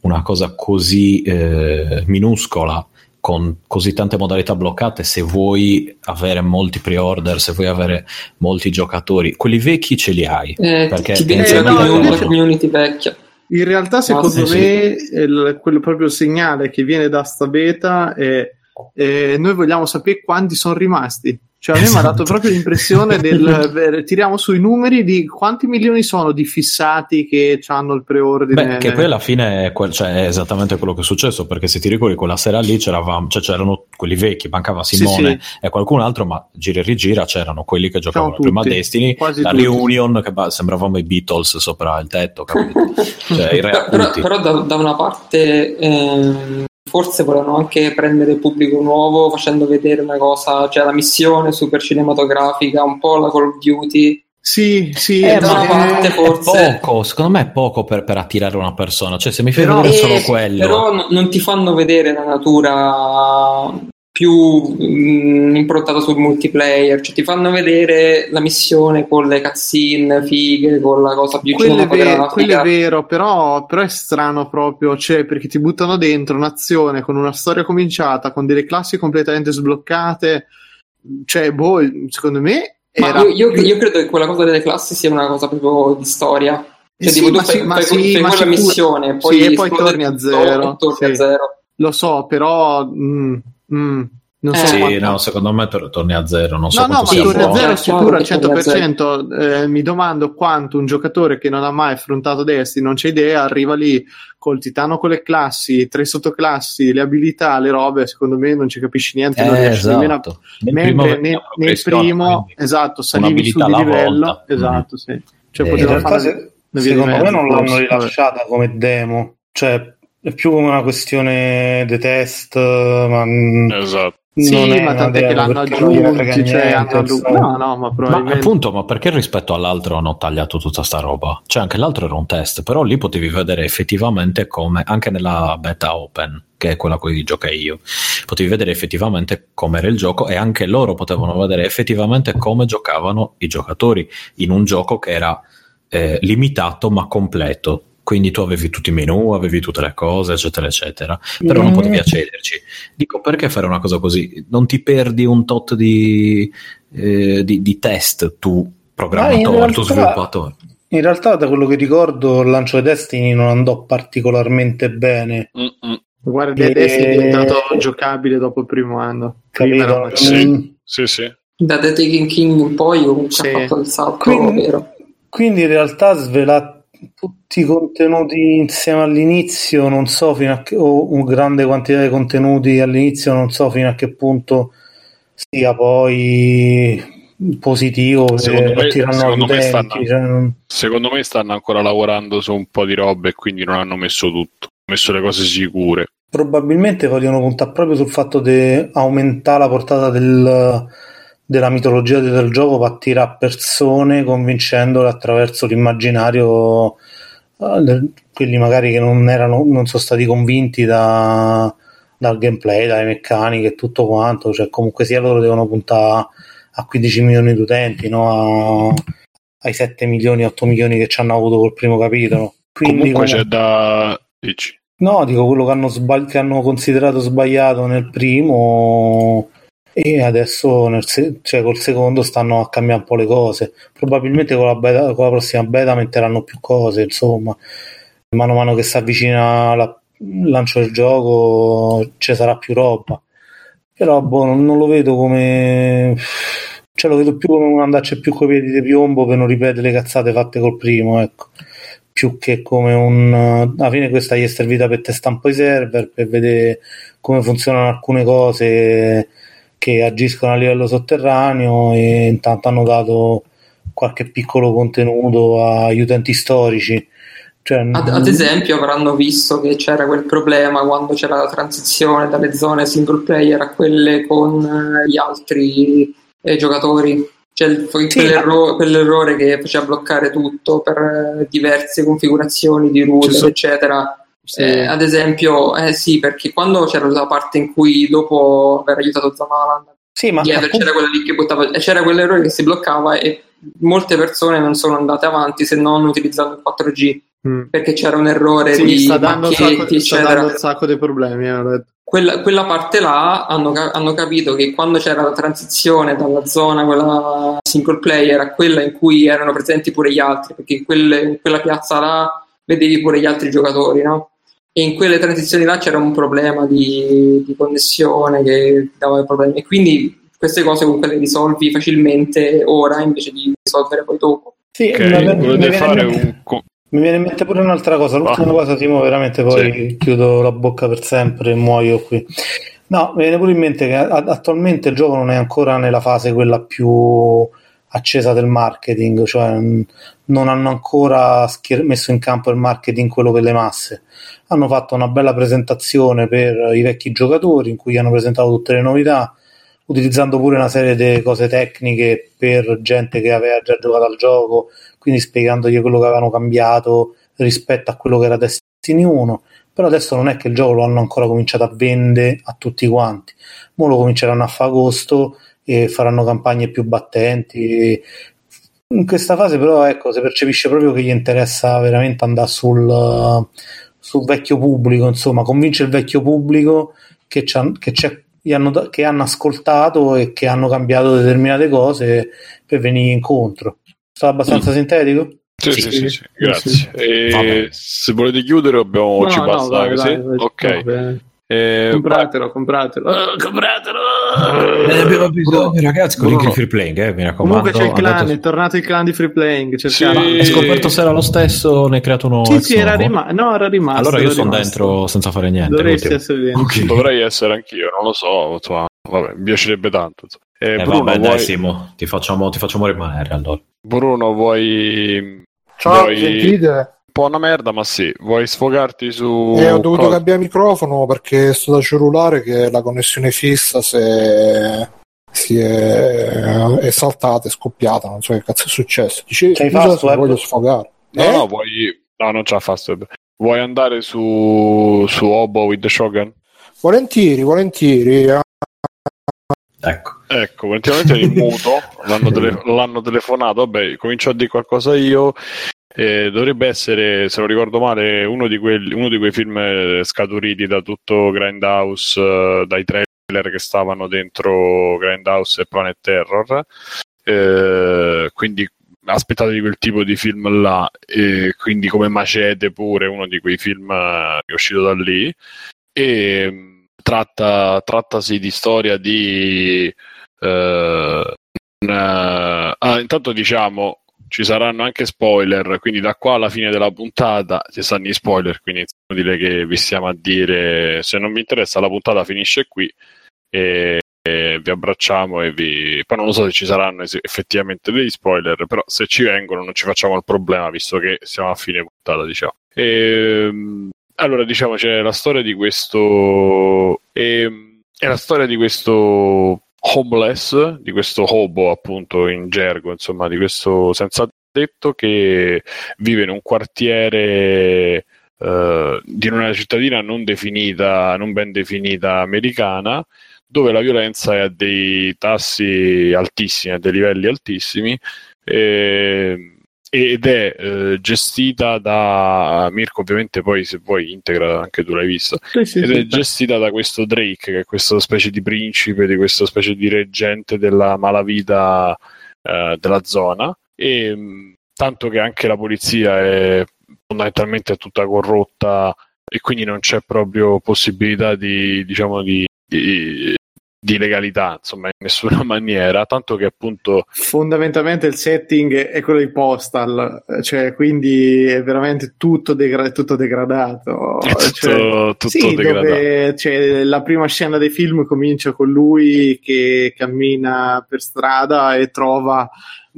una cosa così eh, minuscola con così tante modalità bloccate, se vuoi avere molti pre-order, se vuoi avere molti giocatori, quelli vecchi ce li hai. Eh, perché ti viene la community vecchia. In realtà, secondo no, me, sì. Il, quello proprio segnale che viene da sta beta è eh, noi vogliamo sapere quanti sono rimasti. Cioè, a me esatto. mi ha dato proprio l'impressione del tiriamo sui numeri di quanti milioni sono di fissati che hanno il preordine. Beh, che poi alla fine è, quel, cioè, è, esattamente quello che è successo, perché se ti ricordi quella sera lì c'eravamo, cioè, c'erano quelli vecchi, mancava Simone sì, sì. e qualcun altro, ma gira e rigira c'erano quelli che giocavano prima a Destiny, Quasi la tutti. reunion che bah, sembravamo i Beatles sopra il tetto, cioè, però, però da, da, una parte eh, forse volevano anche prendere pubblico nuovo facendo vedere una cosa, cioè la missione super cinematografica, un po' la Call of Duty. Sì, sì, eh, ma parte, forse... poco, secondo me è poco per, per, attirare una persona, cioè se mi fai vedere solo quello. Però n- non ti fanno vedere la natura più mh, mm, improntato sul multiplayer, cioè ti fanno vedere la missione con le cutscene fighe, con la cosa più quello è, vero, quello è vero, però, però, è strano proprio, cioè perché ti buttano dentro un'azione con una storia cominciata, con delle classi completamente sbloccate, cioè boh, secondo me... Era... Io, io, io, credo che quella cosa delle classi sia una cosa proprio di storia. Cioè, sì, tipo, tu fai, fai, sì, fai quella missione, poi, sì, e poi torni a zero. Torni a zero. Lo so, però... Mh Mm, non so sì, quanto... no, secondo me tor- torni a zero. Non so no, no, ma torni a zero sicuro al 100%. Eh, mi domando quanto un giocatore che non ha mai affrontato Destiny, non c'è idea, arriva lì col titano con le classi, tre sottoclassi, le abilità, le robe. Secondo me non ci capisci niente. Eh, non esatto. nemmeno a... nel primo, nel, nel primo esatto, salivi su di livello. Volta. Esatto, mm. sì. Cioè, eh, poteva fare. Se, secondo me non l'hanno rilasciata come demo. Cioè, è più come una questione di test, ma esatto. Sì, ma tant'è che l'hanno aggiunti, cioè hanno... no, no, ma probabilmente... Ma appunto, ma perché rispetto all'altro hanno tagliato tutta sta roba? Cioè anche l'altro era un test, però lì potevi vedere effettivamente come, anche nella beta open, che è quella a cui giocai io, potevi vedere effettivamente come era il gioco e anche loro potevano vedere effettivamente come giocavano i giocatori in un gioco che era eh, limitato ma completo quindi tu avevi tutti i menu, avevi tutte le cose, eccetera, eccetera, però mm. non potevi accederci. Dico, perché fare una cosa così? Non ti perdi un tot di, eh, di, di test tu, programmatore, realtà, tu sviluppatore? In realtà, da quello che ricordo, il lancio di Destiny non andò particolarmente bene. Mm-mm. Guarda, e... Destiny è diventato giocabile dopo il primo anno. Capito? Sì, mm. sì, sì. Da The Taking King in poi comunque sì. ha fatto il salto, quindi, vero? Quindi in realtà svelato tutti i contenuti insieme all'inizio, non so fino a che, o una grande quantità di contenuti all'inizio, non so fino a che punto sia poi positivo secondo me, secondo, me stanno, cioè non... secondo me stanno ancora lavorando su un po' di robe e quindi non hanno messo tutto hanno messo le cose sicure. Probabilmente vogliono puntare proprio sul fatto di aumentare la portata del, della mitologia del gioco per attirare persone convincendole attraverso l'immaginario uh, quelli magari che non, erano, non sono stati convinti da, dal gameplay, dalle meccaniche e tutto quanto, cioè comunque sia loro devono puntare a 15 milioni di utenti, no? a, ai 7 milioni, 8 milioni che ci hanno avuto col primo capitolo. Quindi, comunque c'è da... Dici. No, dico quello che hanno, sbagli- che hanno considerato sbagliato nel primo e adesso nel se- cioè col secondo stanno a cambiare un po' le cose. Probabilmente con la, beta, con la prossima beta metteranno più cose insomma. Mano a mano che si avvicina la, il lancio del gioco ci sarà più roba. Però boh, non, non, lo vedo come cioè lo vedo più come un andarci più coi piedi di piombo per non ripetere le cazzate fatte col primo ecco. Più che come un alla fine questa gli è servita per testare un po' i server per vedere come funzionano alcune cose che agiscono a livello sotterraneo e intanto hanno dato qualche piccolo contenuto agli utenti storici. Cioè, ad, ad, esempio avranno visto che c'era quel problema quando c'era la transizione dalle zone single player a quelle con eh, gli altri eh, giocatori. Cioè sì, quell'erro- quell'errore che faceva bloccare tutto per eh, diverse configurazioni di router, so- eccetera sì. Eh, ad esempio, eh sì, perché quando c'era la parte in cui dopo aver aiutato Zamaland, sì, ma dietro appunto... c'era quella lì che buttava, c'era quell'errore che si bloccava e molte persone non sono andate avanti se non utilizzando il 4G mm. perché c'era un errore sì, di sta dando, sacco, sta dando un sacco di problemi eh, quella, quella, parte là hanno, hanno, capito che quando c'era la transizione dalla zona quella single player a quella in cui erano presenti pure gli altri perché in, quelle, in quella piazza là vedevi pure gli altri giocatori no? E in quelle transizioni là c'era un problema di, di connessione che dava problemi e quindi queste cose comunque le risolvi facilmente ora invece di risolvere poi dopo. Sì, okay, mi, mi, mi, fare un... mi, viene in mente pure un'altra cosa, l'ultima ah. cosa Timo, veramente poi sì. chiudo la bocca per sempre e muoio qui. No, mi viene pure in mente che attualmente il gioco non è ancora nella fase quella più accesa del marketing, cioè non hanno ancora schier- messo in campo il marketing quello per le masse. Hanno fatto una bella presentazione per i vecchi giocatori in cui hanno presentato tutte le novità, utilizzando pure una serie di cose tecniche per gente che aveva già giocato al gioco, quindi spiegandogli quello che avevano cambiato rispetto a quello che era Destiny 1. Però adesso non è che il gioco lo hanno ancora cominciato a vendere a tutti quanti, ora lo cominceranno a fare agosto e faranno campagne più battenti. In questa fase, però, ecco, si percepisce proprio che gli interessa veramente andare sul, sul vecchio pubblico, insomma, convince il vecchio pubblico che, che c'è hanno, che hanno ascoltato e che hanno cambiato determinate cose per venire incontro. Sto abbastanza mm. sintetico? Sì, sì, sì, sì, grazie. E se volete chiudere abbiamo no, ci basta no, vai, così? Vai, ok. Eh, compratelo, compratelo, oh, compratelo. Ne abbiamo bisogno, ragazzi. Con link free playing, eh, mi raccomando. Comunque c'è il clan, andate... è tornato il clan di free playing. Sì. Hai scoperto se era lo stesso, ne hai creato uno. Sì, sì, era, rima- no, era rimasto. Allora io sono dentro senza fare niente. Dovresti essere dentro. Okay. Dovrei essere anch'io, non lo so. Insomma, vabbè, mi piacerebbe tanto. Eh, eh, Bruno, vabbè, vuoi... dai, Simo, ti facciamo, ti facciamo rimanere allora. Bruno, vuoi. Ciao, vuoi... sentite? Po' una merda, ma sì, vuoi sfogarti su... Eh, ho dovuto cosa? cambiare microfono perché sto da cellulare che la connessione fissa se si è, è saltata, è scoppiata, non so che cazzo è successo. Dicevi, C'hai fast voglio sfogare. No, eh? no, vuoi... No, non c'ha fast Vuoi andare su, su Obo with the Shogun? Volentieri, volentieri. Ecco. Ecco, volentieri in muto, l'hanno, tele- l'hanno telefonato, vabbè, comincio a dire qualcosa io. Eh, dovrebbe essere, se non ricordo male, uno di, quelli, uno di quei film scaturiti da tutto Grindhouse, uh, dai trailer che stavano dentro Grindhouse e Planet Terror. Eh, quindi aspettatevi quel tipo di film là, quindi come Macete pure, uno di quei film che è uscito da lì. E mm, tratta, trattasi di storia di. Uh, una... ah, intanto diciamo ci saranno anche spoiler, quindi da qua alla fine della puntata ci stanno gli spoiler, quindi è inutile che vi stiamo a dire se non vi interessa la puntata finisce qui e, e vi abbracciamo e vi... poi non lo so se ci saranno effettivamente degli spoiler, però se ci vengono non ci facciamo il problema visto che siamo a fine puntata diciamo. E, ehm, allora diciamo c'è la storia di questo... E, ehm, è la storia di questo homeless, di questo hobo appunto in gergo, insomma, di questo senza tetto che vive in un quartiere uh, di una cittadina non definita, non ben definita americana, dove la violenza è a dei tassi altissimi, a dei livelli altissimi. E, ed è eh, gestita da Mirko ovviamente poi se vuoi integra anche tu l'hai visto sì, sì, ed sì, è gestita da questo Drake che è questa specie di principe di questa specie di reggente della malavita eh, della zona. E mh, tanto che anche la polizia è fondamentalmente tutta corrotta e quindi non c'è proprio possibilità di diciamo di, di di legalità, insomma, in nessuna maniera, tanto che appunto... Fondamentalmente il setting è quello di Postal, cioè quindi è veramente tutto, degra- tutto degradato. È tutto, cioè, tutto sì, degradato. Dove, cioè, la prima scena dei film comincia con lui che cammina per strada e trova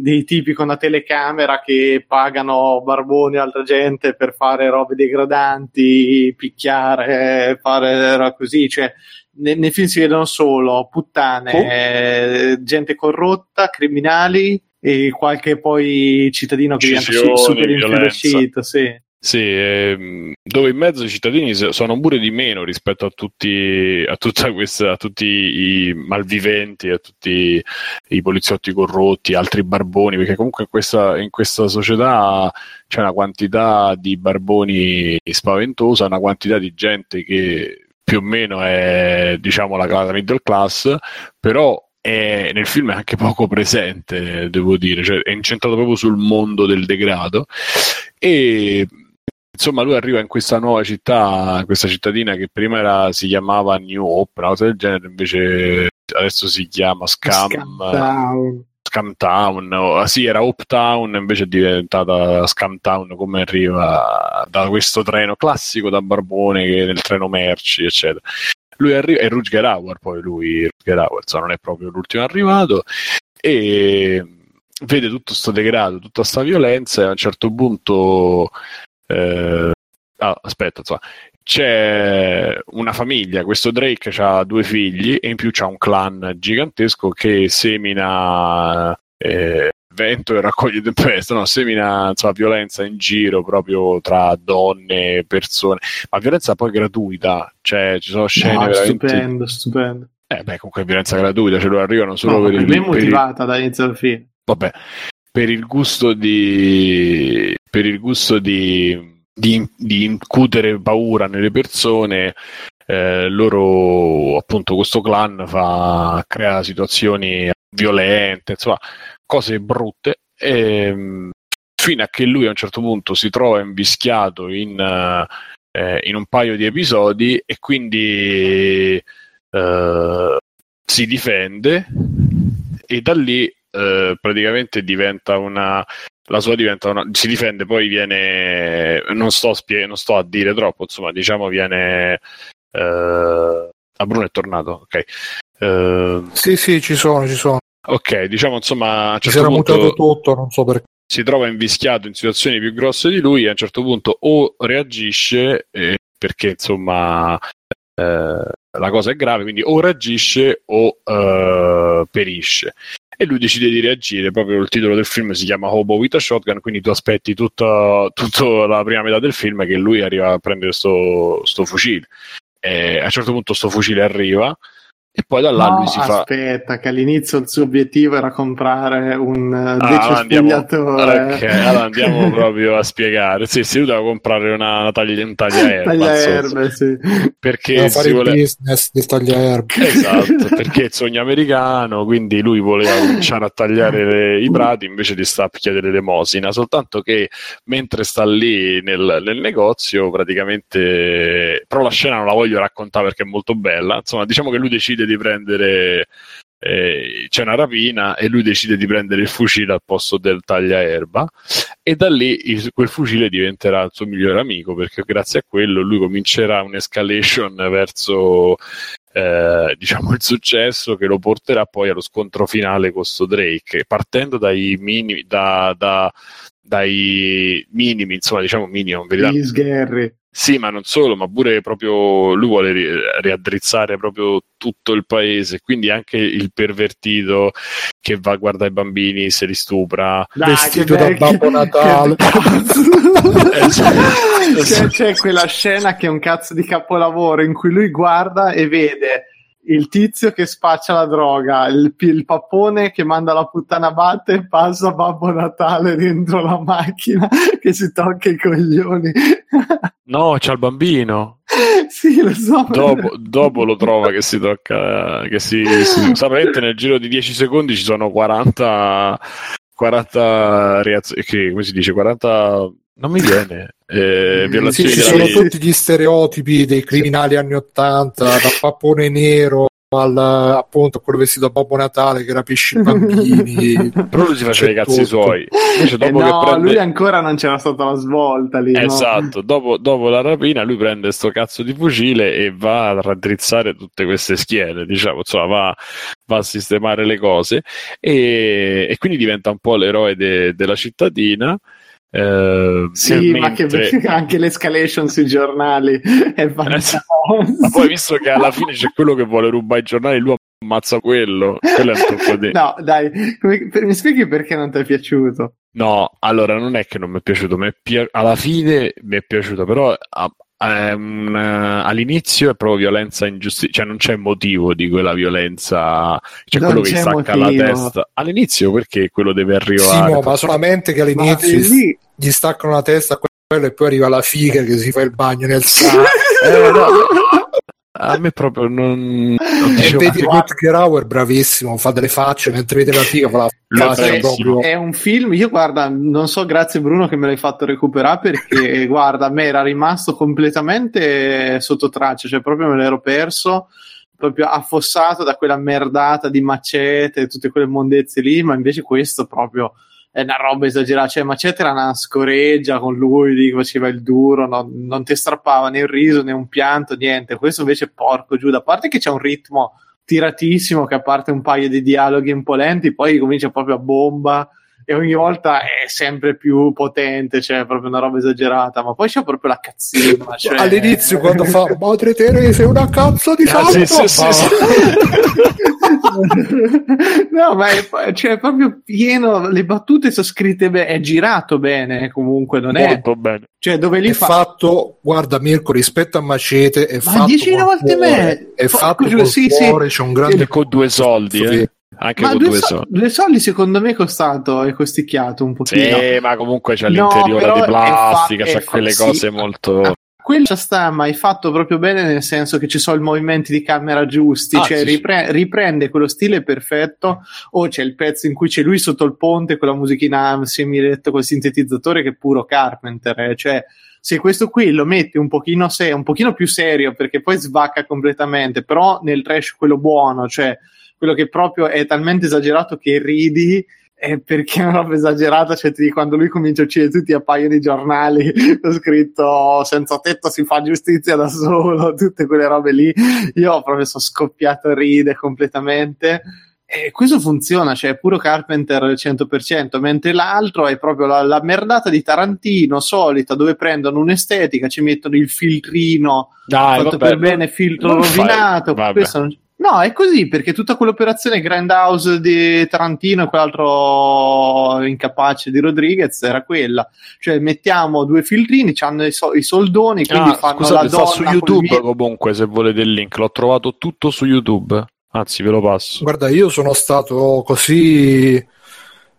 dei tipi con la telecamera che pagano barboni e altra gente per fare robe degradanti, picchiare, fare così, cioè nel, nel film si vedono solo puttane, oh. gente corrotta, criminali e qualche poi cittadino che diventa super influiscito, sì. Sì, ehm, dove in mezzo i cittadini sono pure di meno rispetto a tutti, a questa, a tutti i malviventi, a tutti i poliziotti corrotti, altri barboni, perché comunque in questa, in questa società c'è una quantità di barboni spaventosa, una quantità di gente che più o meno è diciamo la, la middle class, però è, nel film è anche poco presente, devo dire, cioè, è incentrato proprio sul mondo del degrado. E insomma lui arriva in questa nuova città, questa cittadina che prima era, si chiamava New Hope, una cosa del genere, invece adesso si chiama Scam. Scam Scam Town, oh, sì, era Hope Town, invece è diventata Scam Town come arriva da questo treno classico da Barbone che nel treno merci, eccetera. Lui arriva, è Rutger Hauer, poi lui, Rutger Hauer, non è proprio l'ultimo arrivato, e vede tutto questo degrado, tutta questa violenza e a un certo punto eh, ah, aspetta, insomma, c'è una famiglia, questo Drake ha due figli e in più c'ha un clan gigantesco che semina eh, vento e raccoglie tempeste, no? semina insomma, violenza in giro proprio tra donne, persone, ma violenza poi gratuita, cioè ci sono scene no, veramente... Stupendo, stupendo. Eh beh, comunque violenza gratuita, ce lo arrivano solo no, per, il... Per motivata il... dall'inizio alla fine. Vabbè, per il gusto di... per il gusto di di, di incutere paura nelle persone, eh, loro appunto questo clan fa, crea situazioni violente, insomma, cose brutte. E, fino a che lui a un certo punto si trova invischiato in, eh, in un paio di episodi e quindi eh, si difende e da lì eh, praticamente diventa una la sua diventa una, si difende, poi viene, non sto, spie, non sto a dire troppo, insomma, diciamo viene, eh, a Bruno è tornato, ok. Eh, sì, sì, ci sono, ci sono. Ok, diciamo insomma, a certo si era punto, mutato tutto, non so perché. Si trova invischiato in situazioni più grosse di lui e a un certo punto o reagisce eh, perché insomma eh, la cosa è grave, quindi o reagisce o eh, perisce e lui decide di reagire. Proprio il titolo del film si chiama Hobo with a Shotgun, quindi tu aspetti tutta, tutta la prima metà del film che lui arriva a prendere questo fucile. E a un certo punto questo fucile arriva e poi da là no, lui si aspetta, fa. Aspetta, che all'inizio il suo obiettivo era comprare un uh, ah, decespugliatore. Ok, allora andiamo proprio a spiegare. Sì, sì, lui doveva comprare una, una taglia, un tagliaerba. tagliaerbe, sì. Perché Deve fare vuole... il business del tagliaerbe. Esatto, perché il sogno americano, quindi lui voleva cominciare a tagliare le, i prati invece di stare a chiedere l'elemosina. Soltanto che mentre sta lì nel, nel negozio, praticamente. Però la scena non la voglio raccontare perché è molto bella. Insomma, diciamo che lui decide decide di prendere eh, c'è una rapina e lui decide di prendere il fucile al posto del tagliaerba e da lì il, quel fucile diventerà il suo migliore amico perché grazie a quello lui comincerà un'escalation verso eh, diciamo il successo che lo porterà poi allo scontro finale con sto Drake partendo dai minimi da, da, dai minimi insomma diciamo minimum verità. Sgherri sì, ma non solo, ma pure proprio lui vuole ri- riaddrizzare proprio tutto il paese, quindi anche il pervertito che va a guardare i bambini, se li stupra. Dai, Vestito da Babbo Natale. c'è, c'è quella scena che è un cazzo di capolavoro in cui lui guarda e vede il tizio che spaccia la droga, il, il pappone che manda la puttana batte e passa Babbo Natale dentro la macchina che si tocca i coglioni. no, c'è il bambino. sì, lo so. Dopo, dopo, lo trova che si tocca, che si, si sapete nel giro di 10 secondi ci sono 40 40 reazioni, come si dice, 40 non mi viene. Eh, sì, ci sono tutti gli stereotipi dei criminali anni 80, da pappone nero al appunto quello vestito a Babbo Natale che rapisce i bambini. Però lui si faceva i cazzi suoi. Invece dopo eh no, prende... lui ancora non c'era stata la svolta lì. Esatto, no? dopo, dopo, la rapina lui prende sto cazzo di fucile e va a raddrizzare tutte queste schiene, diciamo, insomma, va, va a sistemare le cose e, e quindi diventa un po' l'eroe de, della cittadina. Uh, sì, ma che anche l'escalation sui giornali è fantastico. ma poi visto che alla fine c'è quello che vuole rubare i giornali, lui ammazza quello. quello di... No, dai, mi spieghi perché non ti è piaciuto? No, allora non è che non mi è piaciuto, mi è pi- alla fine mi è piaciuto, però a, Um, all'inizio è proprio violenza ingiustificata, cioè non c'è motivo di quella violenza, cioè non quello che stacca motivo. la testa. All'inizio perché quello deve arrivare? Sì, ma solamente che all'inizio gli, gli staccano la testa a quello e poi arriva la figa che si fa il bagno nel sangue. eh, no a me proprio non, non e vedi Rutger Hauer bravissimo fa delle facce mentre vede la figa fa la faccia è, proprio... è un film io guarda non so grazie Bruno che me l'hai fatto recuperare perché guarda a me era rimasto completamente sotto traccia cioè proprio me l'ero perso proprio affossato da quella merdata di macete e tutte quelle mondezze lì ma invece questo proprio è una roba esagerata. Cioè, Macete era una scoreggia con lui che faceva il duro, no? non ti strappava né un riso né un pianto, niente. Questo invece, porco giù, da parte che c'è un ritmo tiratissimo, che a parte un paio di dialoghi impolenti, poi comincia proprio a bomba e ogni volta è sempre più potente, cioè proprio una roba esagerata, ma poi c'è proprio la cazzina. Cioè... All'inizio quando fa Madre Teresa è una cazzo di ah, sì, sì, sì, sì. no, ma è, cioè, è, proprio pieno, le battute sono scritte bene, è girato bene comunque, non Molto è... Molto bene. Cioè, dove li è fa... fatto, guarda Mirko, rispetto a Macete, è ma fatto... 10 volte me! È fatto con sì, cuore, sì. c'è un grande... Con due soldi, eh anche ma con due, soldi. due soldi secondo me è costato è costicchiato un pochino sì ma comunque c'è no, l'interiore di plastica fa- c'è quelle fa- cose sì. molto quello ci sta ma è fatto proprio bene nel senso che ci sono i movimenti di camera giusti ah, cioè sì, ripre- riprende quello stile perfetto o c'è il pezzo in cui c'è lui sotto il ponte con la musichina semiretto col sintetizzatore che è puro Carpenter eh? cioè se questo qui lo metti un pochino, se- un pochino più serio perché poi svacca completamente però nel trash quello buono cioè quello che proprio è talmente esagerato che ridi perché è una roba esagerata, cioè quando lui comincia a uccidere tutti appaiono i giornali, ho scritto senza tetto si fa giustizia da solo, tutte quelle robe lì, io proprio sono scoppiato a ridere completamente. E questo funziona, cioè è puro Carpenter al 100%, mentre l'altro è proprio la, la, merdata di Tarantino solita, dove prendono un'estetica, ci mettono il filtrino Dai, fatto vabbè, per bene, filtro rovinato. Questo non, No, è così perché tutta quell'operazione Grindhouse di Tarantino e quell'altro incapace di Rodriguez era quella. Cioè, mettiamo due filtrini, hanno i, so- i soldoni, quindi ah, fanno scusate, la donna. Sta su YouTube comunque, se volete il link, l'ho trovato tutto su YouTube. Anzi, ve lo passo. Guarda, io sono stato così.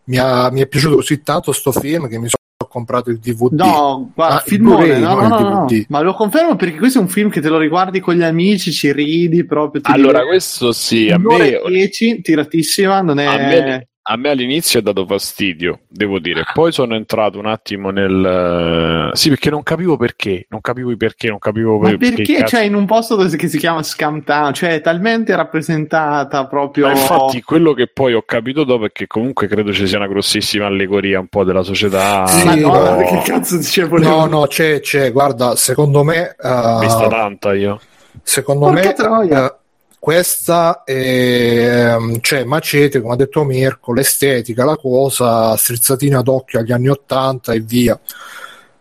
Mi, ha, mi è piaciuto così tanto sto film che mi sono comprato il DVD. No, guarda, ah, filmone, no, no, no, no, ma lo confermo perché questo è un film che te lo riguardi con gli amici, ci ridi proprio. allora, ridi. questo sì, a me... 10, tiratissima, non è... A me, a me all'inizio ha dato fastidio, devo dire. Poi sono entrato un attimo nel. Sì, perché non capivo perché. Non capivo i perché, non capivo Ma perché. Perché, cioè, in un posto che si chiama Scam Town, cioè, è talmente rappresentata proprio. Ma infatti, quello che poi ho capito dopo è che comunque credo ci sia una grossissima allegoria un po' della società. Sì, Ma no, no. che cazzo dicevo? No, no, c'è, c'è, guarda, secondo me. Uh... Vista tanta io. Secondo Porca me. Troia. Uh, questa è, ehm, cioè Macete, come ha detto Mirko, l'estetica, la cosa, strizzatina d'occhio agli anni 80 e via.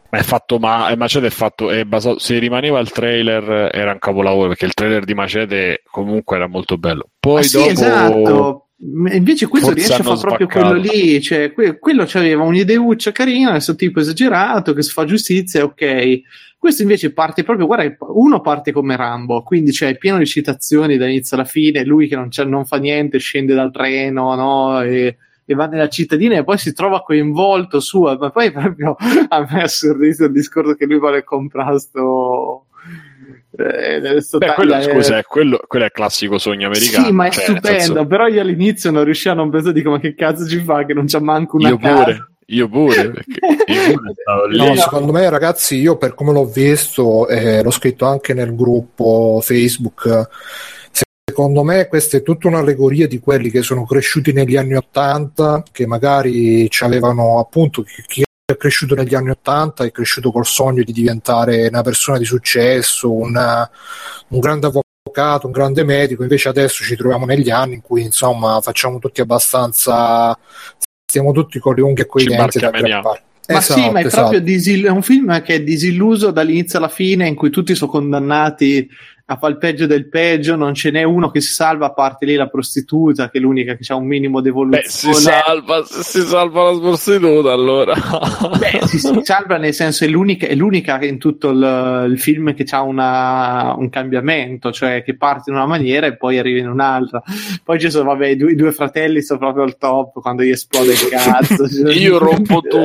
Ma è fatto, ma Macete è fatto, è basato, se rimaneva il trailer era un capolavoro perché il trailer di Macete comunque era molto bello. Poi ah, sì, dopo... esatto. Invece questo riesce a fare proprio quello lì, cioè que- quello aveva un'ideuccia carina, adesso tipo esagerato, che si fa giustizia, ok questo invece parte proprio, guarda, uno parte come Rambo, quindi c'è pieno di citazioni dall'inizio alla fine, lui che non, non fa niente, scende dal treno, no? E, e va nella cittadina e poi si trova coinvolto su, ma poi proprio a me è assurdissimo il discorso che lui vuole comprare sto... Eh, Beh, quello, scusa, è quello, quello, è il classico sogno americano. Sì, ma è cioè, stupendo. Senso... Però io all'inizio non riuscivo a non pensare, dico, ma che cazzo ci fa? Che non c'è manco una io casa. Pure. Io pure, io pure no, secondo me, ragazzi, io per come l'ho visto, eh, l'ho scritto anche nel gruppo Facebook. Secondo me, questa è tutta un'allegoria di quelli che sono cresciuti negli anni Ottanta, che magari avevano appunto chi è cresciuto negli anni Ottanta è cresciuto col sogno di diventare una persona di successo, una, un grande avvocato, un grande medico, invece adesso ci troviamo negli anni in cui insomma facciamo tutti abbastanza stiamo tutti con le unghie e con i denti da ma esatto, sì, ma è esatto. proprio disil- è un film che è disilluso dall'inizio alla fine, in cui tutti sono condannati a fare il peggio del peggio, non ce n'è uno che si salva a parte lì la prostituta, che è l'unica che ha un minimo d'evoluzione. Beh, si salva, si salva la prostituta allora. Beh, si, si, salva nel senso è l'unica, è l'unica in tutto il, il film che ha un cambiamento, cioè che parte in una maniera e poi arriva in un'altra. Poi ci sono, vabbè, i due, i due fratelli sono proprio al top quando gli esplode il cazzo. Io rompo tutto,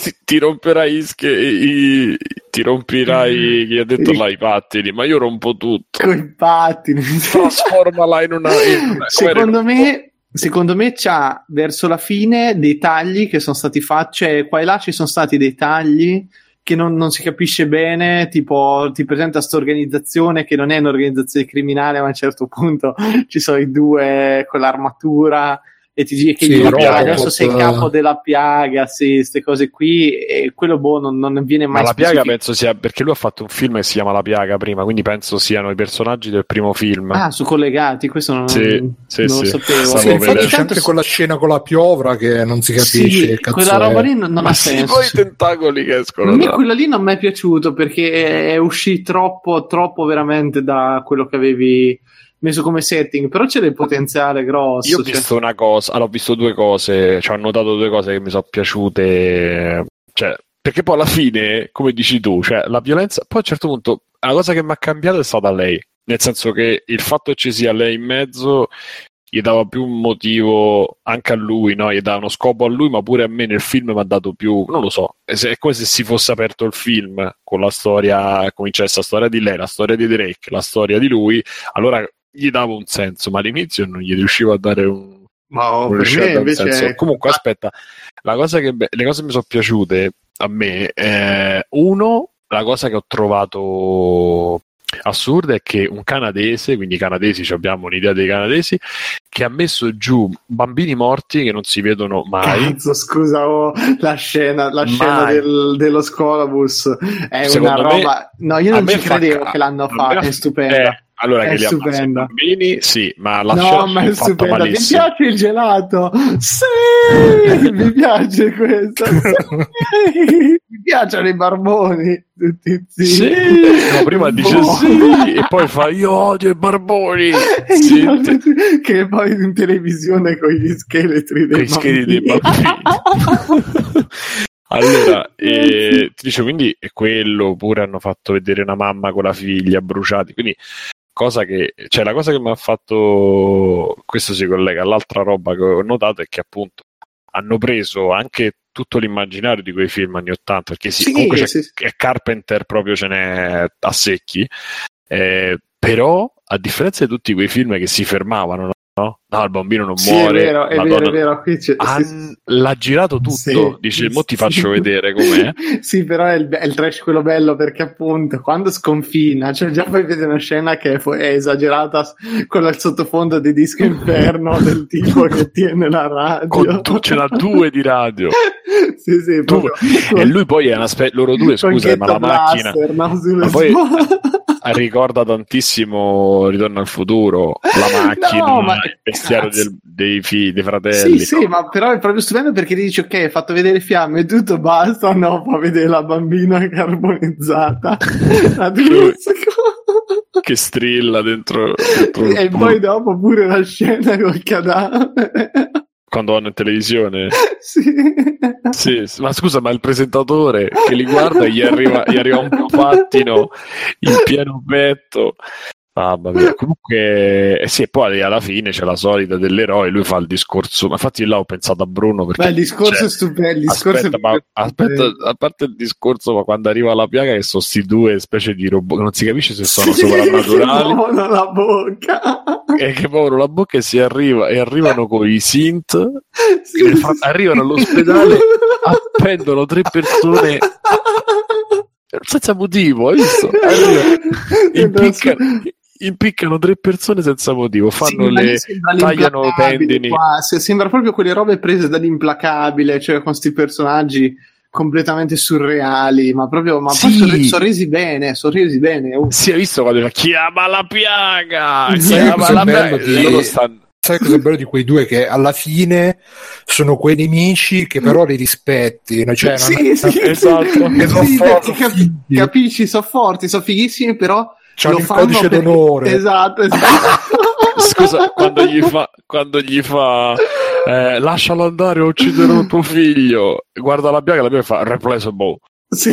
ti, ti romperai i, i, ti rompirai chi ha detto là i pattini, ma io rompo tutto. Con i pattini. Trasformala in una... In una secondo me... Secondo me c'ha verso la fine dei tagli che sono stati fatti, cioè qua e là ci sono stati dei tagli che non, non si capisce bene, tipo ti presenta questa organizzazione che non è un'organizzazione criminale, ma a un certo punto ci sono i due con l'armatura e ti dice che sì, adesso sei capo della piaga, sì, queste cose qui, e quello boh non, non viene mai Ma la piaga penso sia perché lui ha fatto un film che si chiama La piaga prima, quindi penso siano i personaggi del primo film. Ah, su collegati, questo non, sì, sì, non sì. lo sapevo. Sì, infatti c'è anche quella scena con la piovra che non si capisce. Sì, quella roba lì non, non ha senso. Poi i tentacoli che escono. A me quella lì non mi è piaciuto perché è uscito troppo, troppo veramente da quello che avevi messo come setting, però c'è del potenziale grosso. Io ho cioè... visto una cosa, allora ho visto due cose, cioè ho notato due cose che mi sono piaciute, cioè, perché poi alla fine, come dici tu, cioè la violenza, poi a un certo punto la cosa che mi ha cambiato è stata lei, nel senso che il fatto che ci sia lei in mezzo gli dava più un motivo anche a lui, no? gli dava uno scopo a lui, ma pure a me nel film mi ha dato più, non lo so, è come se si fosse aperto il film con la storia, cominciasse la storia di lei, la storia di Drake, la storia di lui, allora gli davo un senso, ma all'inizio non gli riuscivo a dare un, ma oh, per me invece senso. Comunque, aspetta, cosa che, le cose che mi sono piaciute a me, eh, uno, la cosa che ho trovato assurda è che un canadese, quindi i canadesi abbiamo un'idea dei canadesi, che ha messo giù bambini morti che non si vedono mai. Cazzo, scusa, oh, la scena, la scena del, dello scolabus è Secondo una roba. Me, no, io non ci credevo fa... che l'hanno fatta, è stupenda. Eh, allora, è che li stupenda. bambini, sì, ma la No, ma è stupenda. Mi piace il gelato? Sì, mi piace questo. Sì. mi piacciono i barboni. Tutti sì. No, prima dice sì e poi fa io odio i barboni. Sì. che poi in televisione con gli scheletri dei bambini. Dei bambini. Allora, eh, ti dice quindi è quello, oppure hanno fatto vedere una mamma con la figlia bruciati, quindi cosa che, cioè la cosa che mi ha fatto, questo si collega all'altra roba che ho notato è che appunto hanno preso anche tutto l'immaginario di quei film anni 80, perché sì, sì comunque c'è, sì. Carpenter proprio ce n'è a secchi, eh, però a differenza di tutti quei film che si fermavano, no? No, il bambino non sì, muore. È vero, è vero, è vero. Qui c'è, Han, sì, l'ha girato tutto. Sì, dice, mo ti faccio vedere com'è. sì, però è il, è il, trash quello bello perché appunto quando sconfina, cioè già poi vede una scena che è, è esagerata con il sottofondo di disco inferno del tipo che tiene la radio. Con tu, ce n'ha due di radio. sì, sì, proprio, e lui poi è una specie, loro due, scusa, ma la macchina. Blaster, no? ma poi ricorda tantissimo Ritorno al futuro, la macchina. No, ma bestiario del, dei figli, dei fratelli. Sì, no? sì, ma però è proprio stupendo perché ti dici, ok, hai fatto vedere fiamme e tutto, basta, no, fa vedere la bambina carbonizzata. la che strilla dentro, dentro e poi dopo pure la scena col cadavere quando vanno in televisione. sì. sì. Ma scusa, ma il presentatore che li guarda gli arriva, gli arriva un pattino in pieno petto. Mamma mia, comunque, eh sì, e poi alla fine c'è la solita dell'eroe, lui fa il discorso, ma infatti là ho pensato a Bruno perché... Ma il discorso cioè, è stupendo, discorso aspetta, è ma, aspetta, a parte il discorso, ma quando arriva la piaga che sono questi due specie di robot, non si capisce se sono sì, soprannaturali. Che la bocca! E che povero la bocca e si arriva, e arrivano con i synth, sì, fa, arrivano all'ospedale, appendono tre persone senza motivo, hai visto? Impiccano, impiccano tre persone senza motivo, fanno sì, le tagliano tendini. Qua. Sembra proprio quelle robe prese dall'implacabile, cioè con questi personaggi completamente surreali, ma proprio ma sì. poi sorrisi bene, sorrisi bene. Uh. Si è visto quando chiama la piaga, chiama la piaga. Loro stanno sai cosa è bello di quei due? Che alla fine sono quei nemici che però li rispetti. Cioè, sì, sì, esatto. Che sono sì, forti, capi- capisci, sono forti, sono fighissimi, però C'hanno il codice per... d'onore. Esatto, esatto. Scusa, quando gli fa, quando gli fa eh, lascialo andare o ucciderò tuo figlio, guarda la piaga e la piaga fa replaceable. Sì.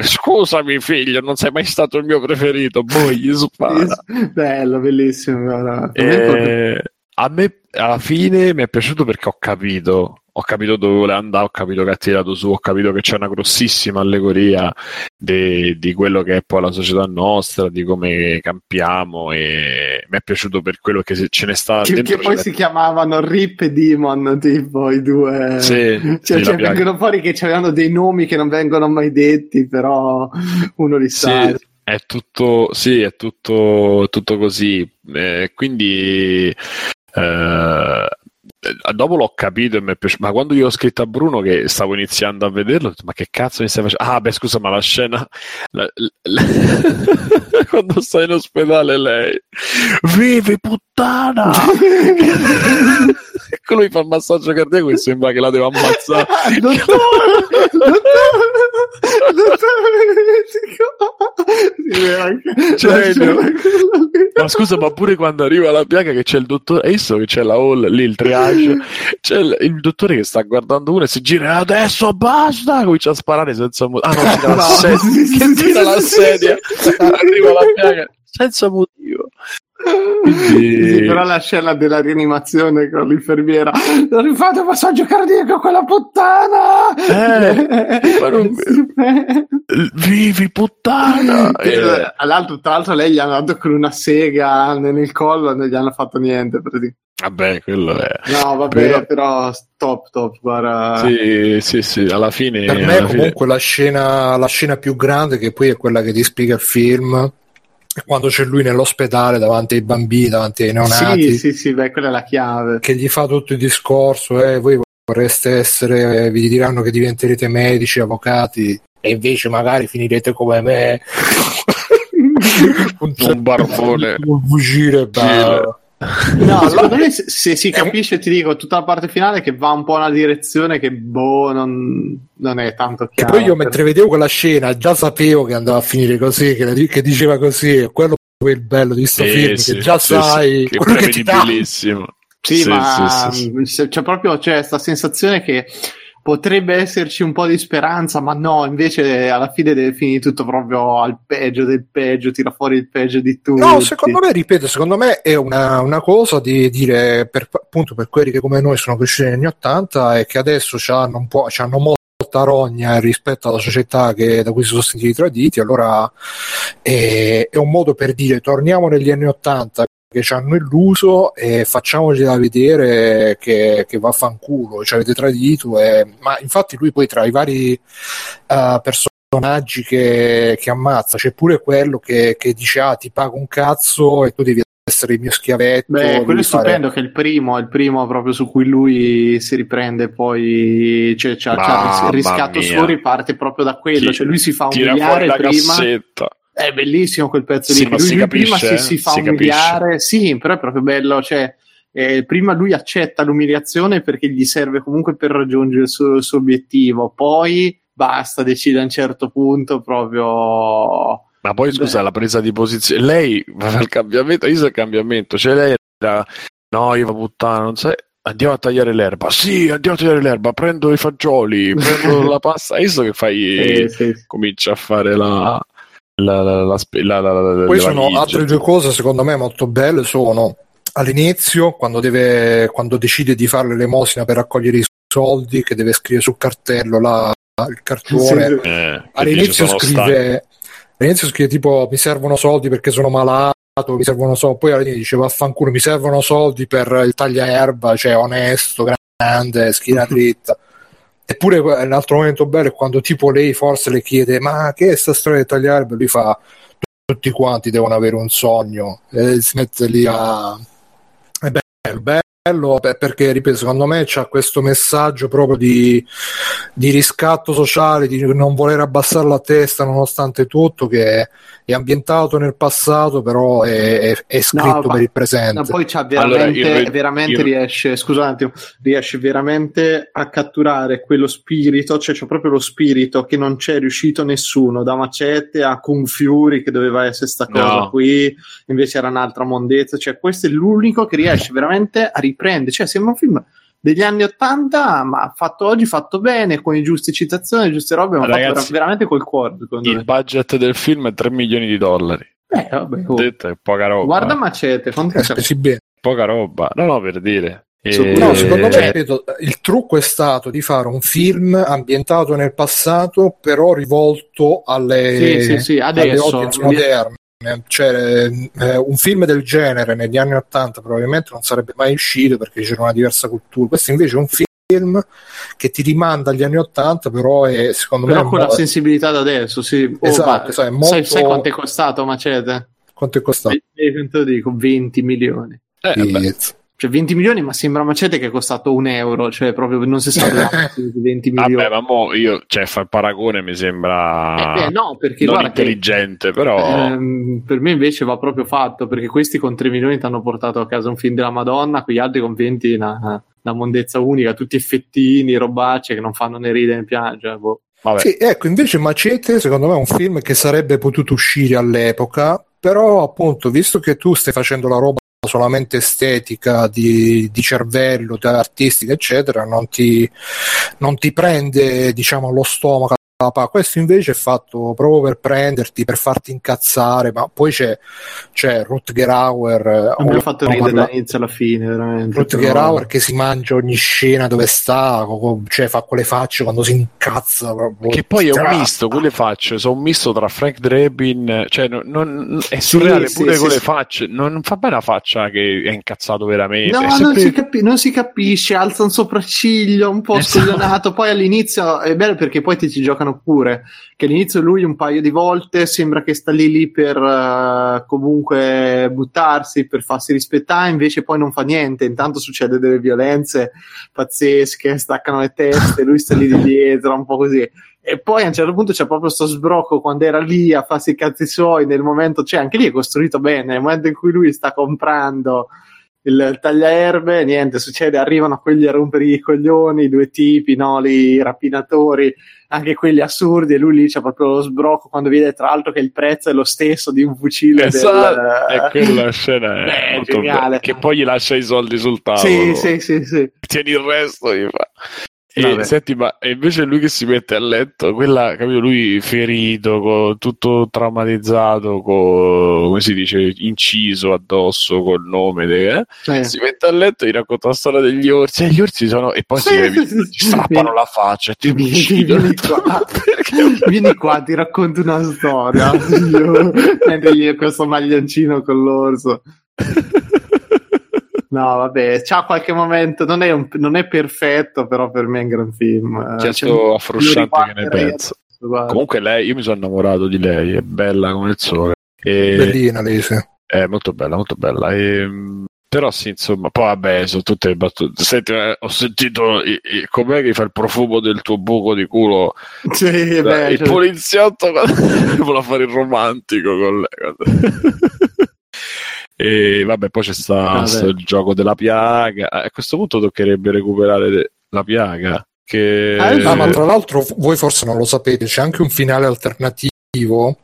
Scusami figlio, non sei mai stato il mio preferito, poi gli spara. Bello, bellissimo. Eh, a me alla fine mi è piaciuto perché ho capito ho capito dove vuole andare, ho capito che ha tirato su, ho capito che c'è una grossissima allegoria de, di quello che è poi la società nostra, di come campiamo e mi è piaciuto per quello che ce ne sta che, dentro. Che poi si chiamavano Rip e Demon, tipo i due. Sì, cioè, sì, cioè vengono fuori che avevano dei nomi che non vengono mai detti, però uno li sa. Sì. È tutto, sì, è tutto, tutto così. Eh, quindi eh, dopo l'ho capito e mi è piaciuto, ma quando io ho scritto a Bruno che stavo iniziando a vederlo, ho detto, ma che cazzo mi stai facendo? Ah, beh, scusa, ma la scena la, la, quando sta in ospedale lei, vivi puttana! lui fa il massaggio cardiaco e sembra che la deve ammazzare. dottore, dottore, cioè, ma scusa, ma pure quando arriva la piaga che c'è il dottore, hai visto che c'è la hall lì, il triage, c'è il, il dottore che sta guardando uno e si gira adesso basta, comincia a sparare senza motivo. Ah no, tira la sedia, che tira la sedia, arriva la piaga senza motivo. Quindi... Sì, però la scena della rianimazione con l'infermiera non rifate passaggio cardiaco a quella puttana? Eh, non... vivi puttana! Eh. all'altro, tra l'altro lei gli hanno dato con una sega nel collo e non gli hanno fatto niente vabbè quello è. No vabbè però, però top top guarda. Sì sì sì alla fine per me comunque fine... la scena la scena più grande che poi è quella che ti spiega il film quando c'è lui nell'ospedale davanti ai bambini, davanti ai neonati. Sì, sì, sì, beh, quella è la chiave. Che gli fa tutto il discorso, eh, voi vorreste essere, vi diranno che diventerete medici, avvocati, e invece magari finirete come me. un, un barbone. Un fucile, No, secondo me se, se, si capisce, ti dico, tutta la parte finale che va un po' una direzione che boh, non, non è tanto chiaro. E poi io mentre vedevo quella scena già sapevo che andava a finire così, che, che diceva così, quello è il bello di questo sì, film, sì, che già sì, sai che quello che ti dà. Sì, ma c'è proprio c'è questa sensazione che potrebbe esserci un po' di speranza, ma no, invece alla fine deve finire tutto proprio al peggio del peggio, tira fuori il peggio di tutti. No, secondo me, ripeto, secondo me è una, una cosa di dire, per, appunto per quelli che come noi sono cresciuti negli anni Ottanta e che adesso hanno un po', hanno molta rogna rispetto alla società che, da cui si sono sentiti traditi, allora è, è un modo per dire torniamo negli anni Ottanta che ci hanno illuso e facciamogliela vedere che, che vaffanculo, ci avete tradito. E... Ma infatti lui poi tra i vari uh, personaggi che, che, ammazza c'è pure quello che, che, dice ah ti pago un cazzo e tu devi essere il mio schiavetto. Beh, quello è stupendo che è il primo, è il primo proprio su cui lui si riprende poi, cioè c'ha, il riscatto suo riparte proprio da quello, Ti, cioè lui si fa umiliare prima. Cassetta è bellissimo quel pezzo sì, lì. Lui, lui prima si, si fa si umiliare, capisce. sì, però è proprio bello. Cioè, eh, prima lui accetta l'umiliazione perché gli serve comunque per raggiungere il suo, il suo obiettivo, poi basta, decide a un certo punto proprio. Ma poi scusa, Beh. la presa di posizione. Lei va al cambiamento, io so il cambiamento, cioè lei era. No, io va puttana, non sai andiamo a tagliare l'erba. Sì, andiamo a tagliare l'erba. Prendo i fagioli, prendo la pasta. Hai visto che fai? Eh, sì. Comincia a fare la, la, la, la, la Poi sono valigia. altre due cose secondo me molto belle. Sono all'inizio quando, deve, quando decide di fare l'elemosina per raccogliere i soldi che deve scrivere sul cartello la, il cartone. Eh, all'inizio scrive all'inizio scrive tipo mi servono soldi perché sono malato mi servono soldi poi all'inizio dice vaffanculo mi servono soldi per il tagliaerba cioè onesto grande schiena dritta Eppure un altro momento bello è quando tipo lei forse le chiede ma che è sta storia di tagliare? Lui fa tutti quanti devono avere un sogno e si mette lì a... È bello, bello perché ripeto secondo me c'è questo messaggio proprio di di riscatto sociale, di non voler abbassare la testa nonostante tutto, che è ambientato nel passato, però è, è, è scritto no, per il presente. No, poi c'ha veramente, allora, io, veramente io... riesce, scusa un attimo, riesce veramente a catturare quello spirito, cioè c'è proprio lo spirito che non c'è riuscito nessuno, da Macete a Kung Fury che doveva essere sta cosa no. qui, invece era un'altra mondezza, cioè questo è l'unico che riesce veramente a riprendere, cioè sembra un film degli anni Ottanta, ma fatto oggi, fatto bene, con i giusti citazioni, le giuste robe, ma Ragazzi, fatto veramente col cuore. Il me. budget del film è 3 milioni di dollari. Eh, vabbè, oh. Detto, è poca roba. Guarda Macete, quanto eh, bene. Poca roba. No, no, per dire. E... No, secondo me ripeto, il trucco è stato di fare un film ambientato nel passato, però rivolto alle, sì, sì, sì, adesso, alle moderne. Cioè, eh, un film del genere negli anni 80 probabilmente non sarebbe mai uscito perché c'era una diversa cultura. Questo invece è un film che ti rimanda agli anni 80, però è secondo però me. con la sensibilità da adesso, sì. Oh, esatto, sai, molto... sai, sai quanto è costato Macete? Quanto è costato? Eh, te lo dico, 20 milioni. Eh, cioè 20 milioni, ma sembra Macete che è costato un euro, cioè proprio non si sa 20 milioni. Vabbè, ma mo io, cioè, fare il paragone mi sembra eh, beh, no, perché, non intelligente, che, però... Ehm, per me invece va proprio fatto, perché questi con 3 milioni ti hanno portato a casa un film della Madonna, quegli altri con 20 una, una mondezza unica, tutti effettini, robacce che non fanno né ridere né piangere. Boh. Sì, ecco, invece Macete secondo me è un film che sarebbe potuto uscire all'epoca, però appunto, visto che tu stai facendo la roba solamente estetica, di, di cervello, artistica, eccetera, non ti, non ti prende diciamo, lo stomaco questo invece è fatto proprio per prenderti, per farti incazzare, ma poi c'è, c'è Rutger Hauer. Mi ha fatto ridere parla... dall'inizio alla fine, veramente. Rutger però... Hauer che si mangia ogni scena dove sta, cioè fa quelle facce quando si incazza. Proprio. Che poi è un misto, quelle facce sono un misto tra Frank Drebin, cioè non, non, è surreale sì, pure sì, con sì, le facce, non fa bene la faccia che è incazzato veramente. No, sempre... non, si capi- non, si capisce, alza un sopracciglio un po' esatto. scoglionato, poi all'inizio è bello perché poi ti ci giocano giocano pure, che all'inizio lui un paio di volte sembra che sta lì lì per uh, comunque buttarsi, per farsi rispettare, invece poi non fa niente, intanto succede delle violenze pazzesche, staccano le teste, lui sta lì di dietro, un po' così. E poi a un certo punto c'è proprio sto sbrocco quando era lì a farsi i cazzi suoi, nel momento, cioè anche lì è costruito bene, nel momento in cui lui sta comprando il tagliaerbe, niente, succede, arrivano quelli a rompere i coglioni, i due tipi, no, i rapinatori, anche quelli assurdi, e lui lì c'è proprio lo sbrocco quando vede tra l'altro che il prezzo è lo stesso di un fucile. Esatto, del... e quella scena è, è geniale. Be- che poi gli lascia i soldi sul tavolo. Sì, sì, sì, sì. Tieni il resto, gli fa. E, senti, ma invece lui che si mette a letto, quella, capito, lui ferito, con, tutto traumatizzato, con, come si dice, inciso addosso col nome, de, eh? si mette a letto e gli racconta la storia degli orsi, e gli orsi sono, e poi sì, si sì, strappano la faccia e ti vieni, vieni, qua, vieni qua, ti racconto una storia, mentre gli questo maglioncino con l'orso. No, vabbè, c'ha qualche momento, non è, un, non è, perfetto, però per me è un gran film. Chiesto a Frusciante che ne pensa. Comunque lei, io mi sono innamorato di lei, è bella come il sole. E... Bellina lei, sì. È molto bella, molto bella. E... Però sì, insomma, poi vabbè, sono tutte le battute. Senti, eh, ho sentito i, i, com'è che fa il profumo del tuo buco di culo. Sì, beh, il cioè... poliziotto vuole fare il romantico con lei. E vabbè, poi c'è stato il gioco della piaga. A questo punto toccherebbe recuperare la piaga. Che... Ah, ma tra l'altro, voi forse non lo sapete, c'è anche un finale alternativo.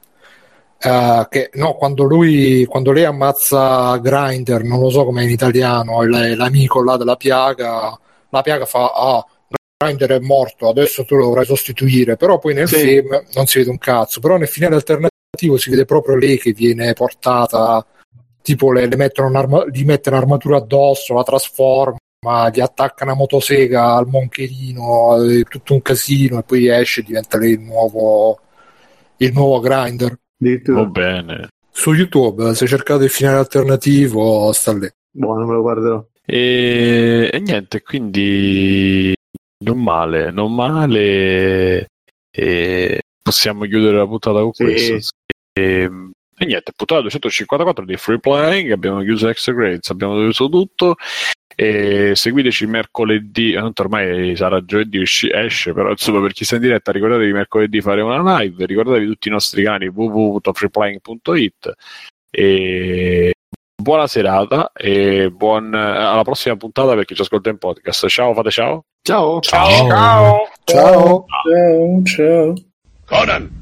Uh, che no, quando lui quando lei ammazza Grinder, non lo so come in italiano, l'amico là della piaga, la piaga fa ah, Grinder è morto, adesso tu lo dovrai sostituire, però poi nel sì. film non si vede un cazzo, però nel finale alternativo si vede proprio lei che viene portata tipo le, le mettono un'arma- gli mettono un'armatura addosso, la trasforma, gli attacca una motosega al moncherino, è tutto un casino e poi esce e diventa lei il nuovo, il nuovo grinder. Va bene. Su YouTube, se cercate il finale alternativo, sta lì. Buono, me lo guarderò. E, e niente, quindi non male, non male. E possiamo chiudere la puntata con sì. questo. E, E niente, puntata 254 di Free Playing, abbiamo chiuso Extra Grades, abbiamo chiuso tutto. E seguiteci mercoledì, tanto ormai sarà giovedì esce, però insomma per chi sta in diretta ricordatevi mercoledì fare una live, ricordatevi tutti i nostri canali www.freeplaying.it e buona serata e buon, alla prossima puntata per chi ci ascolta in podcast. Ciao, fate ciao. Ciao. Ciao. Ciao. Ciao. Ciao. ciao. Conan.